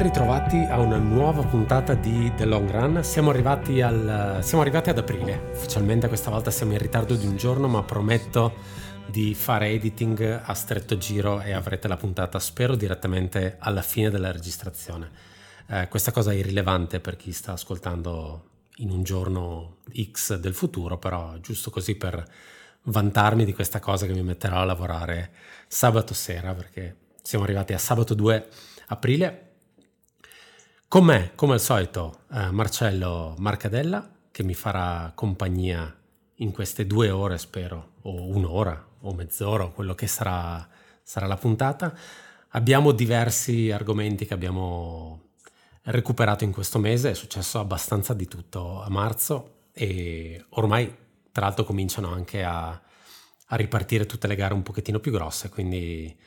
Ben ritrovati a una nuova puntata di The Long Run. Siamo arrivati, al, siamo arrivati ad aprile. Ufficialmente questa volta siamo in ritardo di un giorno, ma prometto di fare editing a stretto giro e avrete la puntata, spero, direttamente alla fine della registrazione. Eh, questa cosa è irrilevante per chi sta ascoltando in un giorno X del futuro, però giusto così per vantarmi di questa cosa che mi metterò a lavorare sabato sera, perché siamo arrivati a sabato 2 aprile. Con me, come al solito, eh, Marcello Marcadella, che mi farà compagnia in queste due ore, spero, o un'ora o mezz'ora, o quello che sarà, sarà la puntata. Abbiamo diversi argomenti che abbiamo recuperato in questo mese, è successo abbastanza di tutto a marzo e ormai tra l'altro cominciano anche a, a ripartire tutte le gare un pochettino più grosse, quindi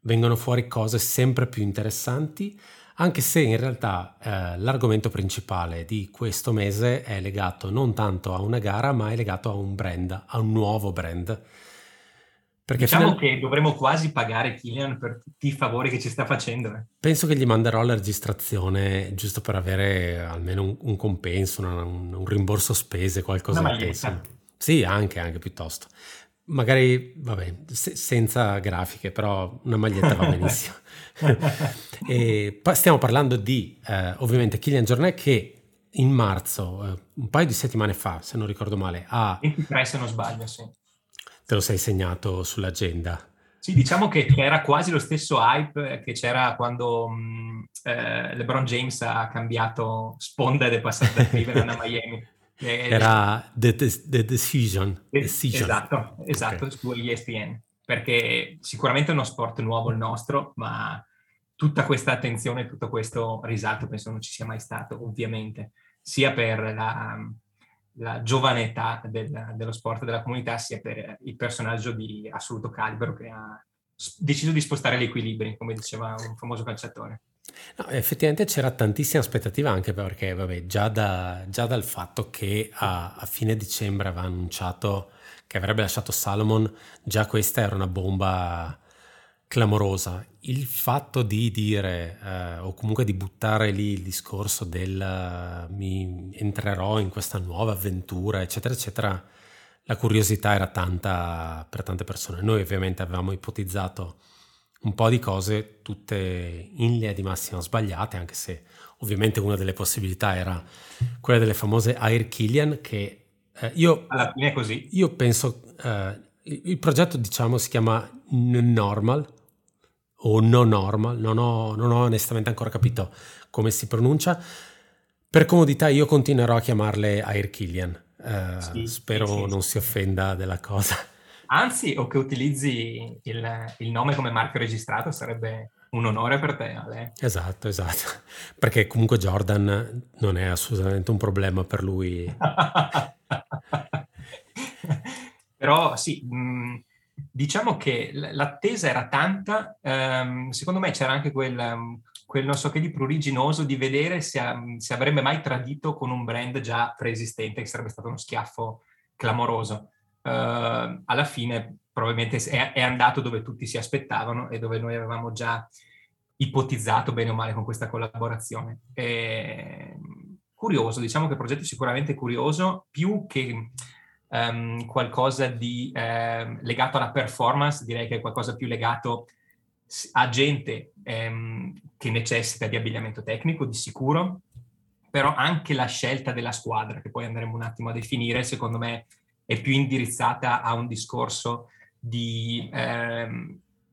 vengono fuori cose sempre più interessanti, anche se in realtà eh, l'argomento principale di questo mese è legato non tanto a una gara, ma è legato a un brand, a un nuovo brand perché diciamo final... che dovremmo quasi pagare Killian per tutti i favori che ci sta facendo. Eh. Penso che gli manderò la registrazione giusto per avere almeno un, un compenso, una, un, un, rimborso spese, qualcosa Una maglietta. Sì, anche, anche piuttosto. Magari, vabbè, se, senza grafiche, però una maglietta va benissimo. E stiamo parlando di, eh, ovviamente, Killian Jornet che in marzo, eh, un paio di settimane fa, se non ricordo male, ha... 23 se non sbaglio, sì te lo sei segnato sull'agenda. Sì, diciamo che era quasi lo stesso hype che c'era quando mh, eh, LeBron James ha cambiato sponda ed è passato da Cleveland a Miami. Era the, the, the decision. decision. Esatto, esatto, okay. su ESPN. Perché sicuramente è uno sport nuovo il nostro, ma tutta questa attenzione, tutto questo risalto penso non ci sia mai stato, ovviamente, sia per la, la giovane età del, dello sport e della comunità, sia per il personaggio di assoluto calibro che ha deciso di spostare gli equilibri, come diceva un famoso calciatore. No, effettivamente c'era tantissima aspettativa anche perché, vabbè, già, da, già dal fatto che a, a, fine dicembre aveva annunciato che avrebbe lasciato Salomon, già questa era una bomba clamorosa. Il fatto di dire eh, o comunque di buttare lì il discorso del uh, mi entrerò in questa nuova avventura, eccetera, eccetera, la curiosità era tanta per tante persone. Noi ovviamente avevamo ipotizzato un po' di cose, tutte in linea di massima sbagliate, anche se ovviamente una delle possibilità era quella delle famose Air Killian, che eh, io... Alla fine è così. Io penso... Eh, il progetto diciamo si chiama Normal o no normal, non ho, non ho onestamente ancora capito come si pronuncia. Per comodità io continuerò a chiamarle Air Killian, uh, sì, spero sì, sì, non si offenda della cosa. Anzi, o che utilizzi il, il, nome come marchio registrato sarebbe un onore per te, Ale. Esatto, esatto, perché comunque Jordan non è assolutamente un problema per lui. Però sì, mm, diciamo che l'attesa era tanta, ehm, secondo me c'era anche quel, ehm, quel, non so che di pruriginoso di vedere se, se, avrebbe mai tradito con un brand già preesistente, che sarebbe stato uno schiaffo clamoroso. Uh, alla fine probabilmente è, andato dove tutti si aspettavano e dove noi avevamo già ipotizzato bene o male con questa collaborazione. E, curioso, diciamo che il progetto è sicuramente curioso, più che um, qualcosa di um, legato alla performance, direi che è qualcosa più legato a gente um, che necessita di abbigliamento tecnico, di sicuro, però anche la scelta della squadra, che poi andremo un attimo a definire, secondo me è più indirizzata a un discorso di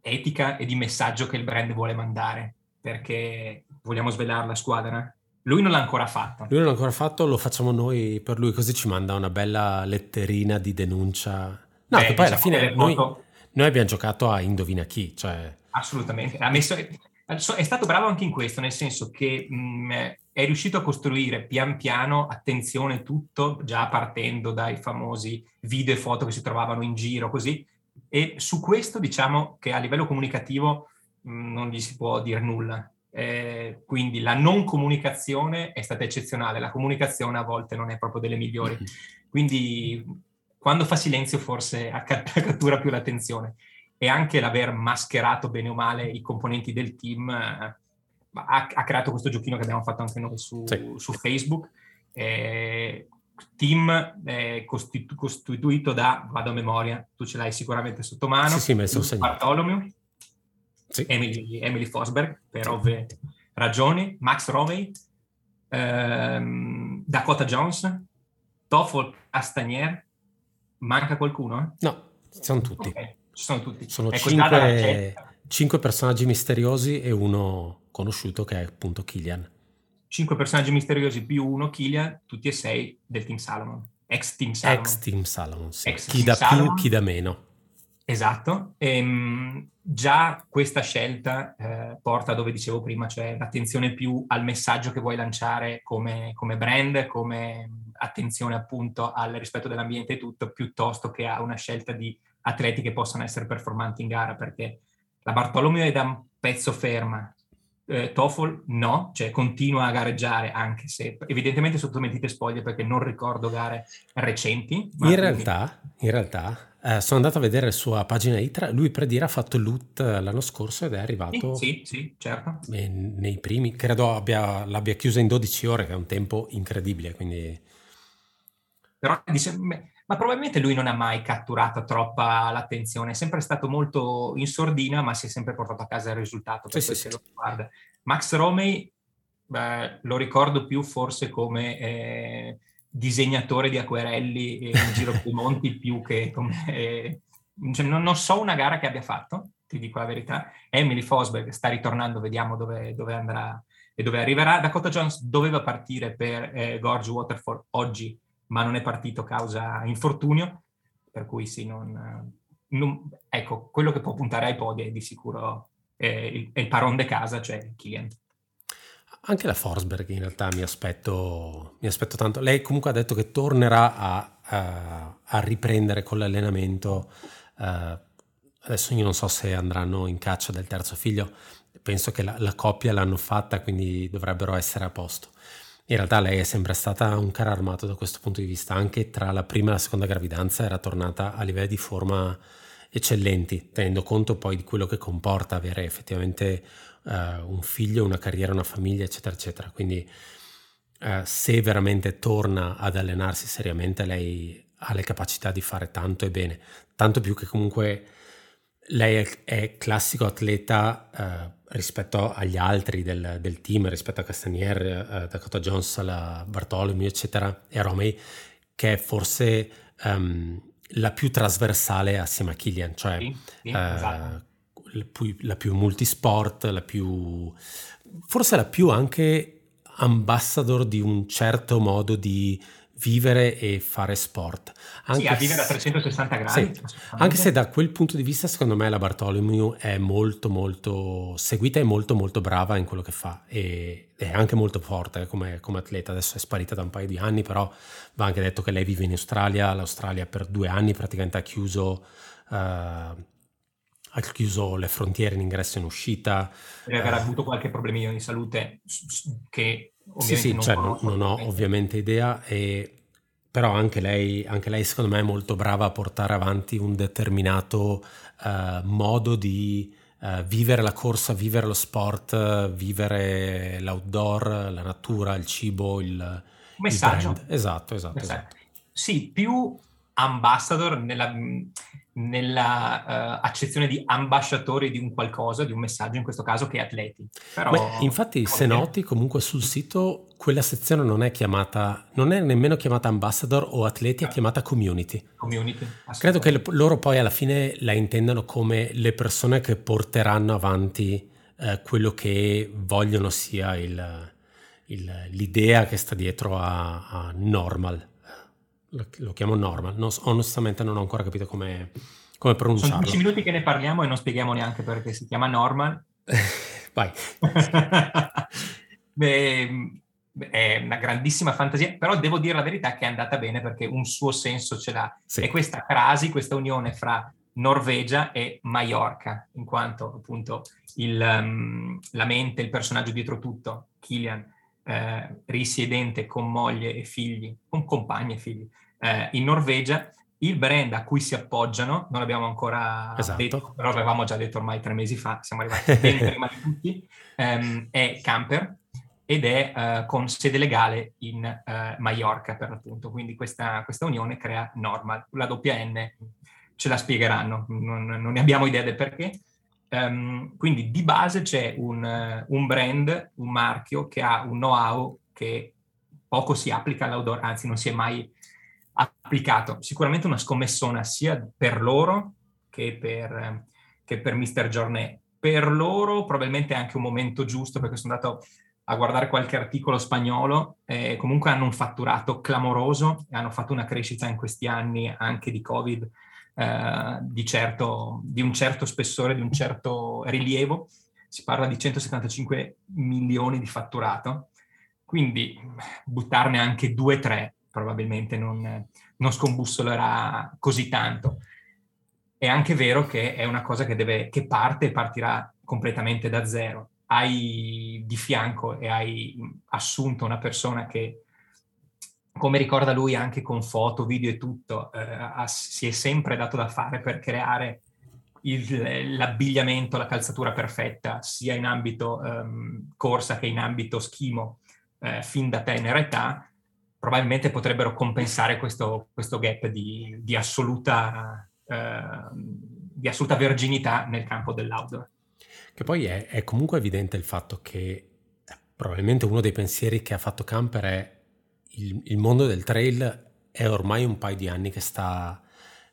etica e di messaggio che il brand vuole mandare, perché vogliamo svelare la squadra? Lui non l'ha ancora fatto. Lui non l'ha ancora fatto, lo facciamo noi per lui, così ci manda una bella letterina di denuncia. No, Beh, che poi alla diciamo fine noi, noi, abbiamo giocato a Indovina chi, cioè... Assolutamente. Ha messo, è stato bravo anche in questo, nel senso che mh, mm, è riuscito a costruire pian piano, attenzione, tutto, già partendo dai famosi video e foto che si trovavano in giro, così. E su questo diciamo che a livello comunicativo mh, mm, non gli si può dire nulla. Eh, quindi la non comunicazione è stata eccezionale, la comunicazione a volte non è proprio delle migliori. Mm-hmm. Quindi quando fa silenzio forse cattura più l'attenzione e anche l'aver mascherato bene o male i componenti del team eh, ha, ha, creato questo giochino che abbiamo fatto anche noi su, sì. su Facebook. Eh, team eh, costitu- costituito da, vado a memoria, tu ce l'hai sicuramente sotto mano, sì, sì, Bartolomeo, sì. Emily, Emily, Fosberg, per ovvie ragioni, Max Romey, ehm, Dakota Jones, Toffol Castagnier, manca qualcuno? No, sono tutti. Okay. Ci sono tutti. Sono ecco, cinque, cinque, personaggi misteriosi e uno conosciuto che è appunto Killian. Cinque personaggi misteriosi più uno Killian, tutti e sei del Team Salomon. Ex Team Salomon. Ex Team Salomon, sì. Ex chi da più, chi da meno. Esatto. Ehm, già questa scelta eh, porta dove dicevo prima, cioè l'attenzione più al messaggio che vuoi lanciare come, come brand, come attenzione appunto al rispetto dell'ambiente e tutto, piuttosto che a una scelta di atleti che possano essere performanti in gara, perché la Bartolomeo è da un pezzo ferma, eh, Toffol no, cioè continua a gareggiare anche se evidentemente sotto mentite spoglie perché non ricordo gare recenti. in realtà, in realtà eh, sono andato a vedere la sua pagina ITRA, lui per dire ha fatto LUT l'anno scorso ed è arrivato sì, sì, certo. nei primi, credo abbia, l'abbia chiusa in 12 ore che è un tempo incredibile, quindi... Però dice, ma probabilmente lui non ha mai catturato troppa l'attenzione, è sempre stato molto in sordina, ma si è sempre portato a casa il risultato. Sì, sì, sì. Max Romey beh, lo ricordo più forse come eh, disegnatore di acquerelli in giro per i monti più che come... Eh, cioè, non, non, so una gara che abbia fatto, ti dico la verità. Emily Fosberg sta ritornando, vediamo dove, dove andrà e dove arriverà. Dakota Jones doveva partire per eh, Gorge Waterfall oggi ma non è partito causa infortunio, per cui sì, non, non, ecco, quello che può puntare ai podi è di sicuro è il, il paron de casa, cioè Killian. Anche la Forsberg in realtà mi aspetto, mi aspetto tanto. Lei comunque ha detto che tornerà a, a, a riprendere con l'allenamento. Uh, adesso io non so se andranno in caccia del terzo figlio, penso che la, la coppia l'hanno fatta, quindi dovrebbero essere a posto. In realtà lei è sempre stata un carro armato da questo punto di vista, anche tra la prima e la seconda gravidanza era tornata a livelli di forma eccellenti, tenendo conto poi di quello che comporta avere effettivamente uh, un figlio, una carriera, una famiglia, eccetera, eccetera. Quindi uh, se veramente torna ad allenarsi seriamente, lei ha le capacità di fare tanto e bene, tanto più che comunque lei è, è classico atleta uh, rispetto agli altri del, del, team, rispetto a Castanier, uh, Dakota Jones, alla Bartolomeo, eccetera, e a Romei, che è forse um, la più trasversale assieme a Killian, cioè sì, sì, uh, esatto. la, più, la più multisport, la più... forse la più anche ambassador di un certo modo di vivere e fare sport. Anche sì, a vivere a 360 gradi. Sì, anche se da quel punto di vista, secondo me, la Bartolomeo è molto, molto seguita e molto, molto brava in quello che fa. E è anche molto forte come, come, atleta. Adesso è sparita da un paio di anni, però va anche detto che lei vive in Australia. L'Australia per due anni praticamente ha chiuso. Uh, ha chiuso le frontiere in ingresso e in uscita. Deve aver uh, avuto qualche problemino di salute che sì, sì, non, cioè, non, non ho ovviamente idea, e, però anche lei, anche lei secondo me è molto brava a portare avanti un determinato uh, modo di uh, vivere la corsa, vivere lo sport, vivere l'outdoor, la natura, il cibo, il, messaggio. Il esatto, esatto, esatto. Sì, più ambassador nella nella uh, accezione di ambasciatori di un qualcosa, di un messaggio, in questo caso che atleti. Però, Beh, infatti, se noti, comunque sul sito quella sezione non è chiamata, non è nemmeno chiamata ambassador o atleti, è eh. chiamata community. Community. Credo che loro poi alla fine la intendano come le persone che porteranno avanti eh, quello che vogliono sia il, il, l'idea che sta dietro a, a normal lo, chiamo normal, non, onestamente non ho ancora capito come, come pronunciarlo. Sono 10 minuti che ne parliamo e non spieghiamo neanche perché si chiama normal. vai. Beh, è una grandissima fantasia, però devo dire la verità che è andata bene perché un suo senso ce l'ha. Sì. E questa crasi, questa unione fra Norvegia e Maiorca, in quanto appunto il, um, la mente, il personaggio dietro tutto, Kilian, eh, risiedente con moglie e figli, con compagni e figli, eh, in Norvegia, il brand a cui si appoggiano, non l'abbiamo ancora esatto. detto, però avevamo già detto ormai tre mesi fa, siamo arrivati ben prima di tutti, ehm, è Camper ed è eh, con sede legale in eh, Mallorca per l'appunto, quindi questa, questa, unione crea Normal, la doppia N ce la spiegheranno, non, non ne abbiamo idea del perché. Um, quindi di base c'è un, un, brand, un marchio che ha un know-how che poco si applica all'outdoor, anzi non si è mai applicato. Sicuramente una scommessona sia per loro che per, che per Mr. Journey. Per loro probabilmente è anche un momento giusto perché sono andato a guardare qualche articolo spagnolo, eh, comunque hanno un fatturato clamoroso e hanno fatto una crescita in questi anni anche di Covid eh, di, certo, di un certo spessore, di un certo rilievo. Si parla di 175 milioni di fatturato, quindi buttarne anche 2-3 probabilmente non, non scombussolerà così tanto. È anche vero che è una cosa che, deve, che parte e partirà completamente da zero. Hai di fianco e hai assunto una persona che, come ricorda lui anche con foto, video e tutto, eh, si è sempre dato da fare per creare il, l'abbigliamento, la calzatura perfetta, sia in ambito ehm, corsa che in ambito schimo, eh, fin da tenera età probabilmente potrebbero compensare questo, questo gap di, di, assoluta, eh, di, assoluta, verginità nel campo dell'outdoor. Che poi è, è, comunque evidente il fatto che eh, probabilmente uno dei pensieri che ha fatto Camper è il, il mondo del trail è ormai un paio di anni che sta,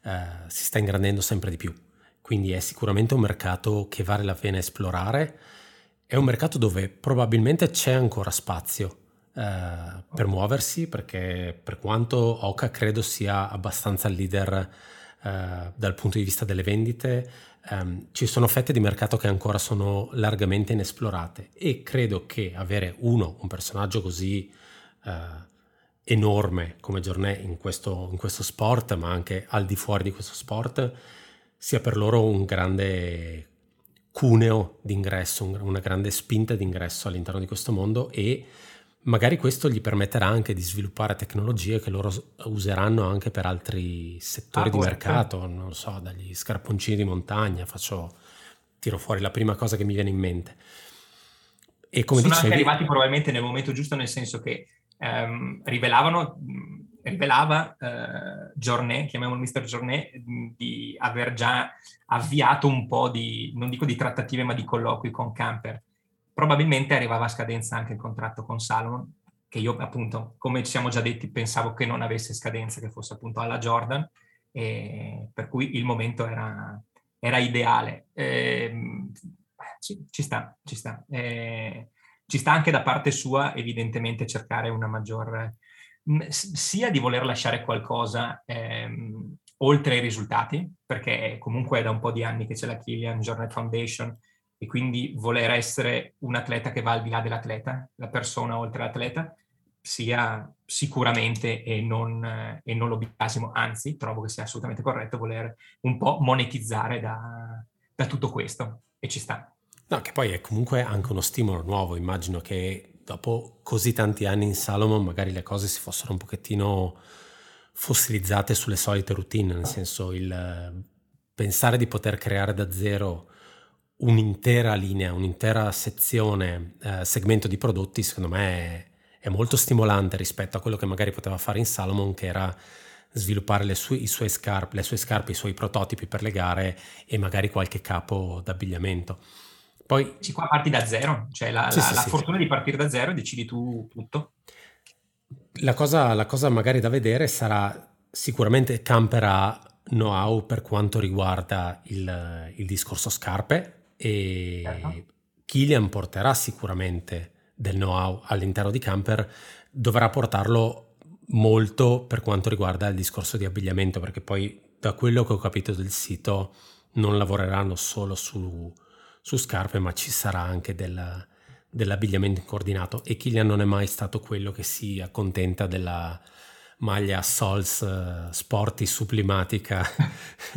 eh, si sta ingrandendo sempre di più. Quindi è sicuramente un mercato che vale la pena esplorare. È un mercato dove probabilmente c'è ancora spazio eh, per muoversi perché per quanto Oka credo sia abbastanza leader eh, dal punto di vista delle vendite, ehm, ci sono fette di mercato che ancora sono largamente inesplorate e credo che avere uno, un personaggio così eh, enorme come Giornè in questo, in questo sport, ma anche al di fuori di questo sport, sia per loro un grande cuneo d'ingresso, una grande spinta d'ingresso all'interno di questo mondo e magari questo gli permetterà anche di sviluppare tecnologie che loro useranno anche per altri settori ah, di mercato, non so, dagli scarponcini di montagna, faccio, tiro fuori la prima cosa che mi viene in mente. E come Sono dicevi, anche arrivati probabilmente nel momento giusto, nel senso che ehm, rivelavano, rivelava eh, Giornet, chiamiamolo Mr. Giornet, di aver già avviato un po' di, non dico di trattative, ma di colloqui con Camper probabilmente arrivava a scadenza anche il contratto con Salomon, che io appunto, come ci siamo già detti, pensavo che non avesse scadenza, che fosse appunto alla Jordan, e per cui il momento era, era ideale. Eh, ci, ci, sta, ci sta. Eh, ci sta anche da parte sua evidentemente cercare una maggior, sia di voler lasciare qualcosa ehm, oltre ai risultati, perché comunque è da un po' di anni che c'è la Killian Journal Foundation, e quindi voler essere un atleta che va al di là dell'atleta, la persona oltre l'atleta, sia sicuramente e non, e non l'obiasimo, anzi trovo che sia assolutamente corretto voler un po' monetizzare da, da tutto questo e ci sta. No, che poi è comunque anche uno stimolo nuovo, immagino che dopo così tanti anni in Salomon magari le cose si fossero un pochettino fossilizzate sulle solite routine, nel senso il pensare di poter creare da zero un'intera linea, un'intera sezione, eh, segmento di prodotti, secondo me è, è, molto stimolante rispetto a quello che magari poteva fare in Salomon, che era sviluppare sue, sue scarpe, le sue scarpe, i suoi prototipi per le gare e magari qualche capo d'abbigliamento. Poi ci qua parti da zero, cioè la, sì, la, sì, la sì. fortuna di partire da zero decidi tu tutto. La cosa, la cosa magari da vedere sarà sicuramente camperà know-how per quanto riguarda il, il discorso scarpe, e certo. Kilian porterà sicuramente del know-how all'interno di Camper, dovrà portarlo molto per quanto riguarda il discorso di abbigliamento, perché poi da quello che ho capito del sito non lavoreranno solo su, su scarpe, ma ci sarà anche del, dell'abbigliamento coordinato e Kylian non è mai stato quello che si accontenta della maglia Sols uh, sporty sublimatica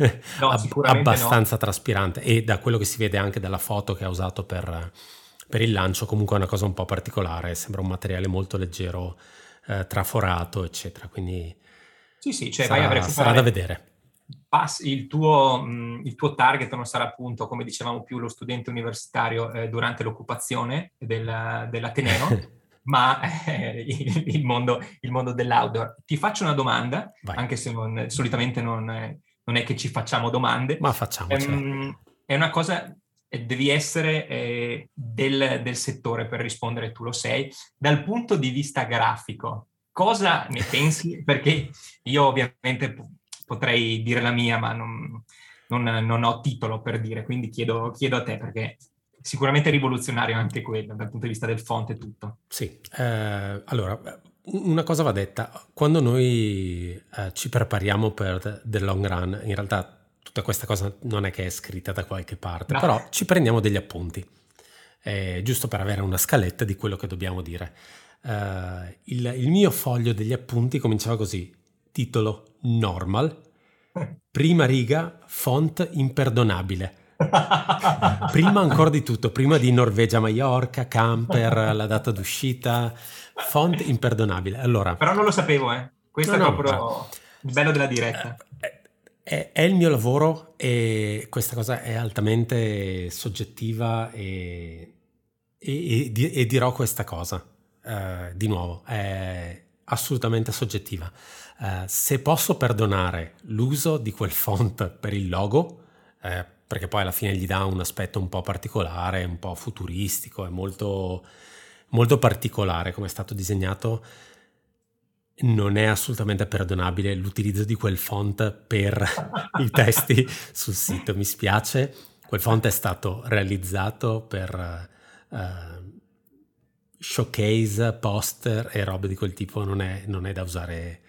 no, ab- abbastanza no. traspirante. E da quello che si vede anche dalla foto che ha usato per, per, il lancio comunque è una cosa un po' particolare, sembra un materiale molto leggero, uh, traforato eccetera, quindi sì, sì, cioè sarà, vai a sarà da vedere il tuo, il tuo, target non sarà appunto, come dicevamo più, lo studente universitario eh, durante l'occupazione del, dell'Ateneo, ma eh, il, il, mondo, il, mondo, dell'outdoor. Ti faccio una domanda, Vai. anche se non, solitamente non, non, è che ci facciamo domande. Ma facciamo. Ehm, è una cosa, devi essere eh, del, del settore per rispondere, tu lo sei. Dal punto di vista grafico, cosa ne pensi? Perché io ovviamente potrei dire la mia, ma non, non, non ho titolo per dire, quindi chiedo, chiedo, a te perché sicuramente è rivoluzionario anche quello dal punto di vista del font e tutto. Sì, eh, allora una cosa va detta, quando noi eh, ci prepariamo per The Long Run, in realtà tutta questa cosa non è che è scritta da qualche parte, no. però ci prendiamo degli appunti, eh, giusto per avere una scaletta di quello che dobbiamo dire. Uh, il, il, mio foglio degli appunti cominciava così, titolo normal, prima riga font imperdonabile. prima ancora di tutto, prima di Norvegia Mallorca, camper, la data d'uscita, font imperdonabile. Allora, Però non lo sapevo, eh. Questo no, è proprio no, il bello della diretta. È, è, è, il mio lavoro e questa cosa è altamente soggettiva e, e, e, e dirò questa cosa. Uh, di nuovo, è assolutamente soggettiva. Uh, se posso perdonare l'uso di quel font per il logo, eh, perché poi alla fine gli dà un aspetto un po' particolare, un po' futuristico, è molto, molto particolare come è stato disegnato, non è assolutamente perdonabile l'utilizzo di quel font per i testi sul sito. Mi spiace, quel font è stato realizzato per... Uh, showcase, poster e robe di quel tipo non è, non è da usare,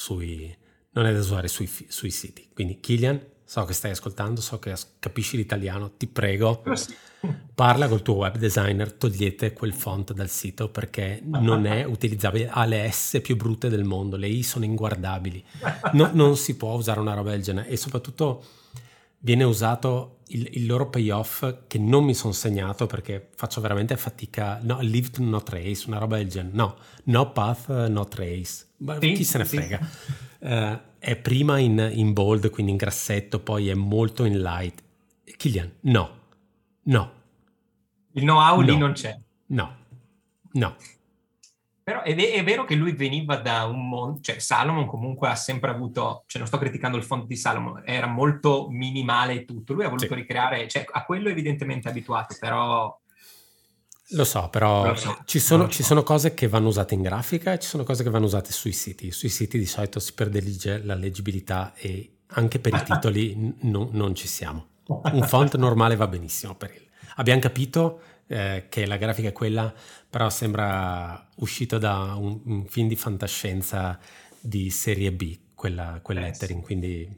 sui, non è da usare sui, sui, siti. Quindi Kilian, so che stai ascoltando, so che capisci l'italiano, ti prego, parla col tuo web designer, togliete quel font dal sito perché non è utilizzabile, ha le S più brutte del mondo, le I sono inguardabili, no, non si può usare una roba del genere e soprattutto viene usato il, il, loro payoff che non mi sono segnato perché faccio veramente fatica. No, live to no trace, una roba del genere. No, no path, no trace. Sì, chi se ne frega. Sì. Uh, è prima in, in, bold, quindi in grassetto, poi è molto in light. Kilian, no, no. Il know-how no. lì non c'è. No, no. Però è, è, vero che lui veniva da un mondo, cioè Salomon comunque ha sempre avuto, cioè non sto criticando il font di Salomon, era molto minimale e tutto, lui ha voluto sì. ricreare, cioè a quello evidentemente abituato, però... Lo so, però Lo so. Ci, sono, so. ci, sono, cose che vanno usate in grafica e ci sono cose che vanno usate sui siti. Sui siti di solito si predilige la leggibilità e anche per i titoli n- non ci siamo. Un font normale va benissimo per il... Abbiamo capito eh, che la grafica è quella, però sembra uscito da un, un film di fantascienza di serie B, quella, quel eh, lettering, quindi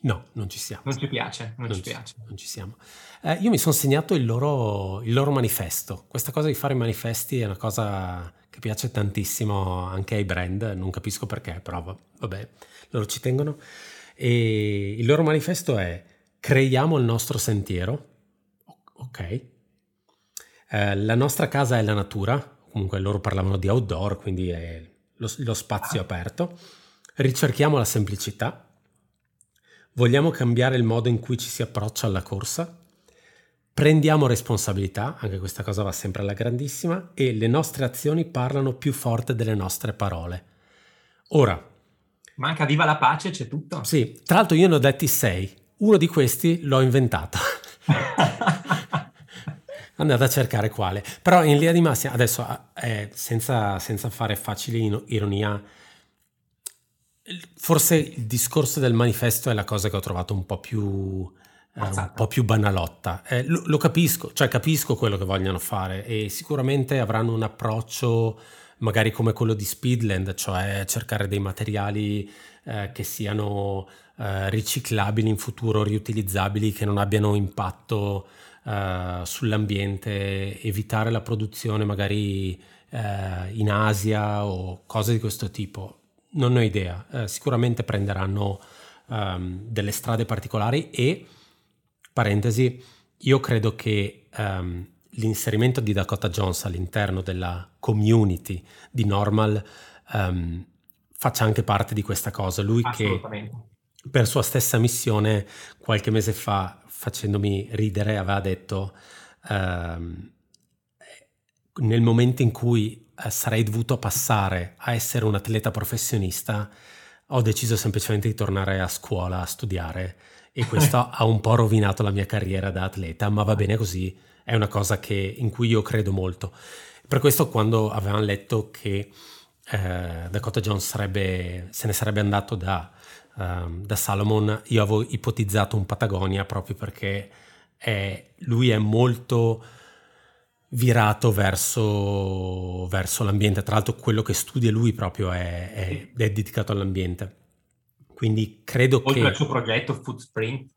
no, non ci siamo. Non ci piace, non, non ci, piace. Non ci siamo. Eh, io mi sono segnato il loro, il loro manifesto. Questa cosa di fare manifesti è una cosa che piace tantissimo anche ai brand, non capisco perché, però vabbè, loro ci tengono. E il loro manifesto è creiamo il nostro sentiero, ok, eh, la nostra casa è la natura, comunque loro parlavano di outdoor, quindi è lo, lo spazio aperto. Ricerchiamo la semplicità. Vogliamo cambiare il modo in cui ci si approccia alla corsa. Prendiamo responsabilità, anche questa cosa va sempre alla grandissima, e le nostre azioni parlano più forte delle nostre parole. Ora. Manca viva la pace, c'è tutto. Sì, tra l'altro io ne ho detti sei. Uno di questi l'ho inventato. andate a cercare quale. Però in linea di massima, adesso eh, senza, senza, fare facile ironia, forse il discorso del manifesto è la cosa che ho trovato un po' più, eh, un po più banalotta. Eh, lo, lo, capisco, cioè capisco quello che vogliono fare e sicuramente avranno un approccio magari come quello di Speedland, cioè cercare dei materiali eh, che siano eh, riciclabili in futuro, riutilizzabili, che non abbiano impatto uh, sull'ambiente, evitare la produzione magari uh, in Asia o cose di questo tipo. Non ho idea, uh, sicuramente prenderanno um, delle strade particolari e, parentesi, io credo che um, l'inserimento di Dakota Jones all'interno della community di Normal um, faccia anche parte di questa cosa. Lui che per sua stessa missione qualche mese fa, facendomi ridere, aveva detto um, nel momento in cui uh, sarei dovuto passare a essere un atleta professionista, ho deciso semplicemente di tornare a scuola a studiare e questo ha un po' rovinato la mia carriera da atleta, ma va bene così, è una cosa che, in cui io credo molto. Per questo quando avevamo letto che eh, Dakota Jones sarebbe, se ne sarebbe andato da, uh, da, Salomon, io avevo ipotizzato un Patagonia proprio perché è, lui è molto virato verso, verso, l'ambiente. Tra l'altro quello che studia lui proprio è, è, è dedicato all'ambiente. Quindi credo Oltre che... Oltre al suo progetto Footprint.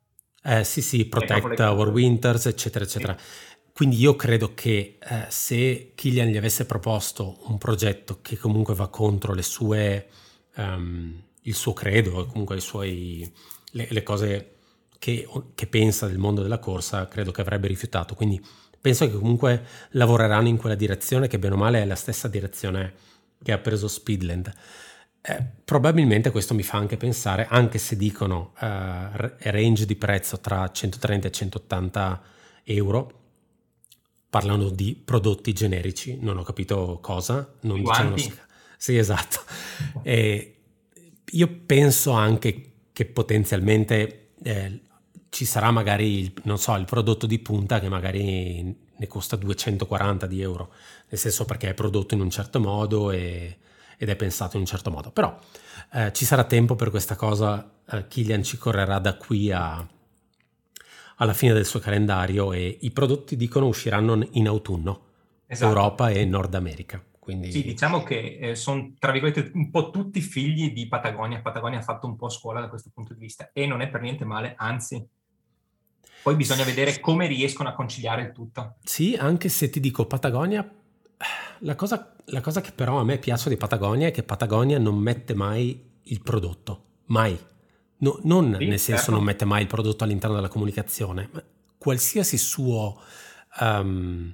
Eh, sì, sì, Protect Our Winters, eccetera, eccetera. Sì. Quindi io credo che eh, se Killian gli avesse proposto un progetto che comunque va contro le sue, um, il suo credo, comunque suoi, le, le, cose che, che, pensa del mondo della corsa, credo che avrebbe rifiutato. Quindi penso che comunque lavoreranno in quella direzione, che bene o male è la stessa direzione che ha preso Speedland. Eh, probabilmente questo mi fa anche pensare, anche se dicono uh, range di prezzo tra 130 e 180 euro, parlano di prodotti generici, non ho capito cosa, non dicevano... Sì, esatto. E io penso anche che potenzialmente eh, ci sarà magari, il, non so, il prodotto di punta che magari ne costa 240 di euro, nel senso perché è prodotto in un certo modo e, ed è pensato in un certo modo. Però eh, ci sarà tempo per questa cosa, eh, Killian ci correrà da qui a, alla fine del suo calendario e i prodotti dicono usciranno in autunno, esatto. Europa e Nord America. Quindi... Sì, diciamo che eh, sono tra virgolette un po' tutti figli di Patagonia. Patagonia ha fatto un po' scuola da questo punto di vista e non è per niente male, anzi. Poi bisogna vedere come riescono a conciliare il tutto. Sì, anche se ti dico Patagonia, la cosa, la cosa che però a me piace di Patagonia è che Patagonia non mette mai il prodotto, mai. No, non sì, nel senso certo. non mette mai il prodotto all'interno della comunicazione, ma qualsiasi suo um,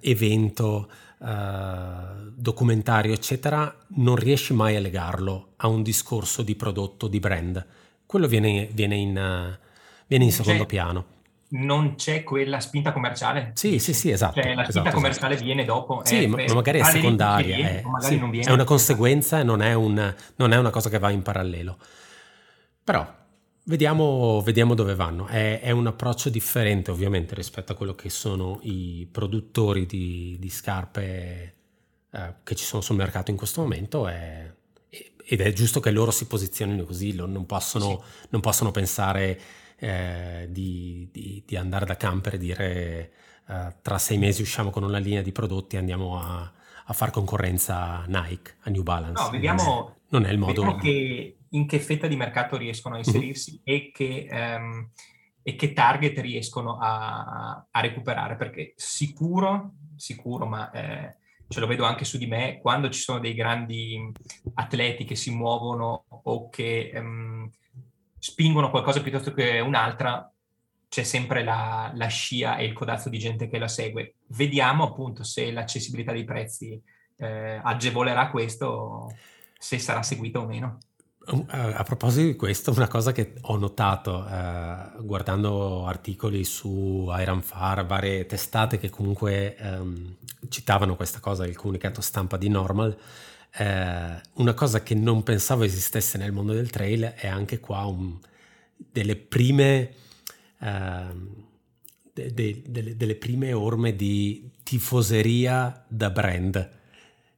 evento, uh, documentario, eccetera, non riesci mai a legarlo a un discorso di prodotto, di brand. Quello viene, viene in, uh, viene in secondo piano non c'è quella spinta commerciale. Sì, sì, sì, esatto. Cioè, la spinta esatto, commerciale esatto. viene dopo. Sì, ma, ma magari è secondaria. Viene, è, magari sì, viene, è, una conseguenza e non, non, è una cosa che va in parallelo. Però vediamo, vediamo dove vanno. È, è, un approccio differente ovviamente rispetto a quello che sono i produttori di, di scarpe eh, che ci sono sul mercato in questo momento. È, ed è giusto che loro si posizionino così, non possono, sì. non possono pensare eh, di, di, di, andare da camper e dire eh, tra sei mesi usciamo con una linea di prodotti e andiamo a, a far concorrenza a Nike, a New Balance. No, vediamo, non è il modo... Che, in che fetta di mercato riescono a mhm. inserirsi e, che, um, e, che, target riescono a, a, recuperare, perché sicuro, sicuro, ma eh, ce lo vedo anche su di me, quando ci sono dei grandi atleti che si muovono o che um, spingono qualcosa piuttosto che un'altra, c'è sempre la, la, scia e il codazzo di gente che la segue. Vediamo appunto se l'accessibilità dei prezzi eh, agevolerà questo, se sarà seguito o meno. A proposito di questo, una cosa che ho notato eh, guardando articoli su Iron Far, varie testate che comunque ehm, citavano questa cosa, il comunicato stampa di Normal, eh, una cosa che non pensavo esistesse nel mondo del trail è anche qua un, delle prime eh, de, de, delle prime orme di tifoseria da brand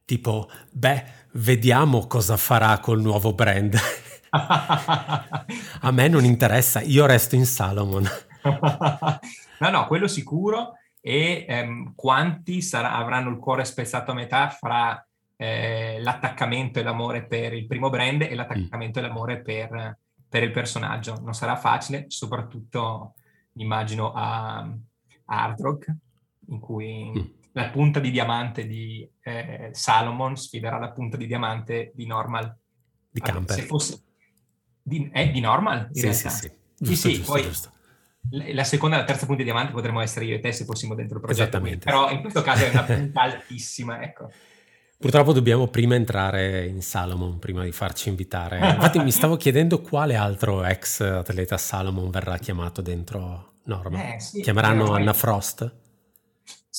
tipo beh vediamo cosa farà col nuovo brand a me non interessa io resto in Salomon no no quello sicuro e ehm, quanti sarà, avranno il cuore spezzato a metà fra eh, l'attaccamento e l'amore per il primo brand e l'attaccamento mm. e l'amore per, per, il personaggio. Non sarà facile, soprattutto immagino, a, a Hard Rock, in cui mm. La punta di diamante di eh, Salomon sfiderà la punta di diamante di Normal. Di Camper. Se fosse, di, eh, di Normal, in sì, realtà. Sì, sì, giusto, sì, giusto, poi giusto. la seconda e la terza punta di diamante potremmo essere io e te se fossimo dentro il progetto. Esattamente. Però in questo caso è una punta altissima, ecco. Purtroppo dobbiamo prima entrare in Salomon prima di farci invitare. Infatti mi stavo chiedendo quale altro ex atleta Salomon verrà chiamato dentro Norma. Eh, sì, Chiameranno Anna Frost?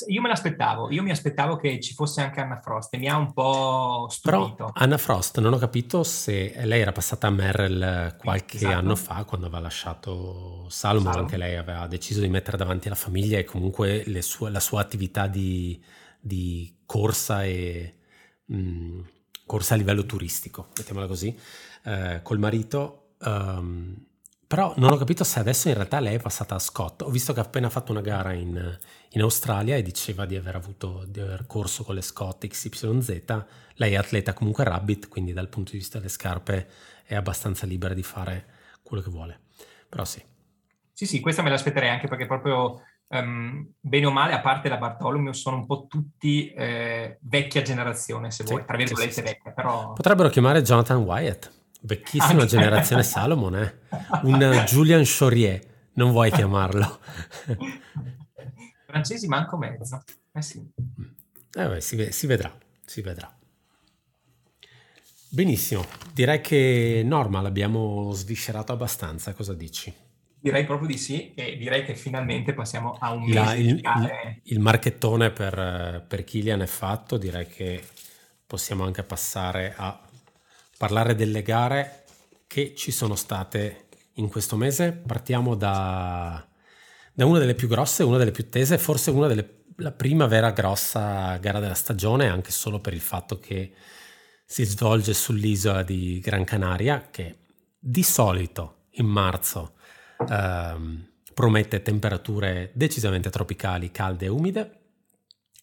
Io me l'aspettavo, io mi aspettavo che ci fosse anche Anna Frost e mi ha un po' stupito. Però Anna Frost non ho capito se lei era passata a Merrill qualche esatto. anno fa quando aveva lasciato Salomon, Salomon, anche lei aveva deciso di mettere davanti la famiglia e comunque sue, la sua attività di, di corsa e mh, mm, corsa a livello turistico, mettiamola così, eh, col marito. Um, però non ho capito se adesso in realtà lei è passata a Scott. Ho visto che ha appena fatto una gara in, in Australia e diceva di aver avuto, di aver corso con le Scott XYZ. Lei è atleta comunque Rabbit, quindi dal punto di vista delle scarpe è abbastanza libera di fare quello che vuole. Però sì. Sì, sì, questa me l'aspetterei anche perché proprio um, bene o male, a parte la Bartolomeo, sono un po' tutti eh, vecchia generazione, se vuoi, tra virgolette sì, sì, vecchia, però... Potrebbero chiamare Jonathan Wyatt, vecchissima anche. generazione Salomon, eh? Un Julian Chaurier, non vuoi chiamarlo? Francesi manco mezzo, eh sì. Eh beh, si, si vedrà, si vedrà. Benissimo, direi che Norma l'abbiamo sviscerato abbastanza, cosa dici? Direi proprio di sì e direi che finalmente passiamo a un mese il, il, il, marchettone per, per Kilian è fatto, direi che possiamo anche passare a parlare delle gare che ci sono state in questo mese. Partiamo da, da una delle più grosse, una delle più tese, forse una delle la prima vera grossa gara della stagione, anche solo per il fatto che si svolge sull'isola di Gran Canaria, che di solito in marzo ehm, promette temperature decisamente tropicali, calde e umide.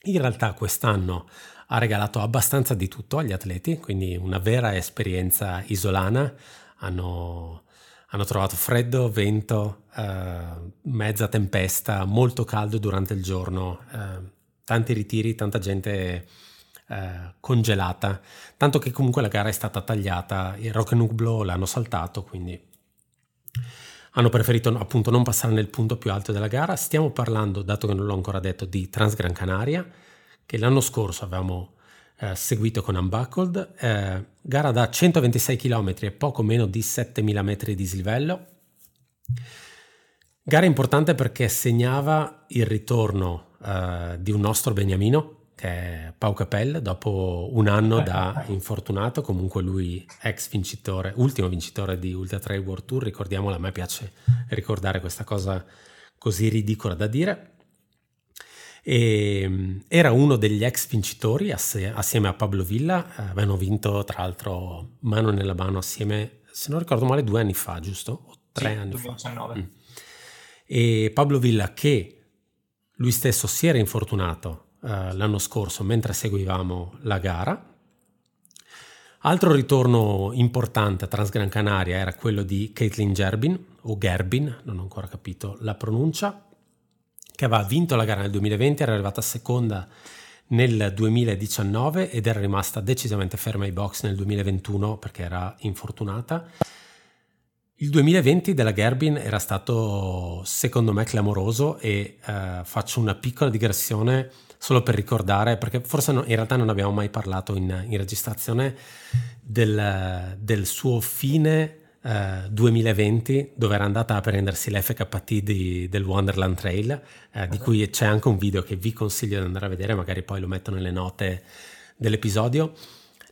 In realtà quest'anno ha regalato abbastanza di tutto agli atleti, quindi una vera esperienza isolana. Hanno, hanno trovato freddo, vento, eh, mezza tempesta, molto caldo durante il giorno, eh, tanti ritiri, tanta gente eh, congelata, tanto che comunque la gara è stata tagliata, il Rock Nublo l'hanno saltato, quindi hanno preferito appunto non passare nel punto più alto della gara. Stiamo parlando, dato che non l'ho ancora detto, di Transgran Canaria, che l'anno scorso avevamo eh, seguito con Unbuckled, eh, gara da 126 km e poco meno di 7000 metri di dislivello. Gara importante perché segnava il ritorno eh, di un nostro beniamino, che è Pau Capel, dopo un anno da infortunato, comunque lui ex vincitore, ultimo vincitore di Ultra Trail World Tour, ricordiamolo, a me piace ricordare questa cosa così ridicola da dire. E mm, era uno degli ex vincitori assieme a Pablo Villa, avevano vinto tra l'altro mano nella mano assieme, se non ricordo male, due anni fa, giusto? O tre sì, anni 2019. fa. Mm. E Pablo Villa che lui stesso si era infortunato eh, l'anno scorso mentre seguivamo la gara. Altro ritorno importante a Transgran Canaria era quello di Caitlin Gerbin, o Gerbin, non ho ancora capito la pronuncia, che aveva vinto la gara nel 2020, era arrivata seconda nel 2019 ed era rimasta decisamente ferma ai box nel 2021 perché era infortunata. Il 2020 della Gerbin era stato secondo me clamoroso e eh, faccio una piccola digressione solo per ricordare, perché forse no, in realtà non abbiamo mai parlato in, in registrazione del, del, suo fine eh, 2020 dove era andata a prendersi l'FKT di, del Wonderland Trail, eh, di cui c'è anche un video che vi consiglio di andare a vedere, magari poi lo metto nelle note dell'episodio.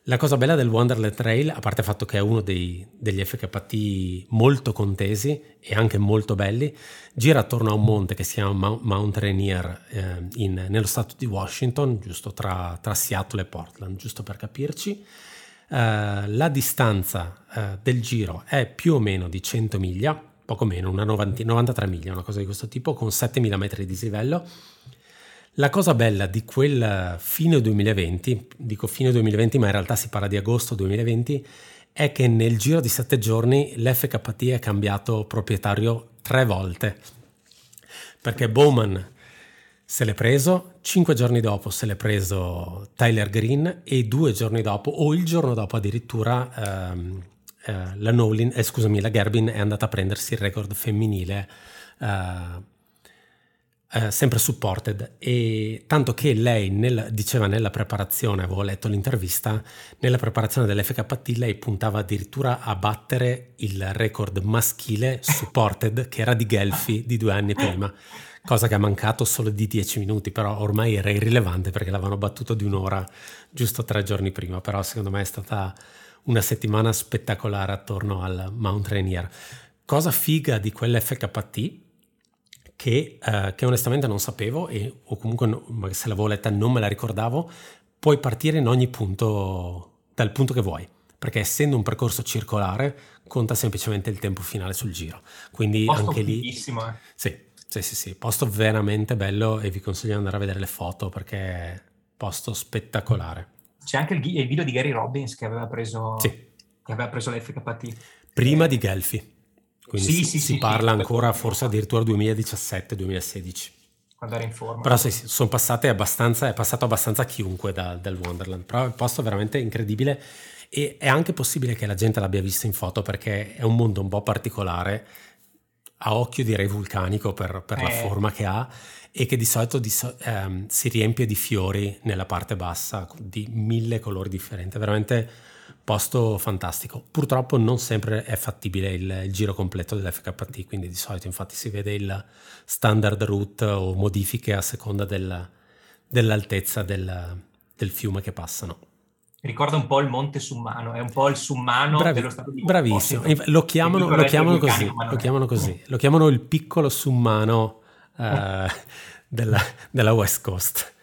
La cosa bella del Wonderland Trail, a parte il fatto che è uno dei, degli FKT molto contesi e anche molto belli, gira attorno a un monte che si chiama Mount Rainier eh, in, nello stato di Washington, giusto tra, tra, Seattle e Portland, giusto per capirci. Uh, la distanza uh, del giro è più o meno di 100 miglia, poco meno, una 90, 93 miglia, una cosa di questo tipo, con 7000 metri di dislivello la cosa bella di quel fine 2020, dico fine 2020 ma in realtà si parla di agosto 2020, è che nel giro di sette giorni l'FKT è cambiato proprietario tre volte. perché Bowman se l'è preso, cinque giorni dopo se l'è preso Tyler Green e due giorni dopo, o il giorno dopo addirittura, ehm, eh, la Nolin, eh, scusami, la Gerbin è andata a prendersi il record femminile eh, eh, sempre supported. E tanto che lei nel, diceva nella preparazione, avevo letto l'intervista, nella preparazione dell'FKT lei puntava addirittura a battere il record maschile supported che era di Gelfi di due anni prima, cosa che ha mancato solo di dieci minuti, però ormai era irrilevante perché l'avevano battuto di un'ora giusto tre giorni prima, però secondo me è stata una settimana spettacolare attorno al Mount Rainier. Cosa figa di quell'FKT che, uh, che, onestamente non sapevo e, o comunque no, se l'avevo letta non me la ricordavo, puoi partire in ogni punto, dal punto che vuoi, perché essendo un percorso circolare conta semplicemente il tempo finale sul giro. Quindi posto anche lì... Eh. Sì, sì, sì, sì, posto veramente bello e vi consiglio di andare a vedere le foto perché è posto spettacolare. C'è anche il, il video di Gary Robbins che aveva preso, sì. che aveva preso l'FKT. Prima di Gelfi. Quindi sì, si, sì, si parla ancora forse addirittura 2017-2016. Quando era in forma. Però sì, sono passate abbastanza, è passato abbastanza chiunque da, dal Wonderland, però è un posto veramente incredibile e è anche possibile che la gente l'abbia visto in foto perché è un mondo un po' particolare, a occhio direi vulcanico per, per eh. la forma che ha e che di solito di, ehm, si riempie di fiori nella parte bassa di mille colori differenti, veramente posto fantastico. Purtroppo non sempre è fattibile il, il, giro completo dell'FKT, quindi di solito infatti si vede il standard route o modifiche a seconda del, dell'altezza del, del, fiume che passano. Ricorda un po' il Monte Summano, è un po' il Summano Bravi, dello stato di Bravissimo, lo chiamano, lo chiamano così, lo chiamano così, lo chiamano il piccolo Summano eh, della, della West Coast.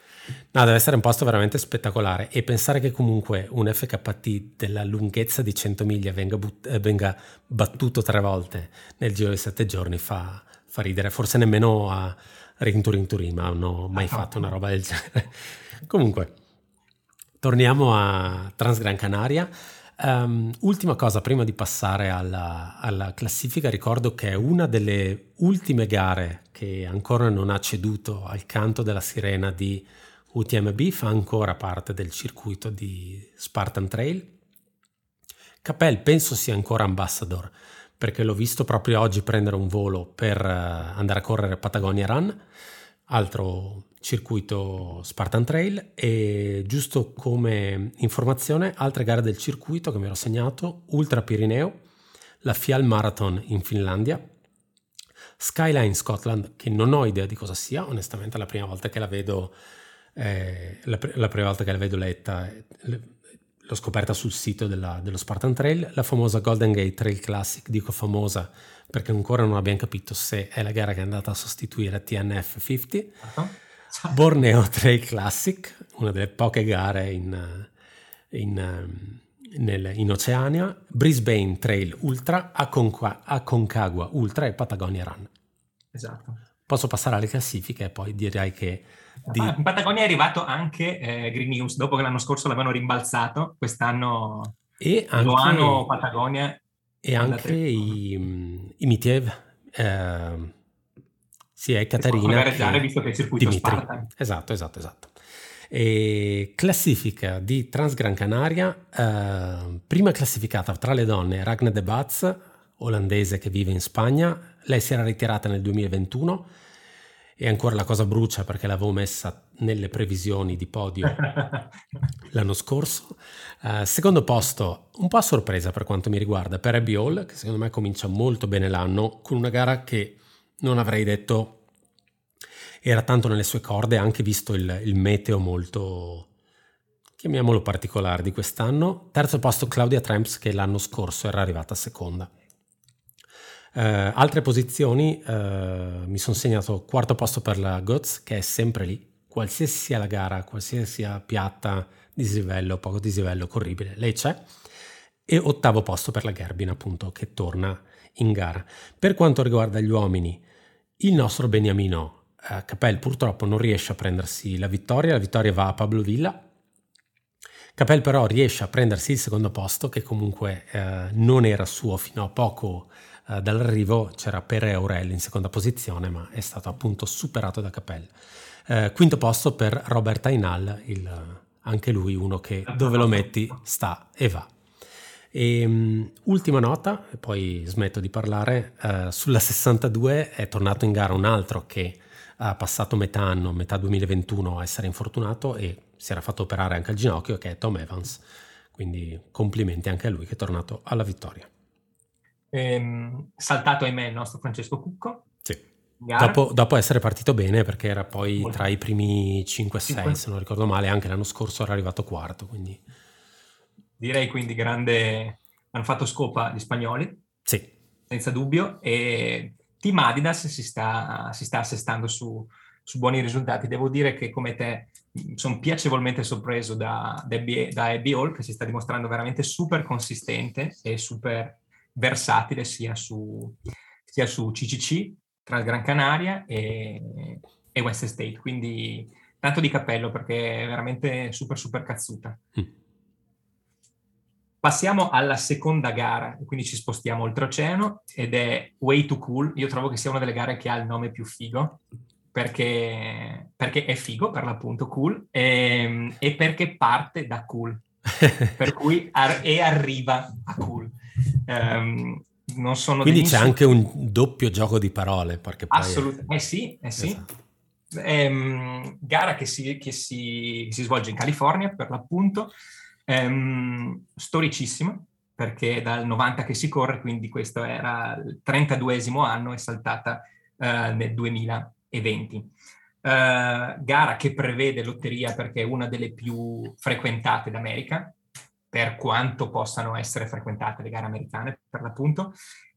No, deve essere un posto veramente spettacolare e pensare che comunque un FKT della lunghezza di 100 miglia venga, but- eh, venga battuto tre volte nel giro di sette giorni fa, fa ridere. Forse nemmeno a Rinturin Turin hanno mai fatto una roba del genere. comunque, torniamo a Transgran Canaria. Um, ultima cosa, prima di passare alla, alla, classifica, ricordo che è una delle ultime gare che ancora non ha ceduto al canto della sirena di UTMB fa ancora parte del circuito di Spartan Trail. Capel penso sia ancora ambassador perché l'ho visto proprio oggi prendere un volo per eh, andare a correre Patagonia Run, altro circuito Spartan Trail e giusto come informazione altre gare del circuito che mi ero segnato, Ultra Pirineo, la Fial Marathon in Finlandia, Skyline Scotland che non ho idea di cosa sia, onestamente è la prima volta che la vedo eh, la, la, prima volta che la vedo letta l'ho scoperta sul sito della, dello Spartan Trail, la famosa Golden Gate Trail Classic, dico famosa perché ancora non abbiamo capito se è la gara che è andata a sostituire TNF 50, uh-huh. Borneo Trail Classic, una delle poche gare in, in, nel, in Oceania, Brisbane Trail Ultra, Aconcagua Ultra e Patagonia Run. Esatto. Posso passare alle classifiche e poi direi che di... In Patagonia è arrivato anche eh, Green News, dopo che l'anno scorso l'avevano rimbalzato, quest'anno e anche, Loano, Patagonia. E anche i, mm, i Mitiev, eh, sia Caterina che visto che è il circuito Dimitri. Spartan. Esatto, esatto, esatto. E classifica di Transgran Canaria, eh, prima classificata tra le donne Ragnar de Baz, olandese che vive in Spagna, lei si era ritirata nel 2021 e ancora la cosa brucia perché l'avevo messa nelle previsioni di podio l'anno scorso. Uh, secondo posto, un po' a sorpresa per quanto mi riguarda, per Abby Hall, che secondo me comincia molto bene l'anno, con una gara che non avrei detto era tanto nelle sue corde, anche visto il, il meteo molto, chiamiamolo particolare, di quest'anno. Terzo posto Claudia Tramps, che l'anno scorso era arrivata seconda. Uh, altre posizioni, uh, mi sono segnato quarto posto per la Goz, che è sempre lì, qualsiasi sia la gara, qualsiasi sia piatta, dislivello, poco dislivello, corribile, lei c'è. E ottavo posto per la Gerbin, appunto, che torna in gara. Per quanto riguarda gli uomini, il nostro Beniamino uh, Capel purtroppo non riesce a prendersi la vittoria, la vittoria va a Pablo Villa. Capel però riesce a prendersi il secondo posto, che comunque non era suo fino a poco eh, dall'arrivo c'era Pere Aurelli in seconda posizione, ma è stato appunto superato da Capelli. Eh, quinto posto per Robert Ainal, il, anche lui uno che dove lo metti sta e va. E, um, ultima nota, e poi smetto di parlare, uh, sulla 62 è tornato in gara un altro che ha passato metà anno, metà 2021 a essere infortunato e si era fatto operare anche al ginocchio, che è Tom Evans. Quindi complimenti anche a lui che è tornato alla vittoria. Ehm, saltato ahimè il nostro Francesco Cucco. Sì. Dopo, dopo, essere partito bene perché era poi Molto. tra i primi 5-6 se non ricordo male, anche l'anno scorso era arrivato quarto. Quindi... Direi quindi grande, hanno fatto scopa gli spagnoli, sì. senza dubbio, e Team Adidas si sta, si sta assestando su, su, buoni risultati. Devo dire che come te sono piacevolmente sorpreso da, da Abby Hall che si sta dimostrando veramente super consistente e super versatile sia su, sia su CCC tra Gran Canaria e, e West State, quindi tanto di cappello perché è veramente super super cazzuta. Mm. Passiamo alla seconda gara, quindi ci spostiamo oltreoceano ed è Way to Cool. Io trovo che sia una delle gare che ha il nome più figo perché, perché è figo per l'appunto cool e, ehm, e perché parte da cool, per cui ar- e arriva a cool. Um, non sono Quindi c'è anche un doppio gioco di parole. Assolutamente, è... eh sì, eh sì. Esatto. Ehm, gara che, si, che si, si, svolge in California per l'appunto, ehm, storicissima perché è dal 90 che si corre, quindi questo era il 32esimo anno, è saltata eh, nel 2020. Uh, eh, gara che prevede lotteria perché è una delle più frequentate d'America, per quanto possano essere frequentate le gare americane, per l'appunto.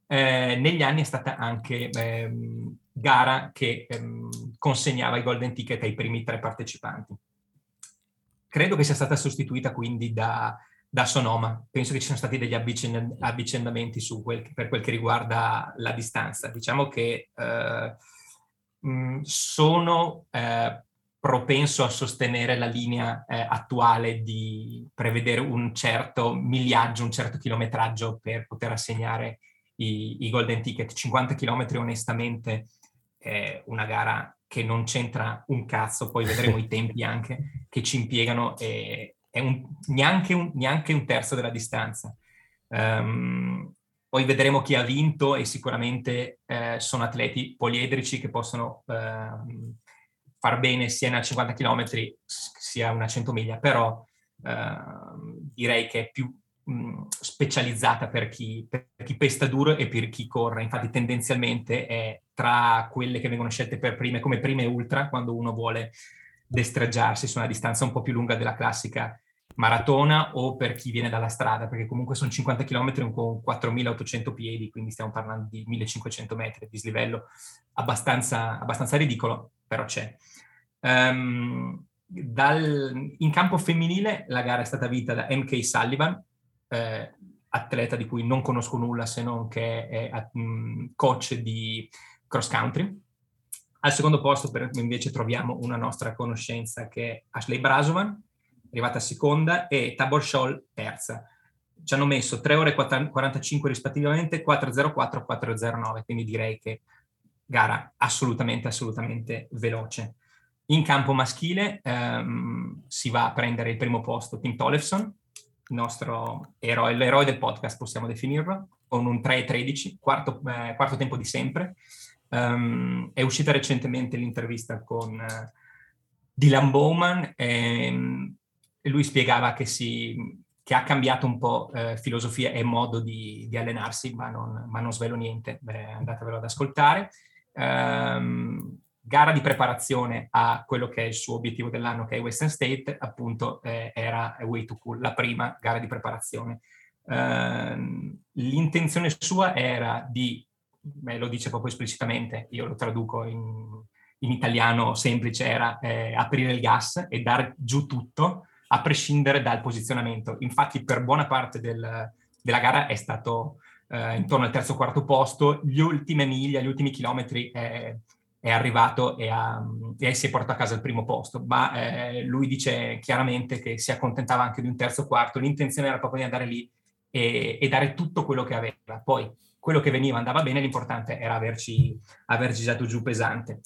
Eh, negli anni è stata anche ehm, gara che ehm, consegnava i golden ticket ai primi tre partecipanti. Credo che sia stata sostituita quindi da, da Sonoma. Penso che ci siano stati degli avvicend- avvicendamenti quel, per quel che riguarda la distanza. Diciamo che eh, mh, sono eh, propenso a sostenere la linea eh, attuale di prevedere un certo migliaggio, un certo chilometraggio per poter assegnare i, i golden ticket. 50 km onestamente è una gara che non c'entra un cazzo, poi vedremo i tempi anche che ci impiegano, e, è un, neanche, un, neanche, un, terzo della distanza. Um, poi vedremo chi ha vinto e sicuramente eh, sono atleti poliedrici che possono eh, far bene sia a 50 km sia una 100 miglia, però eh, direi che è più specializzata per chi, per chi, pesta duro e per chi corre. Infatti tendenzialmente è tra quelle che vengono scelte per prime, come prime ultra, quando uno vuole destreggiarsi su una distanza un po' più lunga della classica maratona o per chi viene dalla strada, perché comunque sono 50 km con 4.800 piedi, quindi stiamo parlando di 1.500 metri di dislivello abbastanza, abbastanza ridicolo, però c'è. Um, dal, in campo femminile la gara è stata vinta da MK Sullivan, eh, atleta di cui non conosco nulla se non che è um, coach di cross country. Al secondo posto per, invece troviamo una nostra conoscenza che è Ashley Brasovan, arrivata seconda, e Tabor Scholl terza. Ci hanno messo 3 ore e 45 rispettivamente, 4.04, 4.09, quindi direi che gara assolutamente, assolutamente veloce. In campo maschile ehm, si va a prendere il primo posto Tim Tollefson, il nostro eroe, l'eroe del podcast possiamo definirlo, con un 3.13, quarto, eh, quarto tempo di sempre. Um, è uscita recentemente l'intervista con uh, Dylan Bowman e, e, lui spiegava che, si, che ha cambiato un po' eh, filosofia e modo di, di allenarsi, ma non, ma non, svelo niente, Beh, andatevelo ad ascoltare. Um, gara di preparazione a quello che è il suo obiettivo dell'anno, che è Western State, appunto eh, era Way to Cool, la prima gara di preparazione. Uh, l'intenzione sua era di, beh, lo dice proprio esplicitamente, io lo traduco in, in italiano semplice, era eh, aprire il gas e dar giù tutto, a prescindere dal posizionamento. Infatti per buona parte del, della gara è stato eh, intorno al terzo o quarto posto, gli ultime miglia, gli ultimi chilometri eh, è arrivato e, ha, e, si è portato a casa il primo posto, ma eh, lui dice chiaramente che si accontentava anche di un terzo quarto, l'intenzione era proprio di andare lì e, e, dare tutto quello che aveva. Poi quello che veniva andava bene, l'importante era averci, averci dato giù pesante.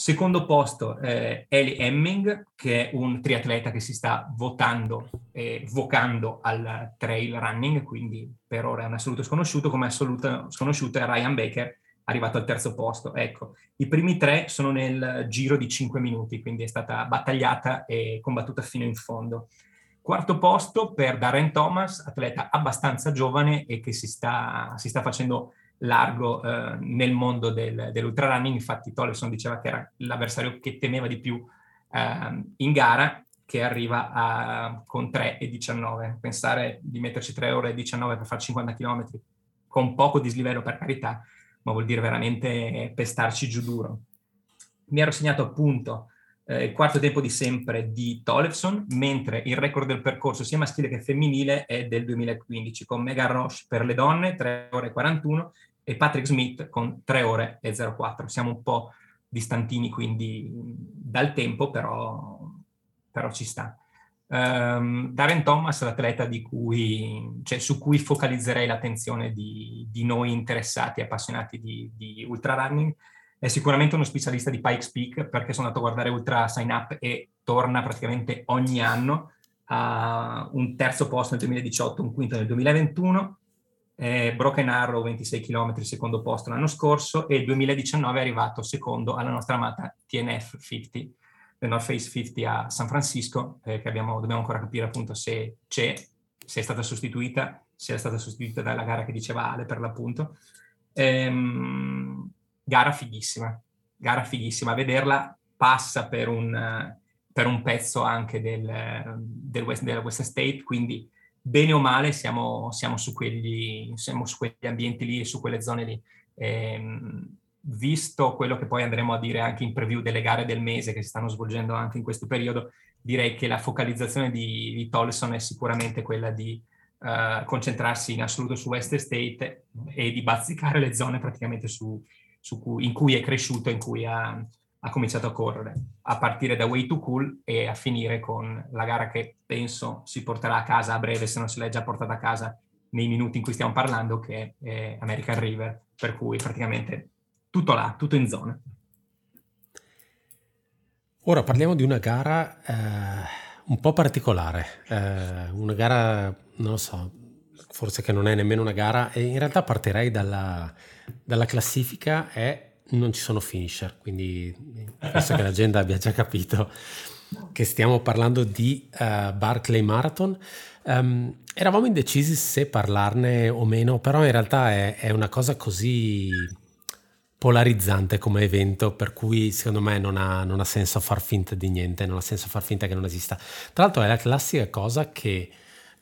Secondo posto eh, Eli Hemming, che è un triatleta che si sta votando e vocando al trail running, quindi per ora è un assoluto sconosciuto, come assoluto sconosciuto è Ryan Baker, arrivato al terzo posto. Ecco, i primi tre sono nel giro di cinque minuti, quindi è stata battagliata e combattuta fino in fondo. Quarto posto per Darren Thomas, atleta abbastanza giovane e che si sta, si sta facendo largo eh, nel mondo del, dell'ultrarunning, infatti Tollefson diceva che era l'avversario che temeva di più eh, in gara, che arriva a, con 3,19. Pensare di metterci 3 ore e 19 per fare 50 km con poco dislivello per carità, ma vuol dire veramente pestarci giù duro. Mi ero segnato appunto eh, il quarto tempo di sempre di Tollefson, mentre il record del percorso sia maschile che femminile è del 2015, con Megan Roche per le donne, 3 ore e 41, e Patrick Smith con 3 ore e 04. Siamo un po' distantini quindi dal tempo, però, però ci sta. Um, Darren Thomas, l'atleta cui, cioè, su cui focalizzerei l'attenzione di, di noi interessati, appassionati di, di ultrarunning, è sicuramente uno specialista di Pikes Peak perché sono andato a guardare Ultra Sign Up e torna praticamente ogni anno a un terzo posto nel 2018, un quinto nel 2021 eh, Broken Arrow 26 km secondo posto l'anno scorso e il 2019 è arrivato secondo alla nostra amata TNF 50, The North Face 50 a San Francisco, eh, che abbiamo, dobbiamo ancora capire appunto se c'è, se è stata sostituita, se è stata sostituita dalla gara che diceva Ale per l'appunto. Ehm, gara fighissima, gara fighissima, vederla passa per un, per un pezzo anche del, del West, della West State, quindi bene o male siamo, siamo, su, quegli, siamo su quegli ambienti lì e su quelle zone lì. Ehm, visto quello che poi andremo a dire anche in preview delle gare del mese che si stanno svolgendo anche in questo periodo, direi che la focalizzazione di, di Tolson è sicuramente quella di uh, concentrarsi in assoluto su West State e di bazzicare le zone praticamente su, su cui, in cui è cresciuto, in cui ha, ha cominciato a correre, a partire da Way to Cool e a finire con la gara che penso si porterà a casa a breve, se non se l'è già portata a casa nei minuti in cui stiamo parlando, che è American River, per cui praticamente tutto là, tutto in zona. Ora parliamo di una gara eh, un po' particolare, eh, una gara, non lo so, forse che non è nemmeno una gara, e in realtà partirei dalla, dalla classifica e non ci sono finisher, quindi penso che la gente abbia già capito che stiamo parlando di uh, Barclay Marathon. Um, eravamo indecisi se parlarne o meno, però in realtà è, è, una cosa così polarizzante come evento, per cui secondo me non ha, non ha, senso far finta di niente, non ha senso far finta che non esista. Tra l'altro è la classica cosa che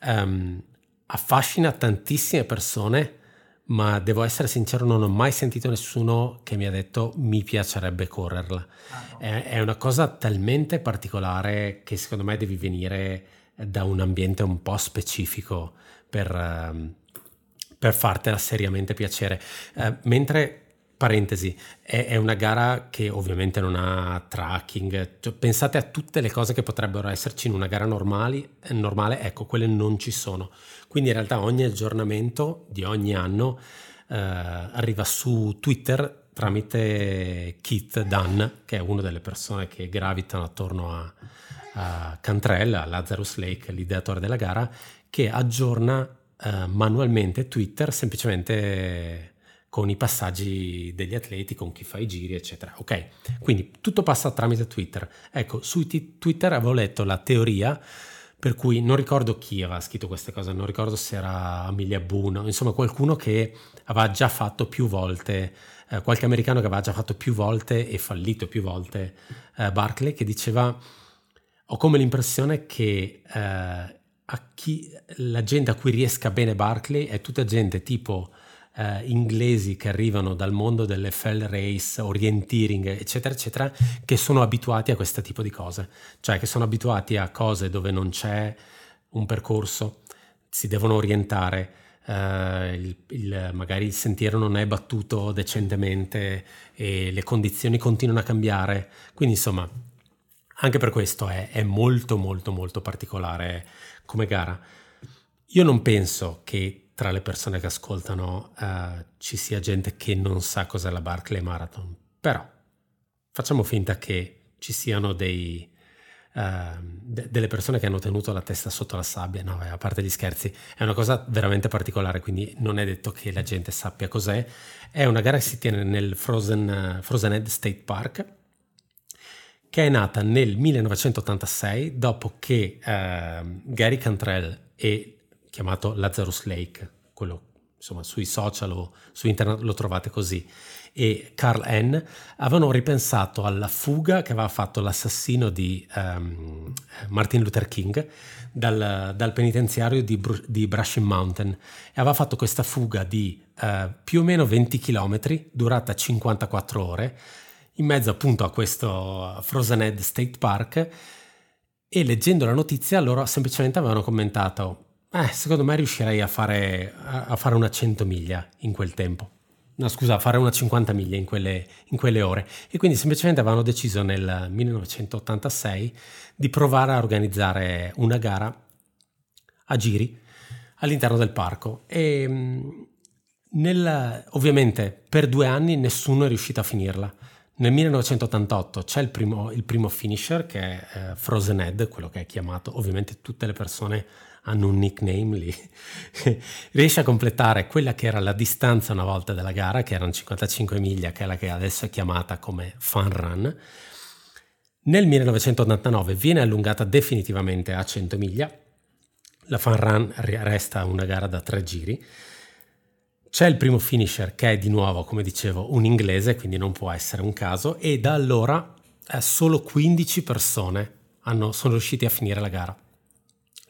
um, affascina tantissime persone ma devo essere sincero, non ho mai sentito nessuno che mi ha detto mi piacerebbe correrla. Ah, no. è, è, una cosa talmente particolare che secondo me devi venire da un ambiente un po' specifico per, uh, per fartela seriamente piacere. Uh, mentre Parentesi, è, è, una gara che ovviamente non ha tracking, cioè, pensate a tutte le cose che potrebbero esserci in una gara normali, normale, ecco, quelle non ci sono. Quindi in realtà ogni aggiornamento di ogni anno eh, arriva su Twitter tramite Keith Dunn, che è una delle persone che gravitano attorno a, a Cantrell, a Lazarus Lake, l'ideatore della gara, che aggiorna eh, manualmente Twitter semplicemente con i passaggi degli atleti, con chi fa i giri, eccetera. Ok, quindi tutto passa tramite Twitter. Ecco, su Twitter avevo letto la teoria per cui non ricordo chi aveva scritto queste cose, non ricordo se era Amelia Boone, insomma qualcuno che aveva già fatto più volte, eh, qualche americano che aveva già fatto più volte e fallito più volte eh, Barclay, che diceva ho come l'impressione che eh, a chi, la gente a cui riesca bene Barclay è tutta gente tipo eh, inglesi che arrivano dal mondo delle fell race, orienteering, eccetera, eccetera, che sono abituati a questo tipo di cose, cioè che sono abituati a cose dove non c'è un percorso, si devono orientare. Uh, il, il, magari il sentiero non è battuto decentemente e le condizioni continuano a cambiare. Quindi, insomma, anche per questo è, è molto, molto, molto particolare come gara. Io non penso che tra le persone che ascoltano uh, ci sia gente che non sa cos'è la Barclay Marathon, però facciamo finta che ci siano dei, uh, de- delle persone che hanno tenuto la testa sotto la sabbia, no, a parte gli scherzi, è una cosa veramente particolare, quindi non è detto che la gente sappia cos'è. È una gara che si tiene nel Frozen, uh, Frozen Head State Park, che è nata nel 1986 dopo che Gary Cantrell e chiamato Lazarus Lake, quello insomma sui social o su internet lo trovate così, e Carl N. avevano ripensato alla fuga che aveva fatto l'assassino di um, Martin Luther King dal, dal penitenziario di, di, Brushing Mountain. E aveva fatto questa fuga di uh, più o meno 20 km durata 54 ore in mezzo appunto a questo Frozen Head State Park. E leggendo la notizia loro semplicemente avevano commentato eh, secondo me riuscirei a fare, a fare, una 100 miglia in quel tempo. No, scusa, a fare una 50 miglia in quelle, in quelle ore. E quindi semplicemente avevano deciso nel 1986 di provare a organizzare una gara a giri all'interno del parco. E mm, nel, ovviamente per due anni nessuno è riuscito a finirla. Nel 1988 c'è il primo, il primo finisher che è eh, Frozen Head, quello che è chiamato, ovviamente tutte le persone hanno un nickname lì, riesce a completare quella che era la distanza una volta della gara, che erano 55 miglia, che è la che adesso è chiamata come Fun Run. Nel 1989 viene allungata definitivamente a 100 miglia, la Fun Run resta una gara da tre giri. C'è il primo finisher che è di nuovo, come dicevo, un inglese, quindi non può essere un caso, e da allora eh, solo 15 persone hanno, sono riusciti a finire la gara.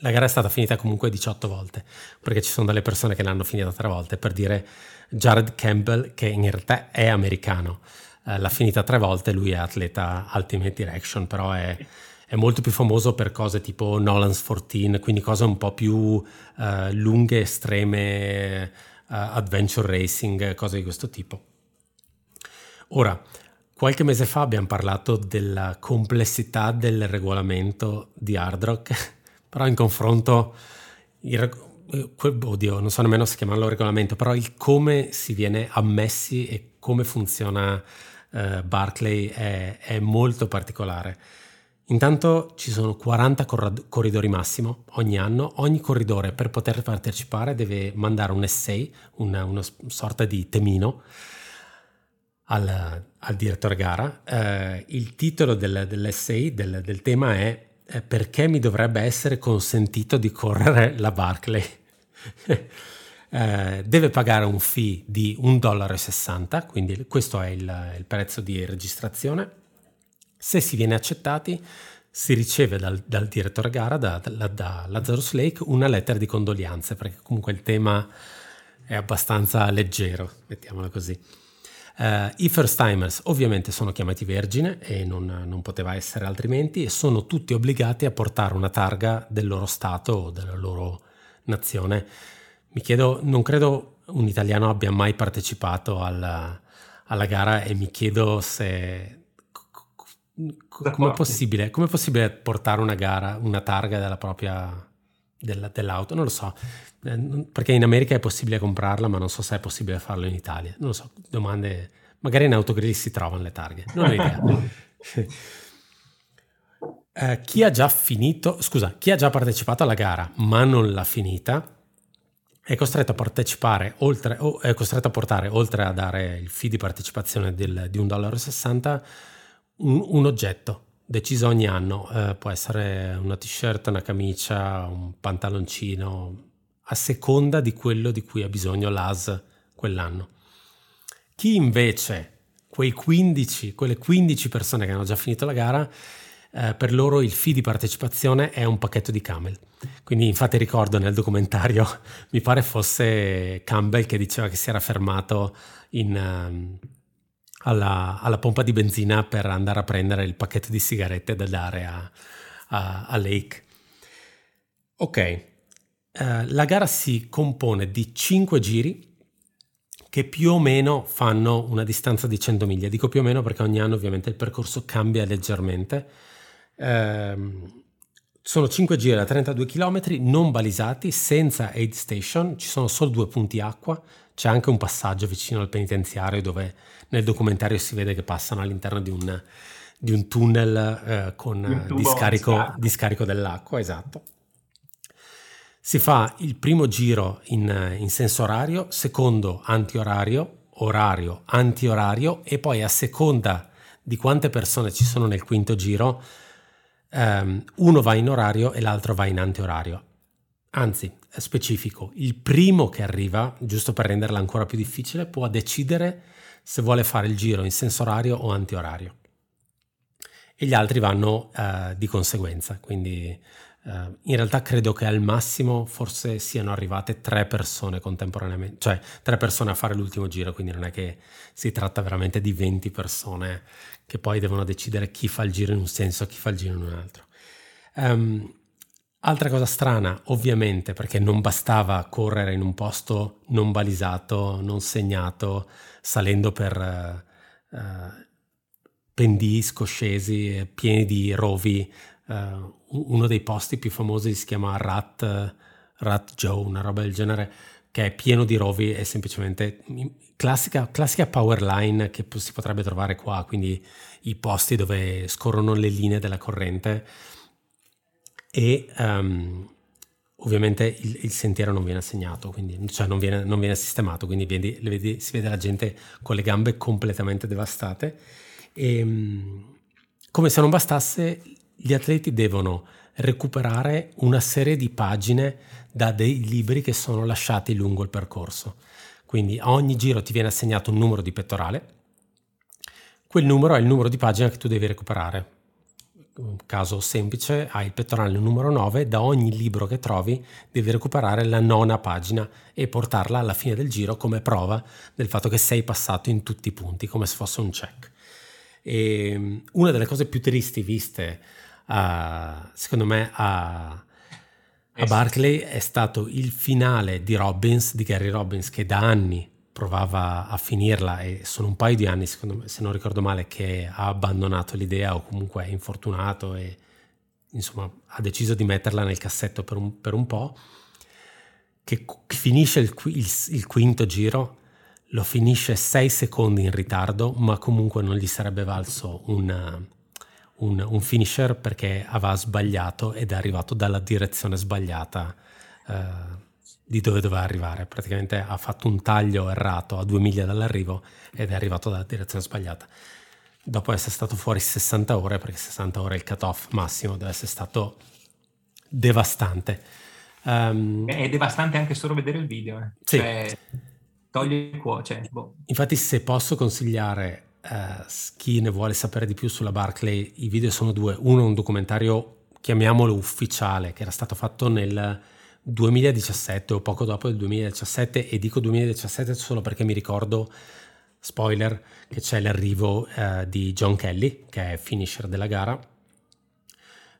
La gara è stata finita comunque 18 volte, perché ci sono delle persone che l'hanno finita tre volte, per dire Jared Campbell, che in realtà è americano, eh, l'ha finita tre volte, lui è atleta Ultimate Direction, però è, è molto più famoso per cose tipo Nolan's 14, quindi cose un po' più eh, lunghe, estreme, eh, adventure racing, cose di questo tipo. Ora, qualche mese fa abbiamo parlato della complessità del regolamento di Hard Rock però in confronto, il, oddio, non so nemmeno se chiamarlo regolamento, però il come si viene ammessi e come funziona eh, Barclay è, è, molto particolare. Intanto ci sono 40 corridori massimo ogni anno, ogni corridore per poter partecipare deve mandare un essay, una, una sorta di temino, al, al direttore gara. Eh, il titolo del, dell'essay, del, del tema è perché mi dovrebbe essere consentito di correre la Barclay? eh, deve pagare un fee di 1,60 dollaro, quindi questo è il, il, prezzo di registrazione. Se si viene accettati, si riceve dal, dal direttore gara, da, da, da Lazarus Lake, una lettera di condoglianze, perché comunque il tema è abbastanza leggero, mettiamola così. Uh, I first timers ovviamente sono chiamati vergine e non, non, poteva essere altrimenti e sono tutti obbligati a portare una targa del loro stato o della loro nazione. Mi chiedo, non credo un italiano abbia mai partecipato alla, alla gara e mi chiedo se come è possibile, possibile portare una gara, una targa della propria della, dell'auto? Non lo so. Eh, perché in America è possibile comprarla, ma non so se è possibile farlo in Italia. Non lo so, domande. Magari in autogrill si trovano le targhe, non ho idea. eh, chi ha già finito, scusa, chi ha già partecipato alla gara ma non l'ha finita, è costretto a partecipare oltre, o è costretto a portare, oltre a dare il fee di partecipazione del, di 1,60 dollaro, un, un oggetto deciso ogni anno. Eh, può essere una t-shirt, una camicia, un pantaloncino, a seconda di quello di cui ha bisogno l'AS quell'anno. Chi invece, quei 15, quelle 15 persone che hanno già finito la gara, eh, per loro il fee di partecipazione è un pacchetto di Camel. Quindi infatti ricordo nel documentario, mi pare fosse Campbell che diceva che si era fermato in, um, alla, alla, pompa di benzina per andare a prendere il pacchetto di sigarette da dare a, a, a Lake. Ok, eh, la gara si compone di 5 giri che più o meno fanno una distanza di 100 miglia. Dico più o meno perché ogni anno ovviamente il percorso cambia leggermente. Eh, sono 5 giri da 32 km non balisati, senza aid station, ci sono solo due punti acqua, c'è anche un passaggio vicino al penitenziario dove nel documentario si vede che passano all'interno di un, di un tunnel eh, con discarico, discarico, dell'acqua, esatto. Si fa il primo giro in, in senso orario, secondo antiorario, orario, antiorario e poi a seconda di quante persone ci sono nel quinto giro um, uno va in orario e l'altro va in antiorario. Anzi, specifico, il primo che arriva, giusto per renderla ancora più difficile, può decidere se vuole fare il giro in senso orario o antiorario. E gli altri vanno uh, di conseguenza, quindi uh, in realtà credo che al massimo forse siano arrivate tre persone contemporaneamente, cioè tre persone a fare l'ultimo giro, quindi non è che si tratta veramente di 20 persone che poi devono decidere chi fa il giro in un senso e chi fa il giro in un altro. Um, altra cosa strana, ovviamente, perché non bastava correre in un posto non balisato, non segnato, salendo per uh, pendii scoscesi pieni di rovi. Uh, uno dei posti più famosi si chiama Rat, Rat Joe, una roba del genere, che è pieno di rovi e semplicemente classica, classica power line che si potrebbe trovare qua, quindi i posti dove scorrono le linee della corrente. E um, ovviamente il, il, sentiero non viene assegnato, quindi, cioè non viene, non viene sistemato, quindi vedi, vedi, si vede la gente con le gambe completamente devastate. E um, come se non bastasse gli atleti devono recuperare una serie di pagine da dei libri che sono lasciati lungo il percorso. Quindi a ogni giro ti viene assegnato un numero di pettorale, quel numero è il numero di pagina che tu devi recuperare. Un caso semplice, hai il pettorale numero 9, da ogni libro che trovi devi recuperare la nona pagina e portarla alla fine del giro come prova del fatto che sei passato in tutti i punti, come se fosse un check. E mm, una delle cose più tristi viste, uh, secondo me, a, a Barclay è stato il finale di Robbins, di Gary Robbins, che da anni provava a finirla e sono un paio di anni, me, se non ricordo male, che ha abbandonato l'idea o comunque è infortunato e insomma ha deciso di metterla nel cassetto per un, per un po', che finisce il, il, il quinto giro, lo finisce sei secondi in ritardo, ma comunque non gli sarebbe valso un un, un finisher perché aveva sbagliato ed è arrivato dalla direzione sbagliata eh, di dove doveva arrivare. Praticamente ha fatto un taglio errato a due miglia dall'arrivo ed è arrivato dalla direzione sbagliata. Dopo essere stato fuori 60 ore, perché 60 ore è il cut-off massimo, deve essere stato devastante. Um, è devastante anche solo vedere il video. Eh. Sì. Cioè, toglie il cuore. Cioè, boh. Infatti, se posso consigliare Uh, chi ne vuole sapere di più sulla Barclay, i video sono due. Uno è un documentario, chiamiamolo ufficiale, che era stato fatto nel 2017 o poco dopo il 2017 e dico 2017 solo perché mi ricordo, spoiler, che c'è l'arrivo uh, di John Kelly, che è finisher della gara.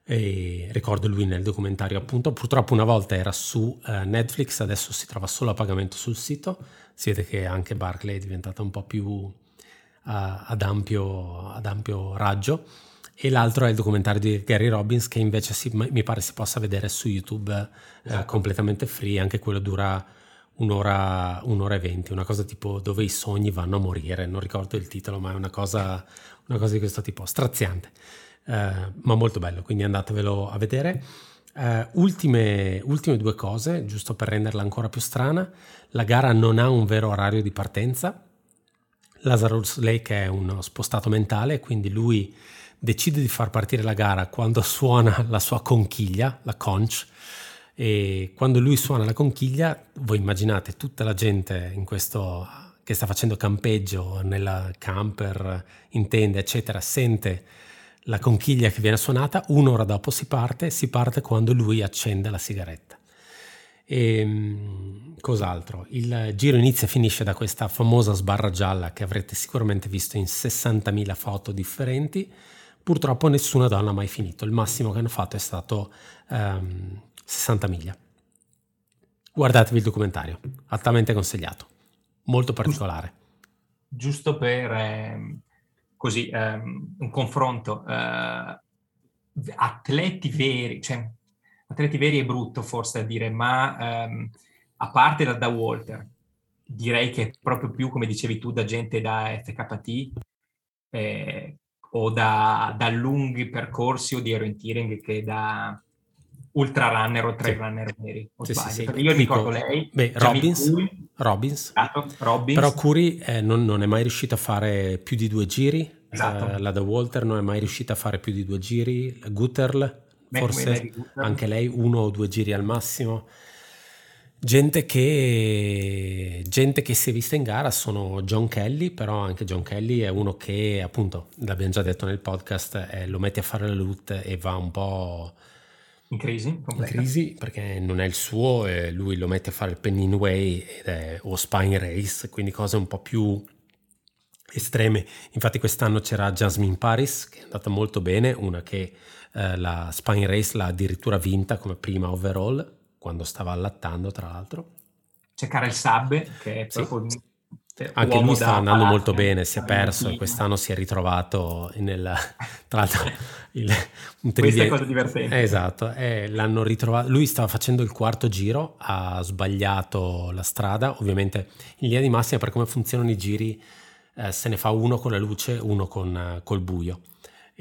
E ricordo lui nel documentario appunto, purtroppo una volta era su uh, Netflix, adesso si trova solo a pagamento sul sito, si vede che anche Barclay è diventata un po' più ad ampio, ad, ampio, raggio e l'altro è il documentario di Gary Robbins che invece si, mi pare si possa vedere su YouTube eh, esatto. completamente free, anche quello dura un'ora, un'ora e venti, una cosa tipo dove i sogni vanno a morire, non ricordo il titolo ma è una cosa, una cosa di questo tipo, straziante, eh, ma molto bello, quindi andatevelo a vedere. Uh, ultime, ultime, due cose, giusto per renderla ancora più strana. La gara non ha un vero orario di partenza, Lazarus Lake è uno spostato mentale, quindi lui decide di far partire la gara quando suona la sua conchiglia, la conch, e quando lui suona la conchiglia, voi immaginate tutta la gente in questo che sta facendo campeggio nella camper, in tenda, eccetera, sente la conchiglia che viene suonata, un'ora dopo si parte, si parte quando lui accende la sigaretta. E ehm, cos'altro? Il giro inizia e finisce da questa famosa sbarra gialla che avrete sicuramente visto in 60.000 foto differenti. Purtroppo nessuna donna ha mai finito. Il massimo che hanno fatto è stato um, 60 miglia. Guardatevi il documentario, altamente consigliato, molto particolare. Giusto per eh, così eh, un confronto. Eh, atleti veri, cioè atleti veri è brutto forse a dire, ma um, a parte da, da Walter, direi che proprio più, come dicevi tu, da gente da FKT eh, o da, da, lunghi percorsi o di orienteering che da ultra runner o trail sì. runner veri. Sì, sì, Io ricordo lei, beh, Robbins, Robbins. Esatto, Robbins. Però Curry eh, non, non, è mai riuscito a fare più di due giri. Esatto. Eh, la da Walter non è mai riuscita a fare più di due giri. Gutterl, forse anche lei uno o due giri al massimo. Gente che, gente che, si è vista in gara sono John Kelly, però anche John Kelly è uno che, appunto, l'abbiamo già detto nel podcast, eh, lo metti a fare la loot e va un po' in crisi, in crisi perché non è il suo e lui lo mette a fare il Pennin Way è, o Spine Race, quindi cose un po' più estreme. Infatti quest'anno c'era Jasmine Paris che è andata molto bene, una che eh, la Spine Race l'ha addirittura vinta come prima overall quando stava allattando, tra l'altro. C'è Karel Sabbe, che è sì. proprio anche lui sta andando molto bene, si è perso e quest'anno si è ritrovato nel, tra l'altro il, un trivia, Questa è cosa divertente. Esatto, eh, l'hanno ritrovato, lui stava facendo il quarto giro, ha sbagliato la strada, ovviamente in linea di massima per come funzionano i giri eh, se ne fa uno con la luce, uno con, col buio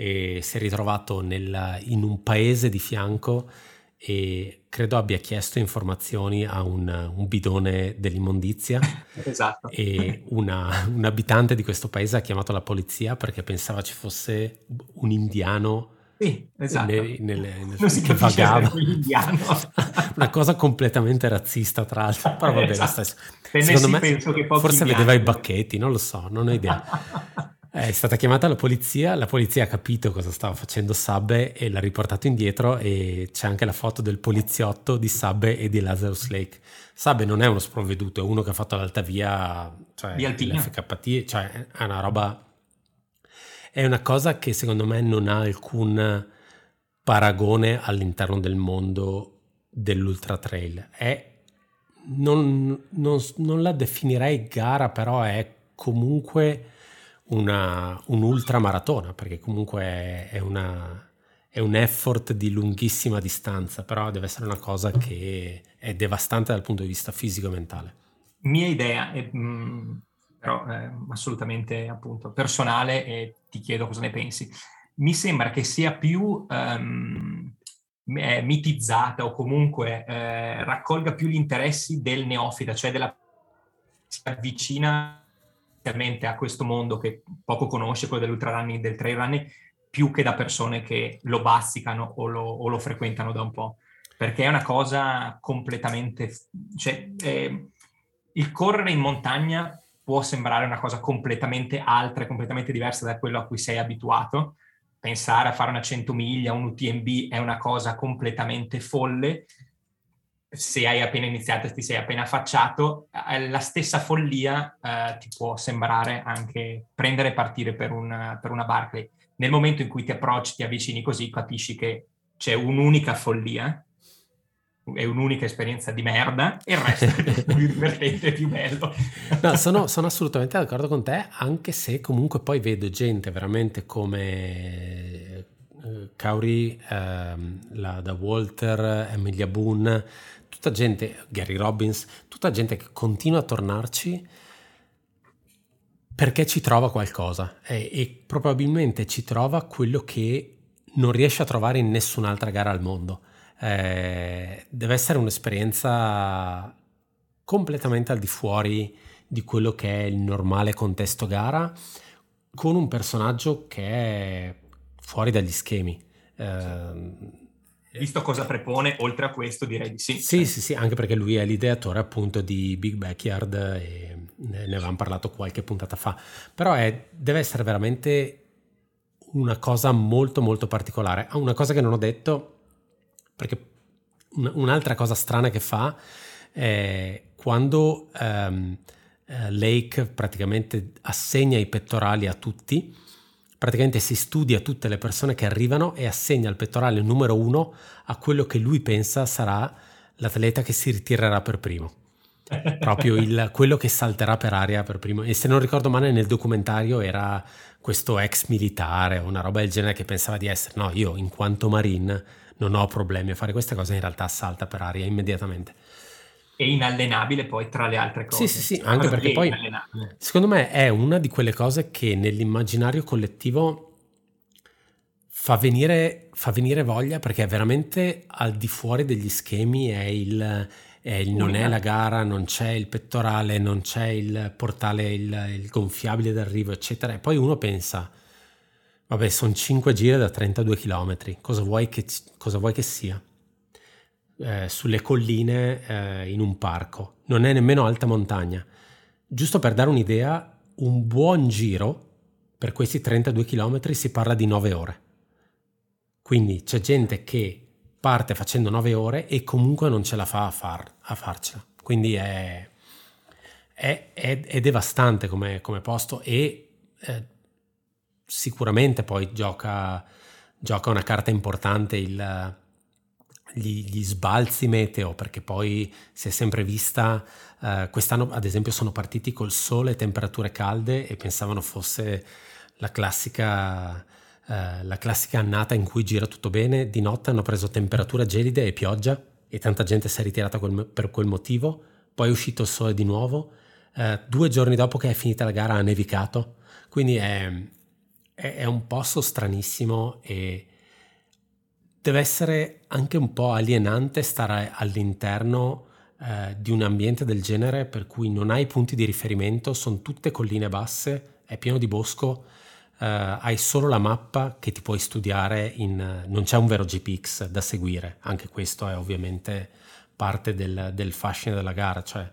e si è ritrovato nel, in un paese di fianco e credo abbia chiesto informazioni a un, un bidone dell'immondizia esatto. e una, un abitante di questo paese ha chiamato la polizia perché pensava ci fosse un indiano sì, esatto. nelle, nelle, nelle, che vagava una cosa completamente razzista tra l'altro però va bene esatto. secondo me forse vedeva i bacchetti non lo so non ho idea È stata chiamata la polizia, la polizia ha capito cosa stava facendo Sabbe e l'ha riportato indietro e c'è anche la foto del poliziotto di Sabbe e di Lazarus Lake. Sabbe non è uno sprovveduto, è uno che ha fatto l'alta via, cioè l'FKT, cioè è una roba... È una cosa che secondo me non ha alcun paragone all'interno del mondo dell'ultra trail. È, non, non, non la definirei gara, però è comunque una, un'ultramaratona, perché comunque è, una, è, un effort di lunghissima distanza, però deve essere una cosa che è devastante dal punto di vista fisico e mentale. Mia idea, è, mm, però è assolutamente appunto personale e ti chiedo cosa ne pensi. Mi sembra che sia più um, mitizzata o comunque eh, raccolga più gli interessi del neofita, cioè della si avvicina a questo mondo che poco conosce, quello dell'ultrarunning e del trail running, più che da persone che lo bazzicano o lo, o lo frequentano da un po'. Perché è una cosa completamente... Cioè, eh, il correre in montagna può sembrare una cosa completamente altra completamente diversa da quello a cui sei abituato. Pensare a fare una 100 miglia, un UTMB è una cosa completamente folle se hai appena iniziato e ti sei appena affacciato, eh, la stessa follia eh, ti può sembrare anche prendere e partire per, un, per una Barclay. Nel momento in cui ti approcci, ti avvicini così, capisci che c'è un'unica follia, è un'unica esperienza di merda e il resto è più divertente e più bello. No, sono, sono, assolutamente d'accordo con te, anche se comunque poi vedo gente veramente come uh, Kauri, uh, la, da Walter, Emilia Boone, tutta gente, Gary Robbins, tutta gente che continua a tornarci perché ci trova qualcosa e, e probabilmente ci trova quello che non riesce a trovare in nessun'altra gara al mondo. Eh, deve essere un'esperienza completamente al di fuori di quello che è il normale contesto gara, con un personaggio che è fuori dagli schemi. Eh, Visto cosa prepone, oltre a questo direi di sì. Sì, sì, sì, anche perché lui è l'ideatore appunto di Big Backyard e ne avevamo parlato qualche puntata fa. Però è, deve essere veramente una cosa molto molto particolare. Ha una cosa che non ho detto, perché un'altra cosa strana che fa è quando um, Lake praticamente assegna i pettorali a tutti praticamente si studia tutte le persone che arrivano e assegna il pettorale numero uno a quello che lui pensa sarà l'atleta che si ritirerà per primo. proprio il, quello che salterà per aria per primo. E se non ricordo male nel documentario era questo ex militare o una roba del genere che pensava di essere, no, io in quanto marine non ho problemi a fare queste cose, in realtà salta per aria immediatamente. E inallenabile poi tra le altre cose. Sì, sì, sì, anche perché poi secondo me è una di quelle cose che nell'immaginario collettivo fa venire, fa venire voglia perché veramente al di fuori degli schemi è il, è il non è la gara, non c'è il pettorale, non c'è il portale, il, il gonfiabile d'arrivo, eccetera. E poi uno pensa, vabbè, sono 5 giri da 32 km, cosa vuoi che, cosa vuoi che sia? Eh, sulle colline eh, in un parco, non è nemmeno alta montagna. Giusto per dare un'idea, un buon giro per questi 32 km si parla di 9 ore. Quindi c'è gente che parte facendo 9 ore e comunque non ce la fa a, far, a farcela. Quindi è, è, è, è devastante come, come, posto e eh, sicuramente poi gioca, gioca, una carta importante il, gli, gli, sbalzi meteo perché poi si è sempre vista, eh, quest'anno ad esempio sono partiti col sole temperature calde e pensavano fosse la classica eh, la classica annata in cui gira tutto bene, di notte hanno preso temperatura gelide e pioggia e tanta gente si è ritirata quel, per quel motivo, poi è uscito il sole di nuovo, uh, due giorni dopo che è finita la gara ha nevicato, quindi è, è, è un posto stranissimo e deve essere anche un po' alienante stare all'interno eh, di un ambiente del genere per cui non hai punti di riferimento, sono tutte colline basse, è pieno di bosco Uh, hai solo la mappa che ti puoi studiare in... non c'è un vero GPX da seguire, anche questo è ovviamente parte del, del fascino della gara, cioè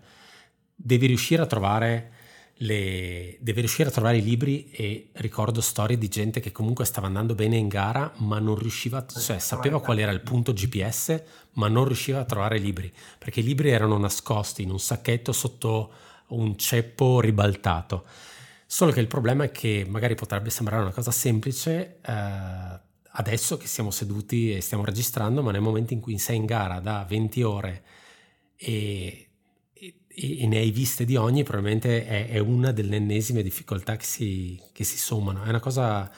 devi riuscire a trovare le... devi riuscire a trovare i libri e ricordo storie di gente che comunque stava andando bene in gara ma non riusciva, cioè sapeva qual era il punto GPS ma non riusciva a trovare i libri, perché i libri erano nascosti in un sacchetto sotto un ceppo ribaltato. Solo che il problema è che magari potrebbe sembrare una cosa semplice eh, adesso che siamo seduti e stiamo registrando, ma nel momento in cui sei in gara da 20 ore e, e, e ne hai viste di ogni, probabilmente è, è una delle ennesime difficoltà che si, che si sommano. È una, cosa,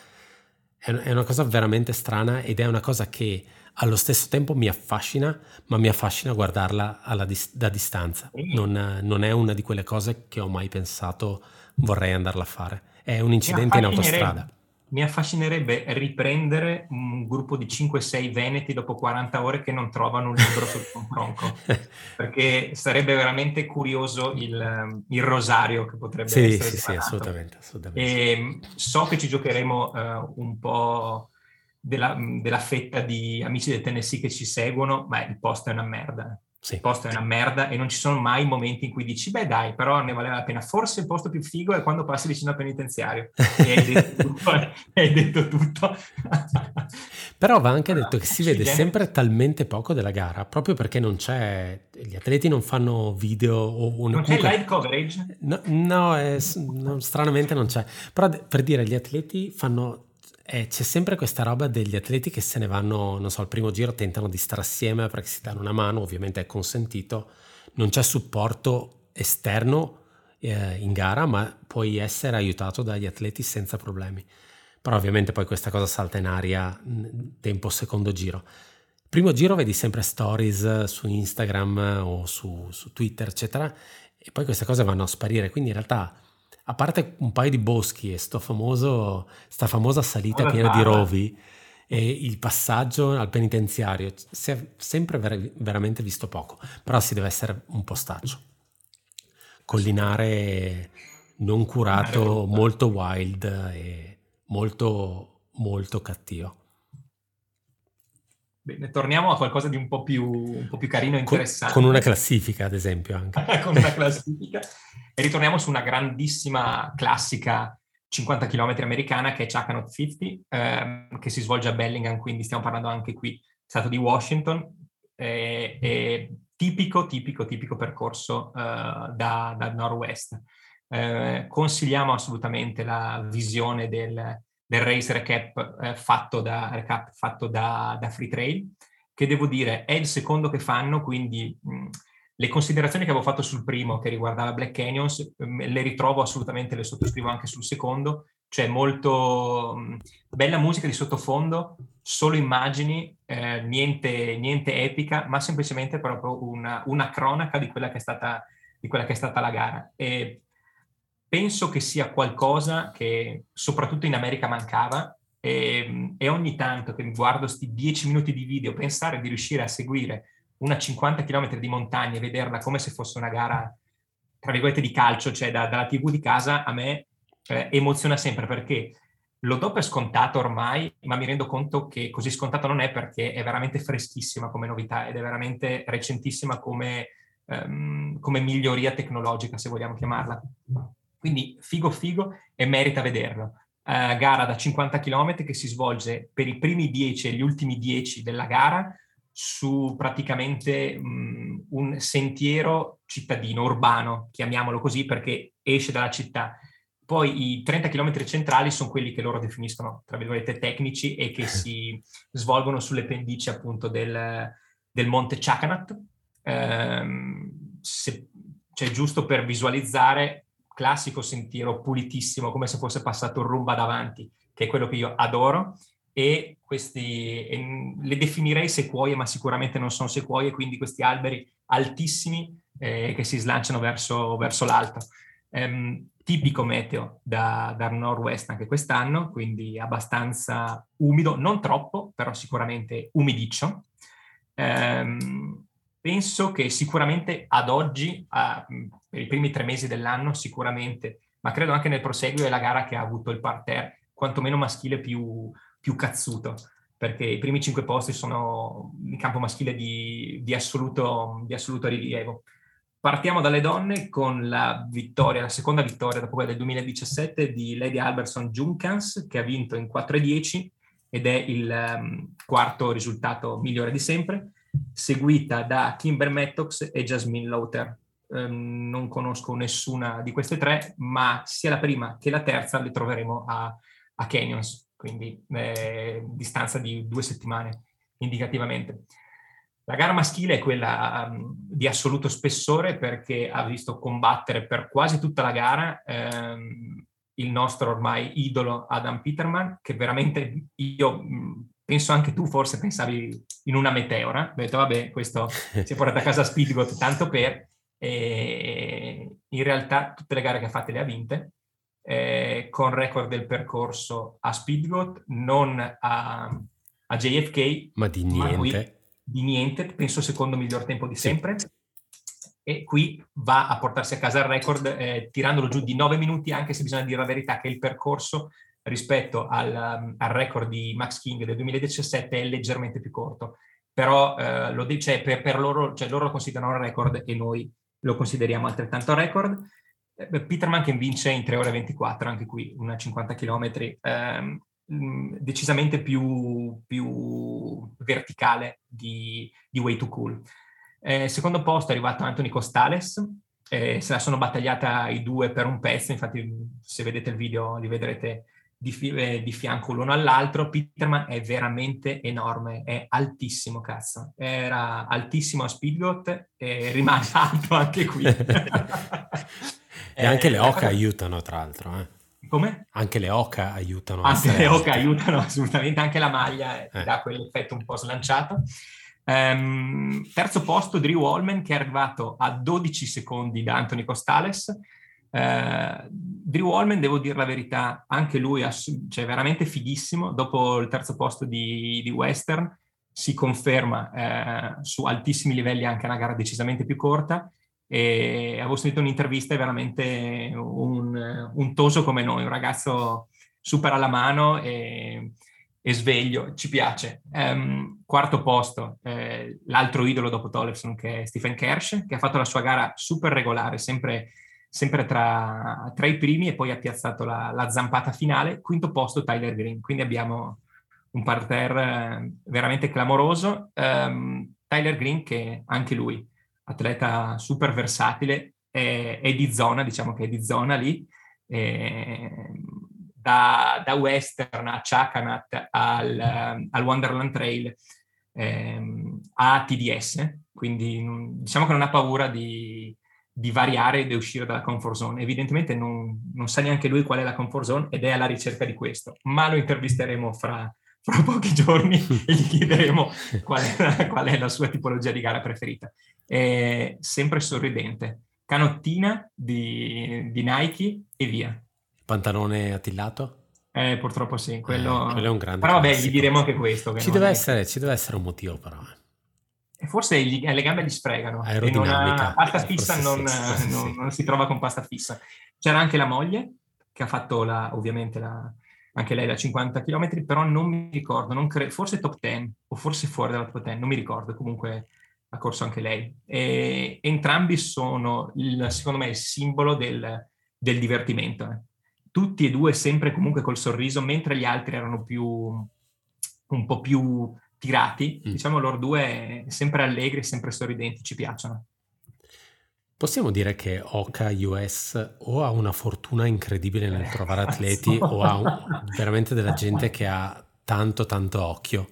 è una cosa veramente strana ed è una cosa che allo stesso tempo mi affascina, ma mi affascina guardarla dis- da distanza. Non, non, è una di quelle cose che ho mai pensato vorrei andarla a fare. È un incidente in autostrada. Mi affascinerebbe riprendere un gruppo di 5-6 veneti dopo 40 ore che non trovano un libro sul confronto, perché sarebbe veramente curioso il, il rosario che potrebbe sì, essere. Sì, sì, assolutamente. assolutamente. E so che ci giocheremo uh, un po' della, della, fetta di amici del Tennessee che ci seguono, ma il posto è una merda. Sì. Il posto è una merda e non ci sono mai momenti in cui dici, beh dai, però ne valeva la pena. Forse il posto più figo è quando passi vicino al penitenziario. e hai detto tutto. hai detto tutto. però va anche detto che si vede sempre talmente poco della gara, proprio perché non c'è, gli atleti non fanno video o una... Non c'è live coverage? No, no, è, no, stranamente non c'è. Però per dire, gli atleti fanno eh, c'è sempre questa roba degli atleti che se ne vanno, non so, al primo giro tentano di stare assieme perché si danno una mano, ovviamente è consentito, non c'è supporto esterno eh, in gara, ma puoi essere aiutato dagli atleti senza problemi. Però ovviamente poi questa cosa salta in aria tempo secondo giro. Primo giro vedi sempre stories su Instagram o su, su Twitter, eccetera, e poi queste cose vanno a sparire, quindi in realtà a parte un paio di boschi e sto famoso, sta famosa salita oh, piena di rovi e il passaggio al penitenziario, si è sempre ver- veramente visto poco, però si deve essere un po' staccio. Collinare non curato, molto wild e molto, molto cattivo. Bene, torniamo a qualcosa di un po' più, un po più carino e interessante. Con, con una classifica, ad esempio, anche. con una classifica. E ritorniamo su una grandissima classica 50 km americana che è Chakanot 50, ehm, che si svolge a Bellingham, quindi stiamo parlando anche qui, stato di Washington. E, e tipico, tipico, tipico percorso uh, da, da nord-west. Eh, consigliamo assolutamente la visione del, del race recap, eh, fatto, da, recap fatto da, da Free Trail, che devo dire è il secondo che fanno, quindi mh, le considerazioni che avevo fatto sul primo, che riguardava Black Canyons, le ritrovo assolutamente, le sottoscrivo anche sul secondo, cioè molto bella musica di sottofondo, solo immagini, eh, niente, niente, epica, ma semplicemente proprio una, una cronaca di quella, stata, di quella, che è stata, la gara. E penso che sia qualcosa che soprattutto in America mancava e, e ogni tanto che mi guardo questi dieci minuti di video, pensare di riuscire a seguire una 50 km di montagna e vederla come se fosse una gara, tra virgolette, di calcio, cioè da, dalla TV di casa, a me eh, emoziona sempre perché lo do per scontato ormai, ma mi rendo conto che così scontato non è perché è veramente freschissima come novità ed è veramente recentissima come, um, come miglioria tecnologica, se vogliamo chiamarla. Quindi figo figo e merita vederlo. Uh, gara da 50 km che si svolge per i primi 10 e gli ultimi 10 della gara su praticamente um, un sentiero cittadino, urbano, chiamiamolo così, perché esce dalla città poi i 30 km centrali sono quelli che loro definiscono, tra virgolette, tecnici e che si svolgono sulle pendici appunto del, del monte Chakanat. Ehm, se, cioè giusto per visualizzare, classico sentiero pulitissimo, come se fosse passato rumba davanti, che è quello che io adoro, e questi, e le definirei sequoie, ma sicuramente non sono sequoie, quindi questi alberi altissimi eh, che si slanciano verso, verso l'alto. Um, tipico meteo da, da nord-west anche quest'anno, quindi abbastanza umido, non troppo, però sicuramente umidiccio. Um, penso che sicuramente ad oggi, a, per i primi tre mesi dell'anno, sicuramente, ma credo anche nel proseguio è la gara che ha avuto il parterre, quantomeno maschile, più, più cazzuto perché i primi cinque posti sono in campo maschile di, di, assoluto, di assoluto rilievo. Partiamo dalle donne con la vittoria, la seconda vittoria dopo quella del 2017 di Lady Alberson Junkans che ha vinto in 4-10 ed è il um, quarto risultato migliore di sempre, seguita da Kimber Mattox e Jasmine Lauter. Um, non conosco nessuna di queste tre, ma sia la prima che la terza le troveremo a, a Canyons, quindi eh, distanza di due settimane indicativamente. La gara maschile è quella um, di assoluto spessore perché ha visto combattere per quasi tutta la gara um, il nostro ormai idolo Adam Peterman, che veramente io penso anche tu forse pensavi in una meteora. Ho detto vabbè, questo si è portato a casa Speedgot tanto per... E in realtà tutte le gare che ha fatte le ha vinte, eh, con record del percorso a Speedgot, non a, a JFK. Ma di niente. Ma qui, di niente, penso secondo miglior tempo di sempre. E qui va a portarsi a casa il record eh, tirandolo giù di 9 minuti, anche se bisogna dire la verità che il percorso rispetto al, um, al record di Max King del 2017 è leggermente più corto. Però eh, lo dice per, per, loro, cioè loro lo considerano un record e noi lo consideriamo altrettanto record. Eh, Peterman che vince in 3 ore e 24, anche qui una 50 km. Ehm, Mm, decisamente più, più, verticale di, di Way to Cool. Eh, secondo posto è arrivato Anthony Costales, eh, se la sono battagliata i due per un pezzo, infatti se vedete il video li vedrete di, fi- eh, di fianco l'uno all'altro. Peterman è veramente enorme, è altissimo, cazzo. Era altissimo a Speedgot e rimane alto anche qui. e anche le oca aiutano, tra l'altro. Eh. Come? Anche le oca aiutano. Anche le oca aiutano assolutamente, anche la maglia eh. dà quell'effetto un po' slanciato. Um, terzo posto Drew Allman che è arrivato a 12 secondi da Anthony Costales. Uh, Drew Allman, devo dire la verità, anche lui è cioè, veramente fighissimo. Dopo il terzo posto di, di Western si conferma eh, su altissimi livelli anche una gara decisamente più corta e avevo sentito un'intervista, è veramente un, un, toso come noi, un ragazzo super alla mano e, e sveglio, ci piace. Um, quarto posto, eh, l'altro idolo dopo Tollefson che è Stephen Kersh, che ha fatto la sua gara super regolare, sempre, sempre tra, tra, i primi e poi ha piazzato la, la, zampata finale. Quinto posto Tyler Green, quindi abbiamo un parterre eh, veramente clamoroso. Um, Tyler Green che anche lui atleta super versatile, è, è, di zona, diciamo che è di zona lì, da, da, Western a Chakanat al, al Wonderland Trail. ehm, ha TDS, quindi diciamo che non ha paura di, di variare e di uscire dalla comfort zone. Evidentemente non, non, sa neanche lui qual è la comfort zone ed è alla ricerca di questo, ma lo intervisteremo fra, fra pochi giorni e gli chiederemo qual è, la, qual è, la, sua tipologia di gara preferita. È sempre sorridente, canottina di, di Nike e via. Pantalone attillato? Eh, purtroppo sì, quello... Eh, quello è un grande Però vabbè, classico. gli diremo anche questo. Ci deve, è... essere, ci deve, essere, un motivo però. Eh. E forse gli, le gambe gli sfregano. Aerodinamica. Ha, pasta fissa non, sì, non, sì. non, si trova con pasta fissa. C'era anche la moglie, che ha fatto la, ovviamente la, anche lei da 50 km, però non mi ricordo, non cre- forse top 10 o forse fuori dalla top 10, non mi ricordo, comunque ha corso anche lei. E entrambi sono, il, secondo me, il simbolo del, del divertimento. Eh. Tutti e due sempre comunque col sorriso, mentre gli altri erano più, un po' più tirati, mm. diciamo loro due sempre allegri, sempre sorridenti, ci piacciono. Possiamo dire che Oka US o ha una fortuna incredibile nel trovare atleti o ha un, veramente della gente che ha tanto tanto occhio.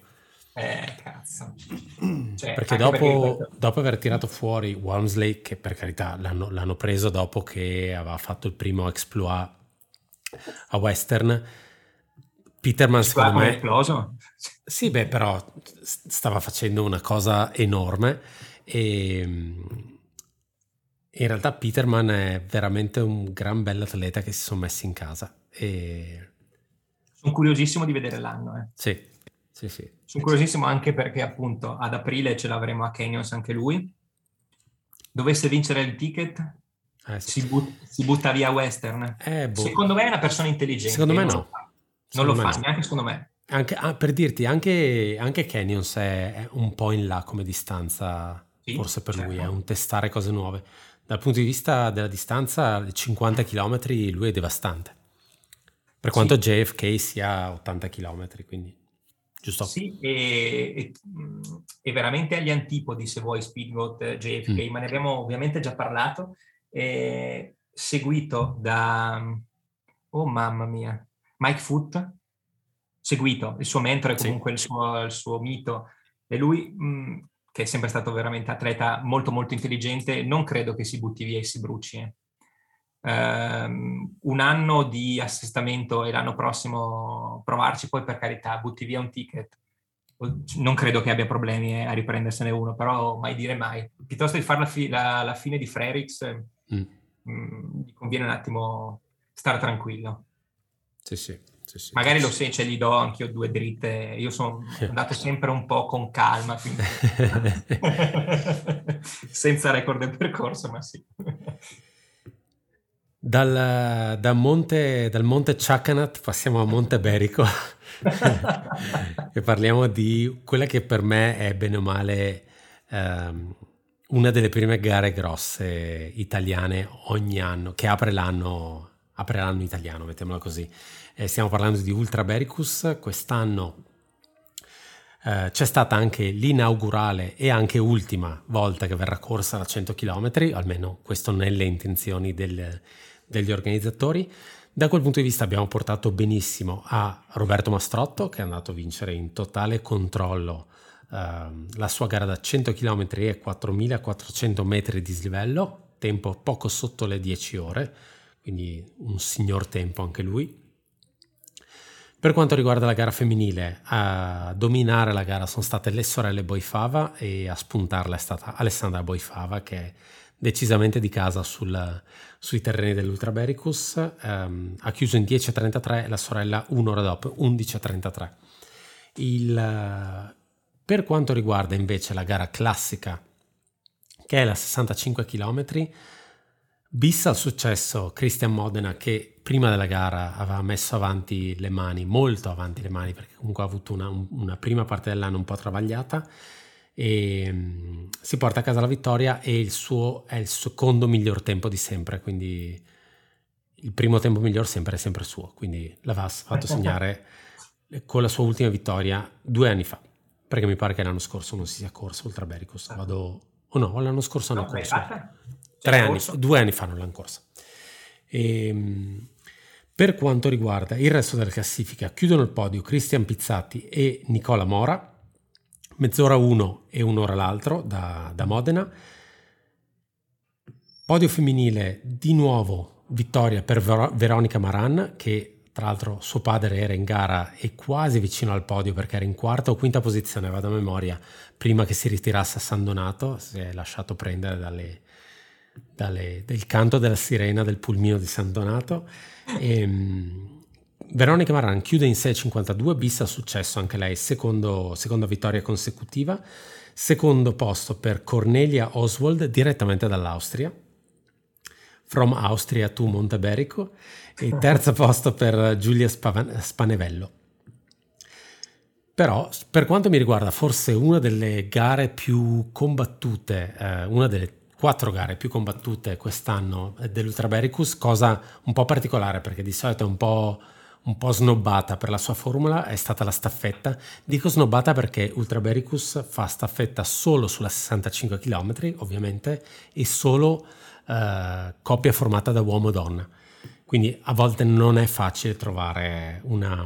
Eh, cazzo. Cioè, perché, dopo, perché dopo, aver tirato fuori Walmsley, che per carità l'hanno, l'hanno, preso dopo che aveva fatto il primo exploit a Western, Peterman secondo me... esploso? Sì, beh, però stava facendo una cosa enorme e in realtà Peterman è veramente un gran bell'atleta che si sono messi in casa. E... Sono curiosissimo di vedere l'anno. Eh. Sì, sì, sì. Sono curiosissimo anche perché appunto ad aprile ce l'avremo a Canyons anche lui. Dovesse vincere il ticket, eh, sì. si, but- si, butta via Western. Eh, boh. Secondo me è una persona intelligente. Secondo me no. Non lo fa, non lo fa neanche secondo me. Anche, ah, per dirti, anche, anche Canyons è, è, un po' in là come distanza, sì, forse per certo. lui, è un testare cose nuove dal punto di vista della distanza, 50 km lui è devastante. Per quanto sì. JFK sia 80 km, quindi giusto? Sì, e, e, e, veramente agli antipodi, se vuoi, Speedgoat, JFK, mm. ma ne abbiamo ovviamente già parlato, eh, seguito da, oh mamma mia, Mike Foot, seguito, il suo mentore, comunque sì. il, suo, il, suo, mito, e lui... Mh, che è sempre stato veramente atleta molto molto intelligente, non credo che si butti via e si bruci. Eh. Um, un anno di assestamento e l'anno prossimo provarci, poi per carità butti via un ticket. Non credo che abbia problemi eh, a riprendersene uno, però mai dire mai. Piuttosto di fare la, fi- la, la fine di Frerix, mm. mh, mm, conviene un attimo stare tranquillo. Sì, sì. Sì, sì, Magari lo se ce li do anch'io due dritte, io sono andato sempre un po' con calma, quindi... senza record del percorso, ma sì. Dal, da monte, dal monte Chakanat passiamo a Monte Berico e parliamo di quella che per me è bene o male um, una delle prime gare grosse italiane ogni anno, che apre l'anno, apre l'anno italiano, mettiamola così eh, stiamo parlando di Ultra Bericus, quest'anno eh, c'è stata anche l'inaugurale e anche ultima volta che verrà corsa da 100 km, almeno questo nelle intenzioni del, degli organizzatori. Da quel punto di vista abbiamo portato benissimo a Roberto Mastrotto che è andato a vincere in totale controllo eh, la sua gara da 100 km e 4400 metri di slivello, tempo poco sotto le 10 ore, quindi un signor tempo anche lui. Per quanto riguarda la gara femminile, a dominare la gara sono state le sorelle Boifava e a spuntarla è stata Alessandra Boifava che è decisamente di casa sul, sui terreni dell'Ultra Bericus. Um, ha chiuso in 10.33 e la sorella un'ora dopo 11.33. Il, per quanto riguarda invece la gara classica, che è la 65 km, bis al successo Christian Modena che prima della gara aveva messo avanti le mani, molto avanti le mani, perché comunque ha avuto una, una prima parte dell'anno un po' travagliata e um, si porta a casa la vittoria e il suo è il secondo miglior tempo di sempre, quindi il primo tempo miglior sempre è sempre suo, quindi l'aveva fatto segnare con la sua ultima vittoria due anni fa, perché mi pare che l'anno scorso non si sia corso Ultra Bericus, vado... o oh no, l'anno scorso hanno no, corso. Tre anni, due anni fa non l'hanno corsa. E, ehm, per quanto riguarda il resto della classifica, chiudono il podio Cristian Pizzati e Nicola Mora. mezz'ora uno e un'ora l'altro da, da Modena. Podio femminile di nuovo vittoria per Ver- Veronica Maran che tra l'altro suo padre era in gara e quasi vicino al podio perché era in quarta o quinta posizione, vado a memoria, prima che si ritirasse a San Donato, si è lasciato prendere dalle, dalle, del canto della sirena del pulmino di San Donato. E, um, Veronica Maran chiude in 6,52, bis ha successo anche lei, secondo, seconda vittoria consecutiva. Secondo posto per Cornelia Oswald direttamente dall'Austria, From Austria to Monteberico e terzo posto per Giulia Spanevello. Però, per quanto mi riguarda, forse una delle gare più combattute, eh, una delle quattro gare più combattute quest'anno dell'Ultrabericus, cosa un po' particolare perché di solito è un po', un po' snobbata per la sua formula, è stata la staffetta. Dico snobbata perché Ultrabericus fa staffetta solo sulla 65 km, ovviamente, e solo eh, coppia formata da uomo-donna. Quindi a volte non è facile trovare una,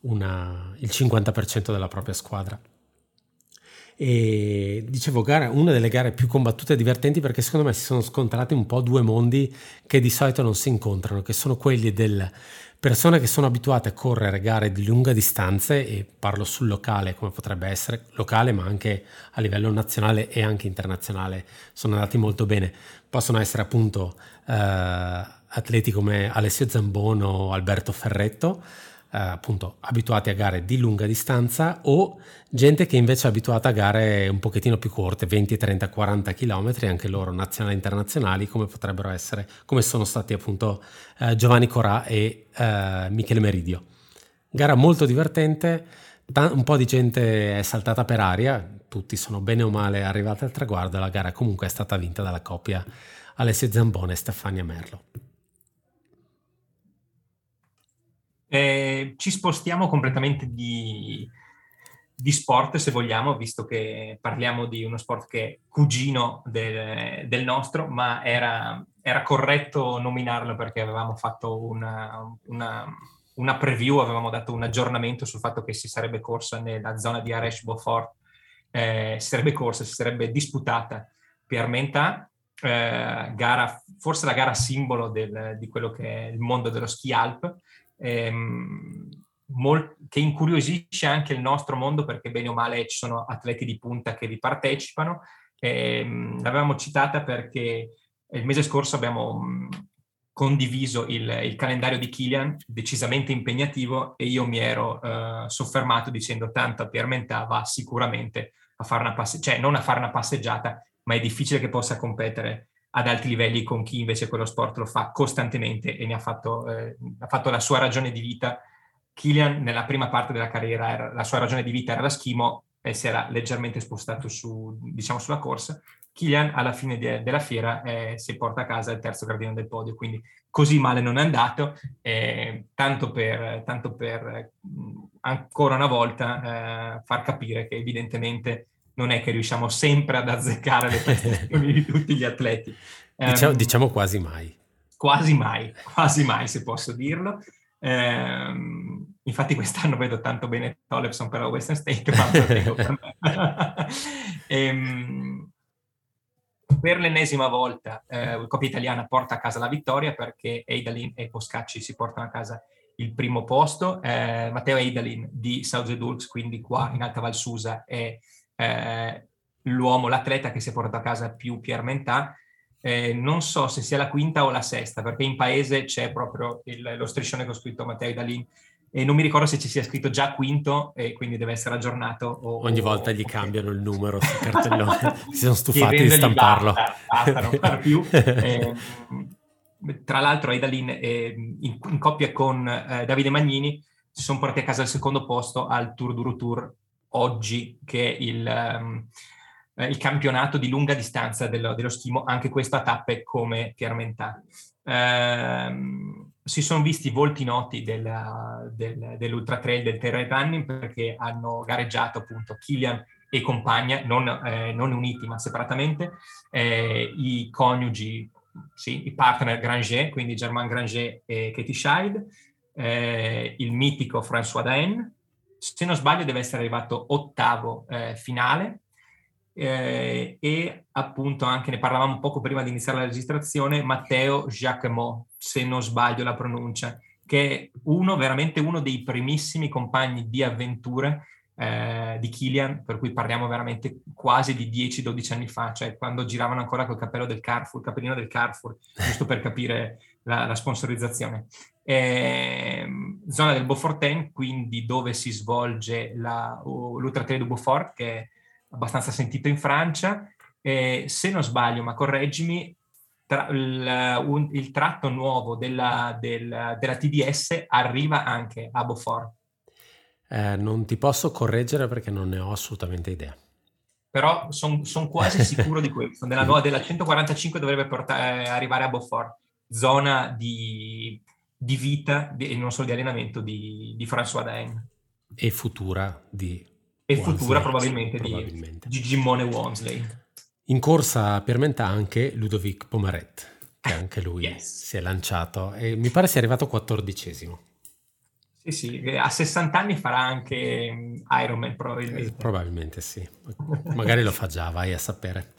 una, il 50% della propria squadra. E dicevo, gara, una delle gare più combattute e divertenti perché secondo me si sono scontrati un po' due mondi che di solito non si incontrano, che sono quelli delle persone che sono abituate a correre gare di lunga distanza e parlo sul locale come potrebbe essere locale ma anche a livello nazionale e anche internazionale sono andati molto bene. Possono essere appunto eh, atleti come Alessio Zambono o Alberto Ferretto, appunto abituati a gare di lunga distanza o gente che invece è abituata a gare un pochettino più corte, 20, 30, 40 km, anche loro nazionali e internazionali, come potrebbero essere, come sono stati appunto eh, Giovanni Corà e eh, Michele Meridio. Gara molto divertente, un po' di gente è saltata per aria, tutti sono bene o male arrivati al traguardo, la gara comunque è stata vinta dalla coppia Alessio Zambone e Stefania Merlo. Eh, ci spostiamo completamente di, di, sport, se vogliamo, visto che parliamo di uno sport che è cugino del, del nostro, ma era, era, corretto nominarlo perché avevamo fatto una, una, una, preview, avevamo dato un aggiornamento sul fatto che si sarebbe corsa nella zona di Aresh Beaufort, eh, si sarebbe corsa, si sarebbe disputata per Mentà, eh, gara, forse la gara simbolo del, di quello che è il mondo dello ski alp, ehm, mol- che incuriosisce anche il nostro mondo perché bene o male ci sono atleti di punta che vi partecipano. Ehm, l'avevamo citata perché il mese scorso abbiamo mh, condiviso il, il, calendario di Kilian, decisamente impegnativo, e io mi ero uh, soffermato dicendo tanto a Piermentà va sicuramente a fare una passeggiata, cioè non a fare una passeggiata, ma è difficile che possa competere ad alti livelli con chi invece quello sport lo fa costantemente e ne ha fatto, eh, ha fatto la sua ragione di vita. Kilian nella prima parte della carriera era, la sua ragione di vita era la schimo e si era leggermente spostato su, diciamo, sulla corsa. Kilian alla fine de, della fiera eh, si porta a casa il terzo gradino del podio, quindi così male non è andato, eh, tanto, per, tanto per ancora una volta eh, far capire che evidentemente non è che riusciamo sempre ad azzeccare le prestazioni di tutti gli atleti. Diciamo, um, diciamo, quasi mai. Quasi mai, quasi mai se posso dirlo. Um, infatti quest'anno vedo tanto bene Tolepson per la Western State quanto per me. um, per l'ennesima volta eh, Copia Italiana porta a casa la vittoria perché Eidalin e Poscacci si portano a casa il primo posto. Eh, Matteo Eidalin di Sauze Dulks, quindi qua in Alta Valsusa, è eh, l'uomo, l'atleta che si è portato a casa più Pierre Mentà, eh, non so se sia la quinta o la sesta, perché in paese c'è proprio il, lo striscione che ho scritto Matteo Dalin e non mi ricordo se ci sia scritto già quinto e quindi deve essere aggiornato. O, Ogni volta gli okay. cambiano il numero sul cartellone, si sono stufati di stamparlo. Basta, basta, non più. eh, tra l'altro Aidalin eh, in, in, coppia con eh, Davide Magnini si sono portati a casa il secondo posto al Tour Duro Tour oggi che è il, um, il campionato di lunga distanza dello, dello, schimo, anche questo a tappe come Piermentà. Uh, si sono visti volti noti della, del, dell'Ultra Trail del Terra Running perché hanno gareggiato appunto Kilian e compagna, non, eh, non uniti ma separatamente, eh, i coniugi, sì, i partner Granger, quindi Germain Granger e Katie Scheid, eh, il mitico François Daen, se non sbaglio deve essere arrivato ottavo eh, finale eh, e appunto anche ne parlavamo poco prima di iniziare la registrazione, Matteo Jacquemot, se non sbaglio la pronuncia, che è uno, veramente uno dei primissimi compagni di avventure eh, di Kilian, per cui parliamo veramente quasi di 10-12 anni fa, cioè quando giravano ancora col cappello del Carrefour, il cappellino del Carrefour, giusto per capire la, la sponsorizzazione. Eh, zona del Beaufortin, quindi dove si svolge la, l'Ultra Trail du Beaufort, che è abbastanza sentito in Francia. Eh, se non sbaglio, ma correggimi, tra, il, un, il, tratto nuovo della, del, della TDS arriva anche a Beaufort. Eh, non ti posso correggere perché non ne ho assolutamente idea. Però sono son quasi sicuro di questo. Nella nuova della 145 dovrebbe portare, arrivare a Beaufort, zona di, di vita e non solo di allenamento di, di François Dain. E futura di e Wansley, futura probabilmente, probabilmente. di Gimmone Wansley. In corsa per Mentà anche Ludovic Pomaret, che anche lui yes. si è lanciato e mi pare sia arrivato quattordicesimo. Sì, sì, a 60 anni farà anche mm, Ironman probabilmente. Eh, probabilmente sì, magari lo fa già, vai a sapere.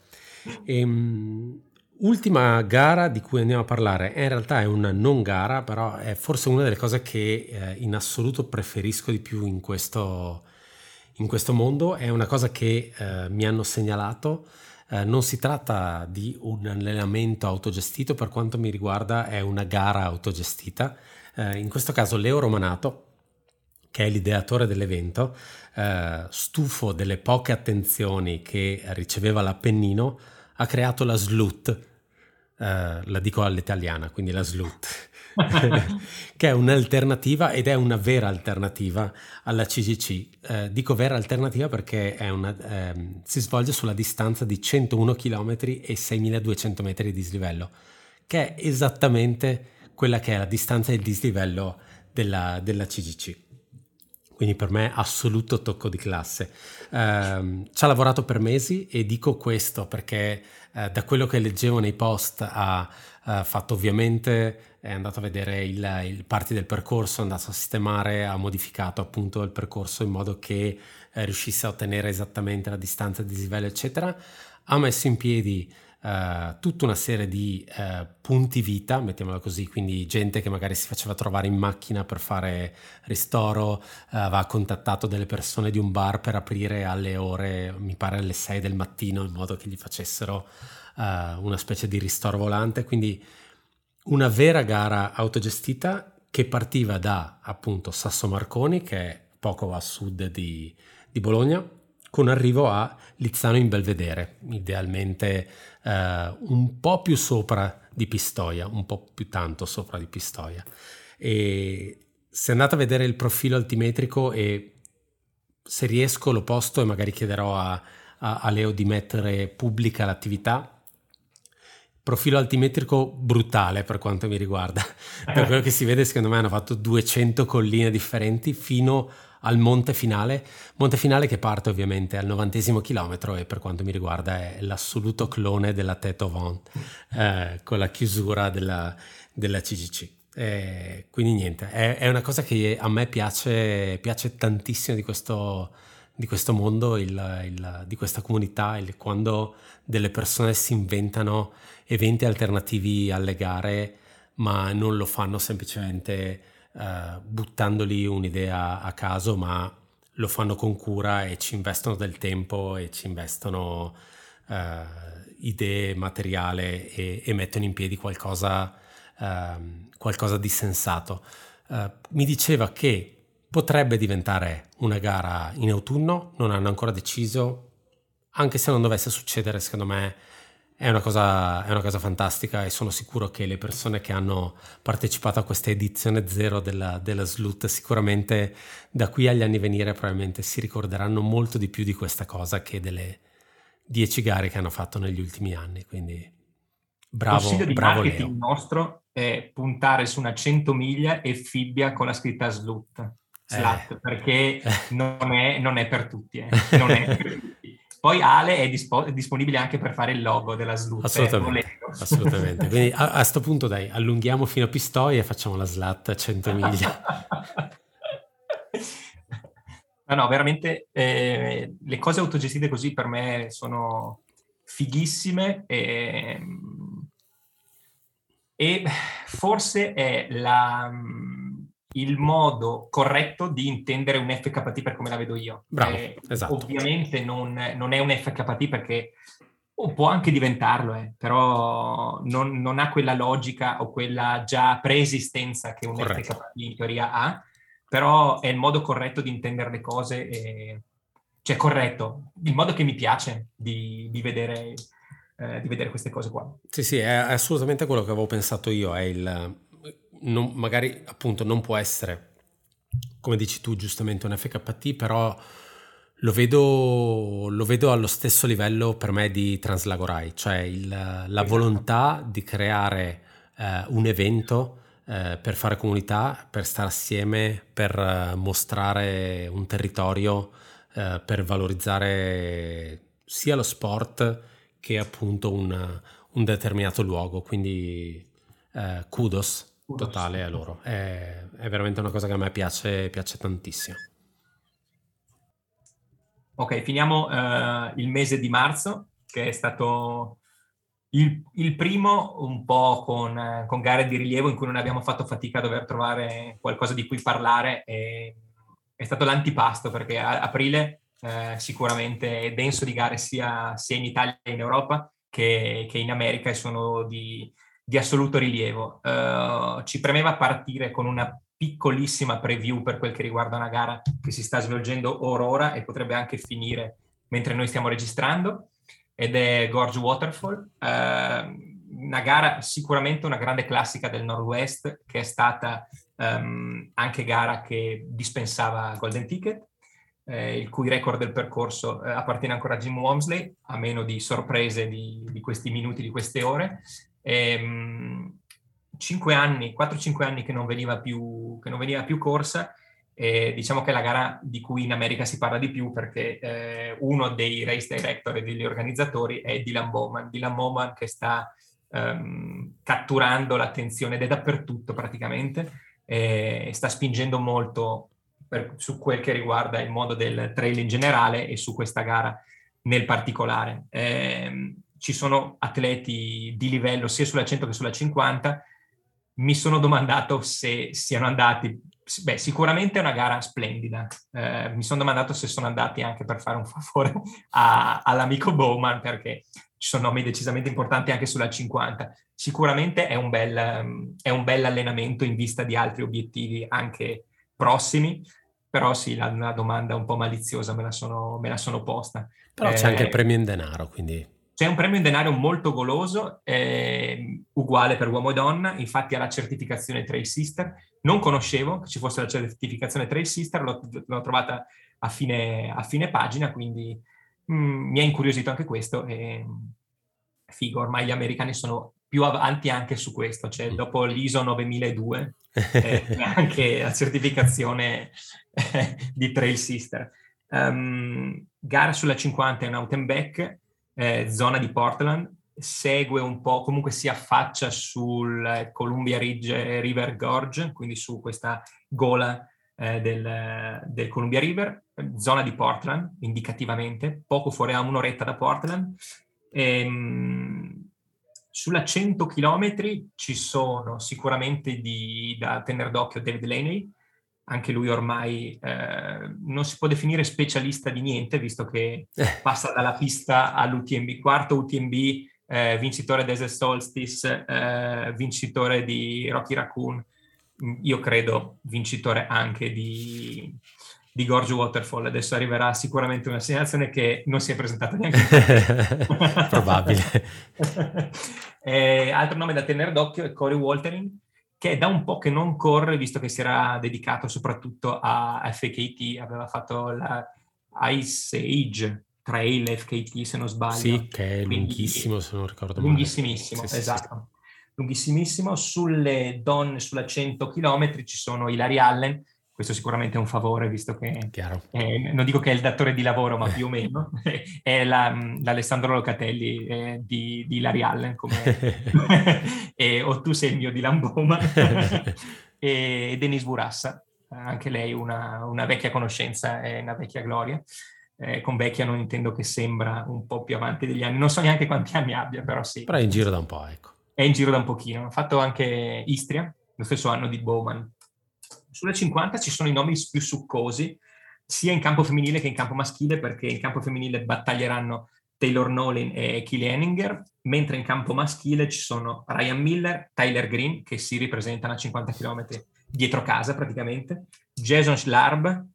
E, um, ultima gara di cui andiamo a parlare, in realtà è una non gara, però è forse una delle cose che eh, in assoluto preferisco di più in questo, in questo mondo, è una cosa che eh, mi hanno segnalato. Eh, non si tratta di un allenamento autogestito, per quanto mi riguarda è una gara autogestita. Eh, in questo caso Leo Romanato, che è l'ideatore dell'evento, eh, stufo delle poche attenzioni che riceveva l'Appennino, ha creato la SLUT, eh, la dico all'italiana, quindi la SLUT, che è un'alternativa ed è una vera alternativa alla CGC. Eh, dico vera alternativa perché una, eh, si svolge sulla distanza di 101 km e 6200 metri di dislivello, che è esattamente quella che è la distanza e il dislivello della, della CGC quindi per me assoluto tocco di classe. Eh, ci ha lavorato per mesi e dico questo perché eh, da quello che leggevo nei post ha, ha fatto ovviamente, è andato a vedere il, il parti del percorso, è andato a sistemare, ha modificato appunto il percorso in modo che eh, riuscisse a ottenere esattamente la distanza di dislivello eccetera, ha messo in piedi Uh, tutta una serie di uh, punti vita, mettiamola così, quindi gente che magari si faceva trovare in macchina per fare ristoro, uh, aveva contattato delle persone di un bar per aprire alle ore, mi pare alle 6 del mattino, in modo che gli facessero una specie di ristoro volante, quindi una vera gara autogestita che partiva da appunto Sasso Marconi, che è poco a sud di, di Bologna, con arrivo a Lizzano in Belvedere, idealmente eh, un po' più sopra di Pistoia, un po' più tanto sopra di Pistoia. E se andate a vedere il profilo altimetrico e se riesco lo posto e magari chiederò a, a, a Leo di mettere pubblica l'attività, profilo altimetrico brutale per quanto mi riguarda. per quello che si vede, secondo me hanno fatto 200 colline differenti fino al monte finale, monte finale che parte ovviamente al novantesimo chilometro e per quanto mi riguarda è l'assoluto clone della Tête Vent eh, con la chiusura della, della CGC. Eh, quindi niente, è, è, una cosa che a me piace, piace tantissimo di questo, di questo mondo, il, il, di questa comunità, il, quando delle persone si inventano eventi alternativi alle gare, ma non lo fanno semplicemente buttandoli un'idea a caso, ma lo fanno con cura e ci investono del tempo e ci investono uh, idee, materiale e, e, mettono in piedi qualcosa, uh, qualcosa di sensato. Uh, mi diceva che potrebbe diventare una gara in autunno, non hanno ancora deciso, anche se non dovesse succedere, secondo me è una, cosa, è una cosa fantastica e sono sicuro che le persone che hanno partecipato a questa edizione zero della, della SLUT sicuramente da qui agli anni venire probabilmente si ricorderanno molto di più di questa cosa che delle dieci gare che hanno fatto negli ultimi anni. Quindi bravo, Il consiglio di bravo marketing Leo. nostro è puntare su una 100 miglia e fibbia con la scritta SLUT. Slat, eh. perché non è, non è, per tutti. Eh. Non è per tutti. Poi Ale è, dispo- disponibile anche per fare il logo della SLUT. Assolutamente. assolutamente. Quindi a questo punto dai, allunghiamo fino a Pistoia e facciamo la slat a 100 miglia. No, no, veramente eh, le cose autogestite così per me sono fighissime e, e forse è la, il modo corretto di intendere un FKT per come la vedo io. Bravo, eh, esatto. Ovviamente non, non, è un FKT perché o può anche diventarlo, eh, però non, non, ha quella logica o quella già preesistenza che un Corretto. FKT in teoria ha, però è il modo corretto di intendere le cose, e, cioè corretto, il modo che mi piace di, di vedere eh, di vedere queste cose qua. Sì, sì, è assolutamente quello che avevo pensato io, è il, non, magari appunto non può essere, come dici tu giustamente, un FKT, però lo vedo, lo vedo, allo stesso livello per me di Translagorai, cioè il, la esatto. volontà di creare eh, un evento eh, per fare comunità, per stare assieme, per eh, mostrare un territorio, eh, per valorizzare sia lo sport che appunto un, un determinato luogo. Quindi eh, kudos, kudos totale a loro. È, è, veramente una cosa che a me piace, piace tantissimo. Ok, finiamo uh, il mese di marzo, che è stato il, il primo un po' con, con, gare di rilievo in cui non abbiamo fatto fatica a dover trovare qualcosa di cui parlare. E è stato l'antipasto perché a, aprile eh, sicuramente è denso di gare sia, sia, in Italia che in Europa che, che in America e sono di, di assoluto rilievo. Uh, ci premeva partire con una piccolissima preview per quel che riguarda una gara che si sta svolgendo ora ora e potrebbe anche finire mentre noi stiamo registrando, ed è Gorge Waterfall, eh, una gara sicuramente una grande classica del Nord-West che è stata um, anche gara che dispensava Golden Ticket, eh, il cui record del percorso eh, appartiene ancora a Jim Wamsley, a meno di sorprese di, di questi minuti, di queste ore. E, um, 5 anni, 4-5 anni che non veniva più, non veniva più corsa. E diciamo che è la gara di cui in America si parla di più perché eh, uno dei race director e degli organizzatori è Dylan Bowman. Dylan Bowman che sta um, catturando l'attenzione ed è dappertutto praticamente e sta spingendo molto per, su quel che riguarda il mondo del trail in generale e su questa gara nel particolare. Eh, ci sono atleti di livello sia sulla 100 che sulla 50 mi sono domandato se siano andati, beh, sicuramente è una gara splendida. Eh, mi sono domandato se sono andati anche per fare un favore a, all'amico Bowman, perché ci sono nomi decisamente importanti anche sulla 50. Sicuramente è un bel, è un bel allenamento in vista di altri obiettivi anche prossimi. Però sì, la, una domanda un po' maliziosa me la sono, me la sono posta. Però eh, c'è anche il premio in denaro, quindi c'è un premio in denaro molto goloso, eh, uguale per uomo e donna, infatti ha la certificazione Trail Sister. Non conoscevo che ci fosse la certificazione Trail Sister, l'ho, l'ho trovata a fine, a fine, pagina, quindi mh, mm, mi ha incuriosito anche questo. E, figo, ormai gli americani sono più avanti anche su questo, cioè mm. dopo l'ISO 9002 eh, anche la certificazione eh, di Trail Sister. Um, gara sulla 50 è un out and back, eh, zona di Portland, segue un po', comunque si affaccia sul Columbia Ridge River Gorge, quindi su questa gola eh, del, del, Columbia River, zona di Portland, indicativamente, poco fuori a un'oretta da Portland. E, ehm, sulla 100 km ci sono sicuramente di, da tenere d'occhio David Laney, anche lui ormai eh, non si può definire specialista di niente, visto che eh. passa dalla pista all'UTMB, quarto UTMB, eh, vincitore Desert Solstice, eh, vincitore di Rocky Raccoon, mm, io credo vincitore anche di, di Gorge Waterfall. Adesso arriverà sicuramente una segnalazione che non si è presentata neanche. Probabile. Eh, altro nome da tenere d'occhio è Corey Waltering, che è da un po' che non corre, visto che si era dedicato soprattutto a FKT, aveva fatto la Ice Age Trail FKT, se non sbaglio. Sì, che è Quindi, lunghissimo, se non ricordo male. Lunghissimissimo, sì, esatto. Sì, sì. Lunghissimissimo. Sulle donne, sulla 100 km, ci sono Hilary Allen, questo sicuramente è un favore, visto che eh, non dico che è il datore di lavoro, ma più o meno è la, l'Alessandro Locatelli eh, di, di Larry Allen, come, e, o tu sei il mio di Lamboma, e Denis Burassa, anche lei una, una vecchia conoscenza e una vecchia gloria. Eh, con vecchia non intendo che sembra un po' più avanti degli anni, non so neanche quanti anni abbia, però sì. Però è in giro da un po', ecco. È in giro da un pochino. Ha fatto anche Istria, lo stesso anno di Bowman. Sulle 50 ci sono i nomi più succosi, sia in campo femminile che in campo maschile, perché in campo femminile battaglieranno Taylor Nolin e Killy Henninger, mentre in campo maschile ci sono Ryan Miller, Tyler Green, che si ripresentano a 50 km dietro casa praticamente, Jason Schlarb,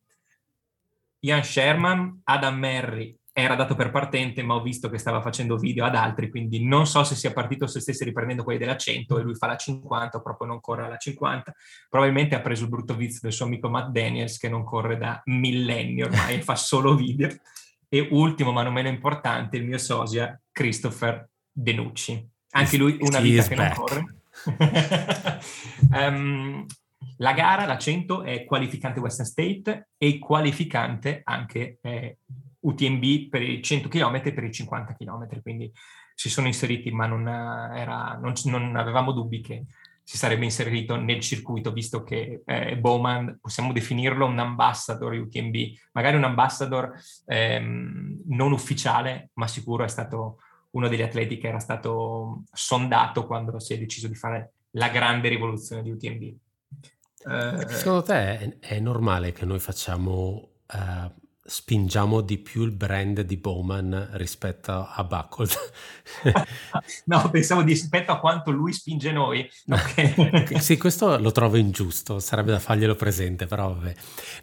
Ian Sherman, Adam Merry era dato per partente, ma ho visto che stava facendo video ad altri, quindi non so se sia partito se stesse riprendendo quelli della 100 e lui fa la 50 o proprio non corre alla 50. Probabilmente ha preso il brutto vizio del suo amico Matt Daniels che non corre da millenni ormai e fa solo video. E ultimo, ma non meno importante, il mio sosia Christopher Denucci. Anche lui una vita che non corre. um, la gara, la 100, è qualificante Western State e qualificante anche eh, UTMB per i 100 km e per i 50 km, quindi si sono inseriti, ma non, era, non, non avevamo dubbi che si sarebbe inserito nel circuito, visto che eh, Bowman possiamo definirlo un ambassador UTMB, magari un ambassador ehm, non ufficiale, ma sicuro è stato uno degli atleti che era stato sondato quando si è deciso di fare la grande rivoluzione di UTMB. Eh, Secondo te è, è, normale che noi facciamo uh, spingiamo di più il brand di Bowman rispetto a Buckled. no, pensavo di rispetto a quanto lui spinge noi. Okay. sì, questo lo trovo ingiusto, sarebbe da farglielo presente, però vabbè.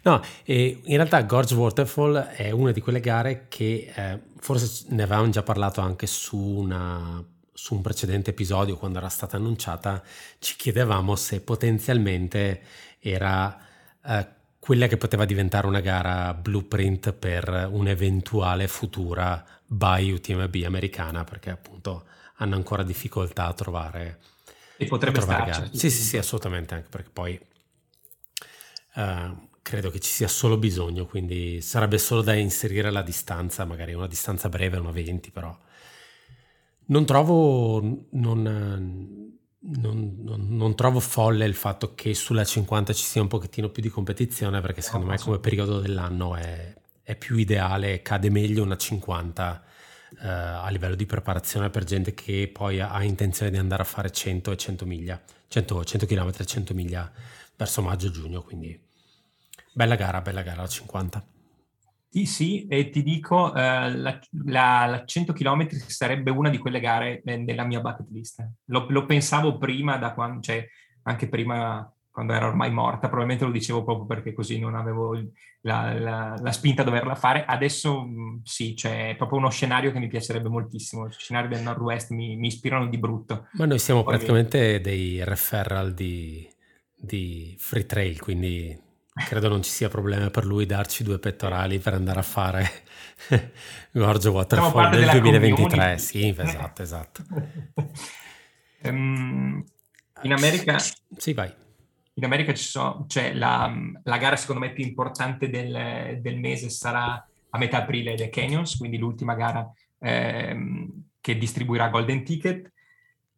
No, in realtà Gorge Waterfall è una di quelle gare che eh, forse ne avevamo già parlato anche su una su un precedente episodio quando era stata annunciata ci chiedevamo se potenzialmente era eh, quella che poteva diventare una gara blueprint per un'eventuale futura buy UTMB americana, perché appunto hanno ancora difficoltà a trovare, e potrebbe trovare gare. Sì, sì, sì, assolutamente, anche perché poi uh, credo che ci sia solo bisogno, quindi sarebbe solo da inserire la distanza, magari una distanza breve, una 20, però non trovo... Non, non, non, non, trovo folle il fatto che sulla 50 ci sia un pochettino più di competizione perché secondo me come periodo dell'anno è, è, più ideale, cade meglio una 50 eh, a livello di preparazione per gente che poi ha, ha, intenzione di andare a fare 100 e 100 miglia, 100, 100 km e 100 miglia verso maggio-giugno, quindi bella gara, bella gara la 50. Sì, sì, e ti dico, eh, la, la, la, 100 km sarebbe una di quelle gare nella mia bucket list. Lo, lo pensavo prima, da quando, cioè anche prima quando era ormai morta, probabilmente lo dicevo proprio perché così non avevo la, la, spinta a doverla fare. Adesso mh, sì, cioè, proprio uno scenario che mi piacerebbe moltissimo. I scenari del Nord-West mi, mi ispirano di brutto. Ma noi siamo Poi praticamente dei referral di, di free trail, quindi credo non ci sia problema per lui darci due pettorali per andare a fare Gorge Waterfall del 2023. Community. Sì, esatto, esatto. um, in America... Sì, vai. In America ci sono, cioè la, la, gara secondo me più importante del, del, mese sarà a metà aprile The Canyons, quindi l'ultima gara ehm, che distribuirà Golden Ticket.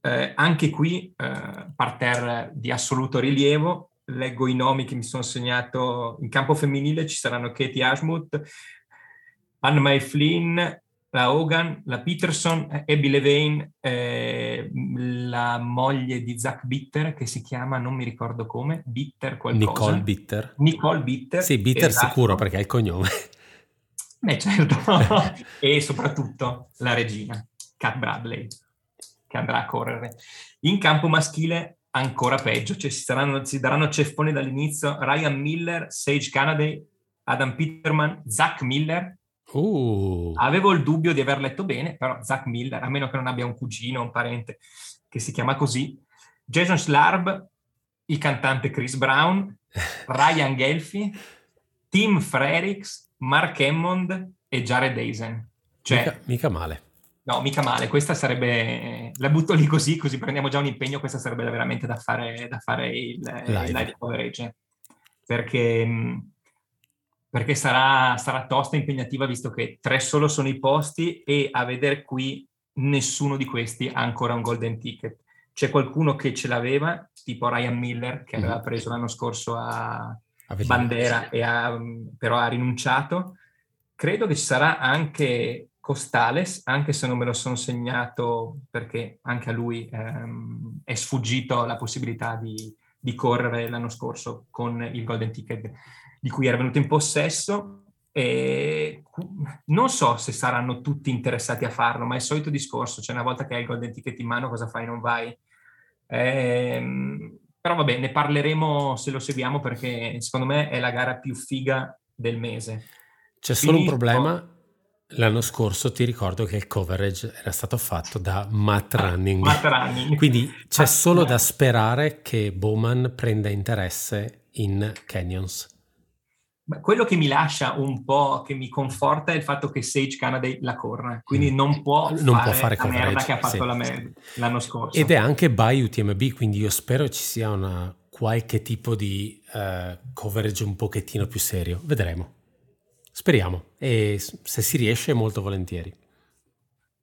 Eh, anche qui eh, parterre di assoluto rilievo, leggo i nomi che mi sono segnato in campo femminile, ci saranno Katie Ashmouth, Anne Mae Flynn, la Hogan, la Peterson, Abby Levine, eh, la moglie di Zach Bitter che si chiama, non mi ricordo come, Bitter qualcosa. Nicole Bitter. Nicole Bitter. Sì, Bitter esatto. sicuro perché è il cognome. Beh certo, e soprattutto la regina, Cat Bradley, che andrà a correre. In campo maschile ancora peggio, cioè si, saranno, si daranno ceffoni dall'inizio Ryan Miller, Sage Canady, Adam Peterman, Zach Miller. Uh. Avevo il dubbio di aver letto bene, però Zach Miller, a meno che non abbia un cugino, un parente che si chiama così, Jason Schlarb, il cantante Chris Brown, Ryan Gelfi, Tim Frerix, Mark Hammond e Jared Eisen. Cioè, mica, mica male. No, mica male, questa sarebbe, la butto lì così, così prendiamo già un impegno, questa sarebbe veramente da fare, da fare il, live. il live coverage, perché, perché sarà, sarà tosta e impegnativa visto che tre solo sono i posti e a vedere qui nessuno di questi ha ancora un golden ticket. C'è qualcuno che ce l'aveva, tipo Ryan Miller, che aveva mhm. preso l'anno scorso a, bandera, e ha, però ha rinunciato. Credo che ci sarà anche Costales, anche se non me lo sono segnato perché anche a lui ehm, è sfuggito la possibilità di, di correre l'anno scorso con il Golden Ticket di cui era venuto in possesso. E non so se saranno tutti interessati a farlo, ma è il solito discorso, cioè una volta che hai il Golden Ticket in mano cosa fai? Non vai? Ehm, però vabbè, ne parleremo se lo seguiamo perché secondo me è la gara più figa del mese. C'è solo Finito... un problema, L'anno scorso ti ricordo che il coverage era stato fatto da Matt ah, Running. Matt Running. Quindi c'è solo da sperare che Bowman prenda interesse in Canyons. Quello che mi lascia un po', che mi conforta è il fatto che Sage Canada la corra, quindi mm. non può non fare, può fare la merda che ha fatto sì. la mer- l'anno scorso. Ed è anche by UTMB, quindi io spero ci sia una, qualche tipo di uh, coverage un pochettino più serio. Vedremo. Speriamo, e se si riesce molto volentieri.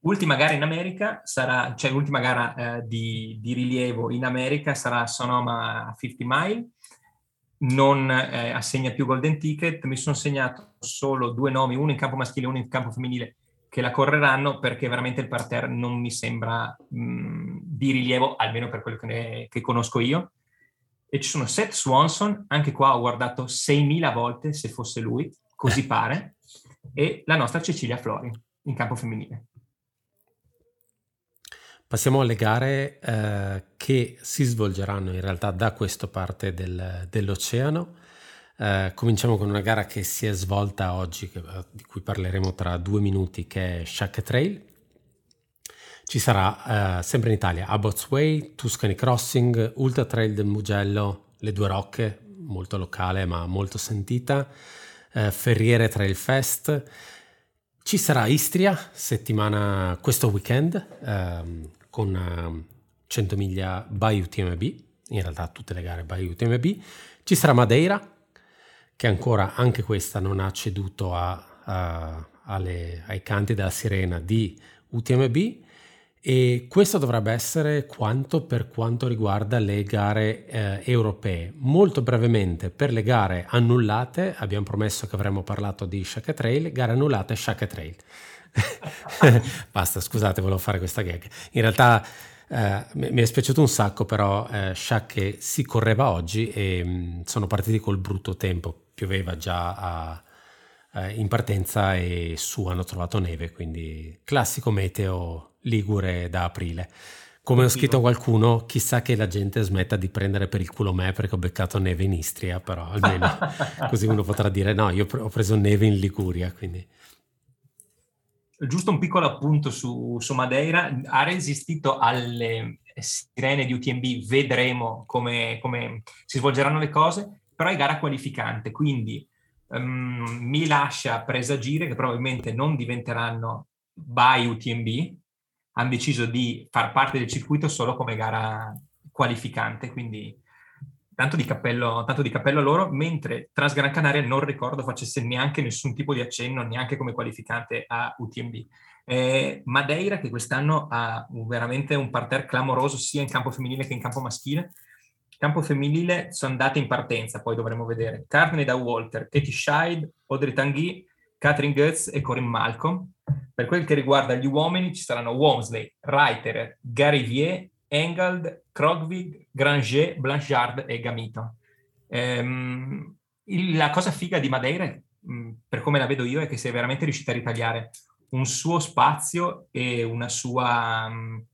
Ultima gara in America sarà, cioè l'ultima gara eh, di, di, rilievo in America sarà Sonoma 50 Mile, non eh, assegna più Golden Ticket, mi sono segnato solo due nomi, uno in campo maschile e uno in campo femminile, che la correranno perché veramente il parterre non mi sembra mh, di rilievo, almeno per quello che, ne, che conosco io. E ci sono Seth Swanson, anche qua ho guardato 6.000 volte se fosse lui, così eh. pare, e la nostra Cecilia Flori in campo femminile. Passiamo alle gare eh, che si svolgeranno in realtà da questa parte del, dell'oceano. Eh, cominciamo con una gara che si è svolta oggi, che, di cui parleremo tra due minuti, che è Shack Trail. Ci sarà eh, sempre in Italia Abbott's Way, Tuscany Crossing, Ultra Trail del Mugello, Le Due Rocche, molto locale ma molto sentita eh, Ferriere Trail Fest. Ci sarà Istria settimana questo weekend ehm, con 100 ehm, miglia by UTMB, in realtà tutte le gare by UTMB. Ci sarà Madeira che ancora anche questa non ha ceduto a, a, alle, ai canti della sirena di UTMB e questo dovrebbe essere quanto per quanto riguarda le gare eh, europee. Molto brevemente, per le gare annullate, abbiamo promesso che avremmo parlato di Shaka Trail, gare annullate Shaka Trail. Basta, scusate, volevo fare questa gag. In realtà eh, mi è spiaciuto un sacco, però eh, Shaq si correva oggi e mh, mm, sono partiti col brutto tempo, pioveva già a, eh, in partenza e su hanno trovato neve, quindi classico meteo ligure da aprile. Come ho scritto a qualcuno, chissà che la gente smetta di prendere per il culo me perché ho beccato neve in Istria, però almeno così uno potrà dire no, io ho preso neve in Liguria, quindi... Giusto un piccolo appunto su, su Madeira, ha resistito alle sirene di UTMB, vedremo come, come si svolgeranno le cose, però è gara qualificante, quindi um, mi lascia presagire che probabilmente non diventeranno by UTMB, hanno deciso di far parte del circuito solo come gara qualificante, quindi tanto di cappello, tanto di cappello a loro, mentre Transgran Canaria non ricordo facesse neanche nessun tipo di accenno, neanche come qualificante a UTMB. Eh, Madeira che quest'anno ha veramente un parterre clamoroso sia in campo femminile che in campo maschile. Campo femminile sono andate in partenza, poi dovremo vedere. Carne da Walter, Katie Scheid, Audrey Tanguy, Catherine Goetz e Corinne Malcolm. Per quel che riguarda gli uomini ci saranno Womsley, Reiter, Garivier, Engald, Krogvig, Granger, Blanchard e Gamito. Ehm, la cosa figa di Madeira, per come la vedo io, è che si è veramente riuscita a ritagliare un suo spazio e una sua, um,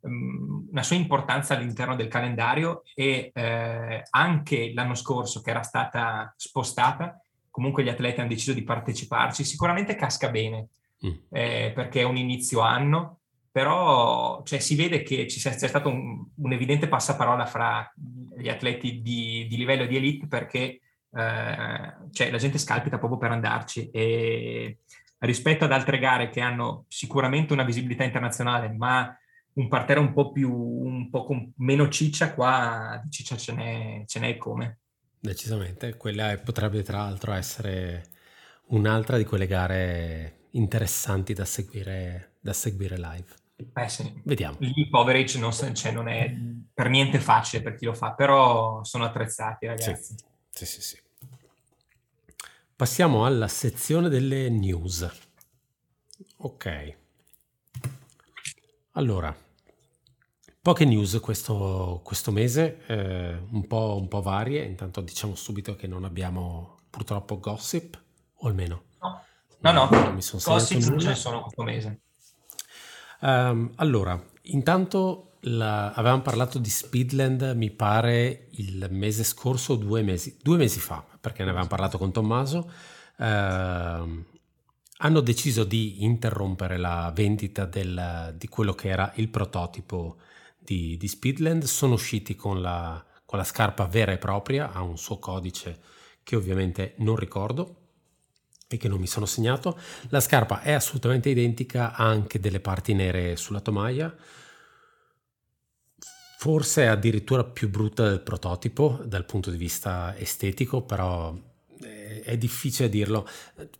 una sua importanza all'interno del calendario e eh, anche l'anno scorso che era stata spostata comunque gli atleti hanno deciso di parteciparci, sicuramente casca bene, mm. eh, perché è un inizio anno, però cioè, si vede che ci sia, c'è stato un, un, evidente passaparola fra gli atleti di, di livello di elite perché eh, cioè, la gente scalpita proprio per andarci e rispetto ad altre gare che hanno sicuramente una visibilità internazionale, ma un parterre un po' più, un po' con meno ciccia, qua di ciccia ce n'è, ce n'è come. Decisamente, quella potrebbe tra l'altro essere un'altra di quelle gare interessanti da seguire, da seguire live. Eh sì. Vediamo. Il coverage non, cioè, non, è per niente facile per chi lo fa, però sono attrezzati ragazzi. Sì, sì, sì. sì. Passiamo alla sezione delle news. Ok. Allora, poche news questo, questo mese, eh, un, po', un, po', varie. Intanto diciamo subito che non abbiamo purtroppo gossip, o almeno. No, no, no. non mi sono gossip non ce ne sono questo mese. Um, allora, intanto la, avevamo parlato di Speedland, mi pare, il mese scorso, due mesi, due mesi fa, perché ne avevamo parlato con Tommaso. Uh, hanno deciso di interrompere la vendita del, di quello che era il prototipo di, di Speedland. Sono usciti con la, con la scarpa vera e propria, ha un suo codice che ovviamente non ricordo e che non mi sono segnato. La scarpa è assolutamente identica, ha anche delle parti nere sulla tomaia. Forse è addirittura più brutta del prototipo dal punto di vista estetico, però è difficile dirlo.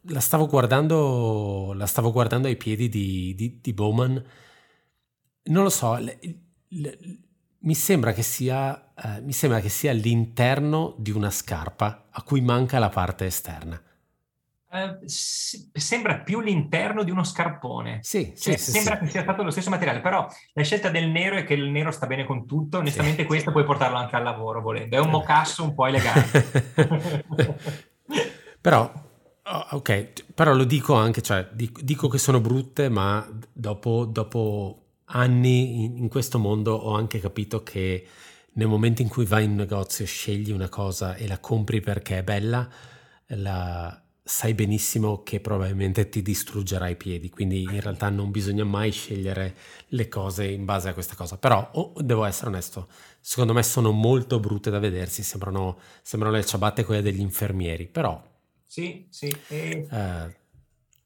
La stavo guardando, la stavo guardando ai piedi di, di, di Bowman. Non lo so, mi, sembra che sia, eh, mi sembra che sia l'interno di una scarpa a cui manca la parte esterna. Uh, sembra più l'interno di uno scarpone. Sì, cioè, sì, sembra sì, che sia stato lo stesso materiale, però la scelta del nero è che il nero sta bene con tutto. Onestamente, questo puoi portarlo anche al lavoro volendo. È un mocasso un po' elegante. però, oh, ok, però lo dico anche, cioè, dico, che sono brutte, ma dopo, dopo anni in, in questo mondo ho anche capito che nel momento in cui vai in un negozio, scegli una cosa e la compri perché è bella, la sai benissimo che probabilmente ti distruggerà i piedi, quindi in realtà non bisogna mai scegliere le cose in base a questa cosa. Però oh, devo essere onesto, secondo me sono molto brutte da vedersi, sembrano, sembrano le ciabatte quelle degli infermieri, però... Sì, sì. E... Eh,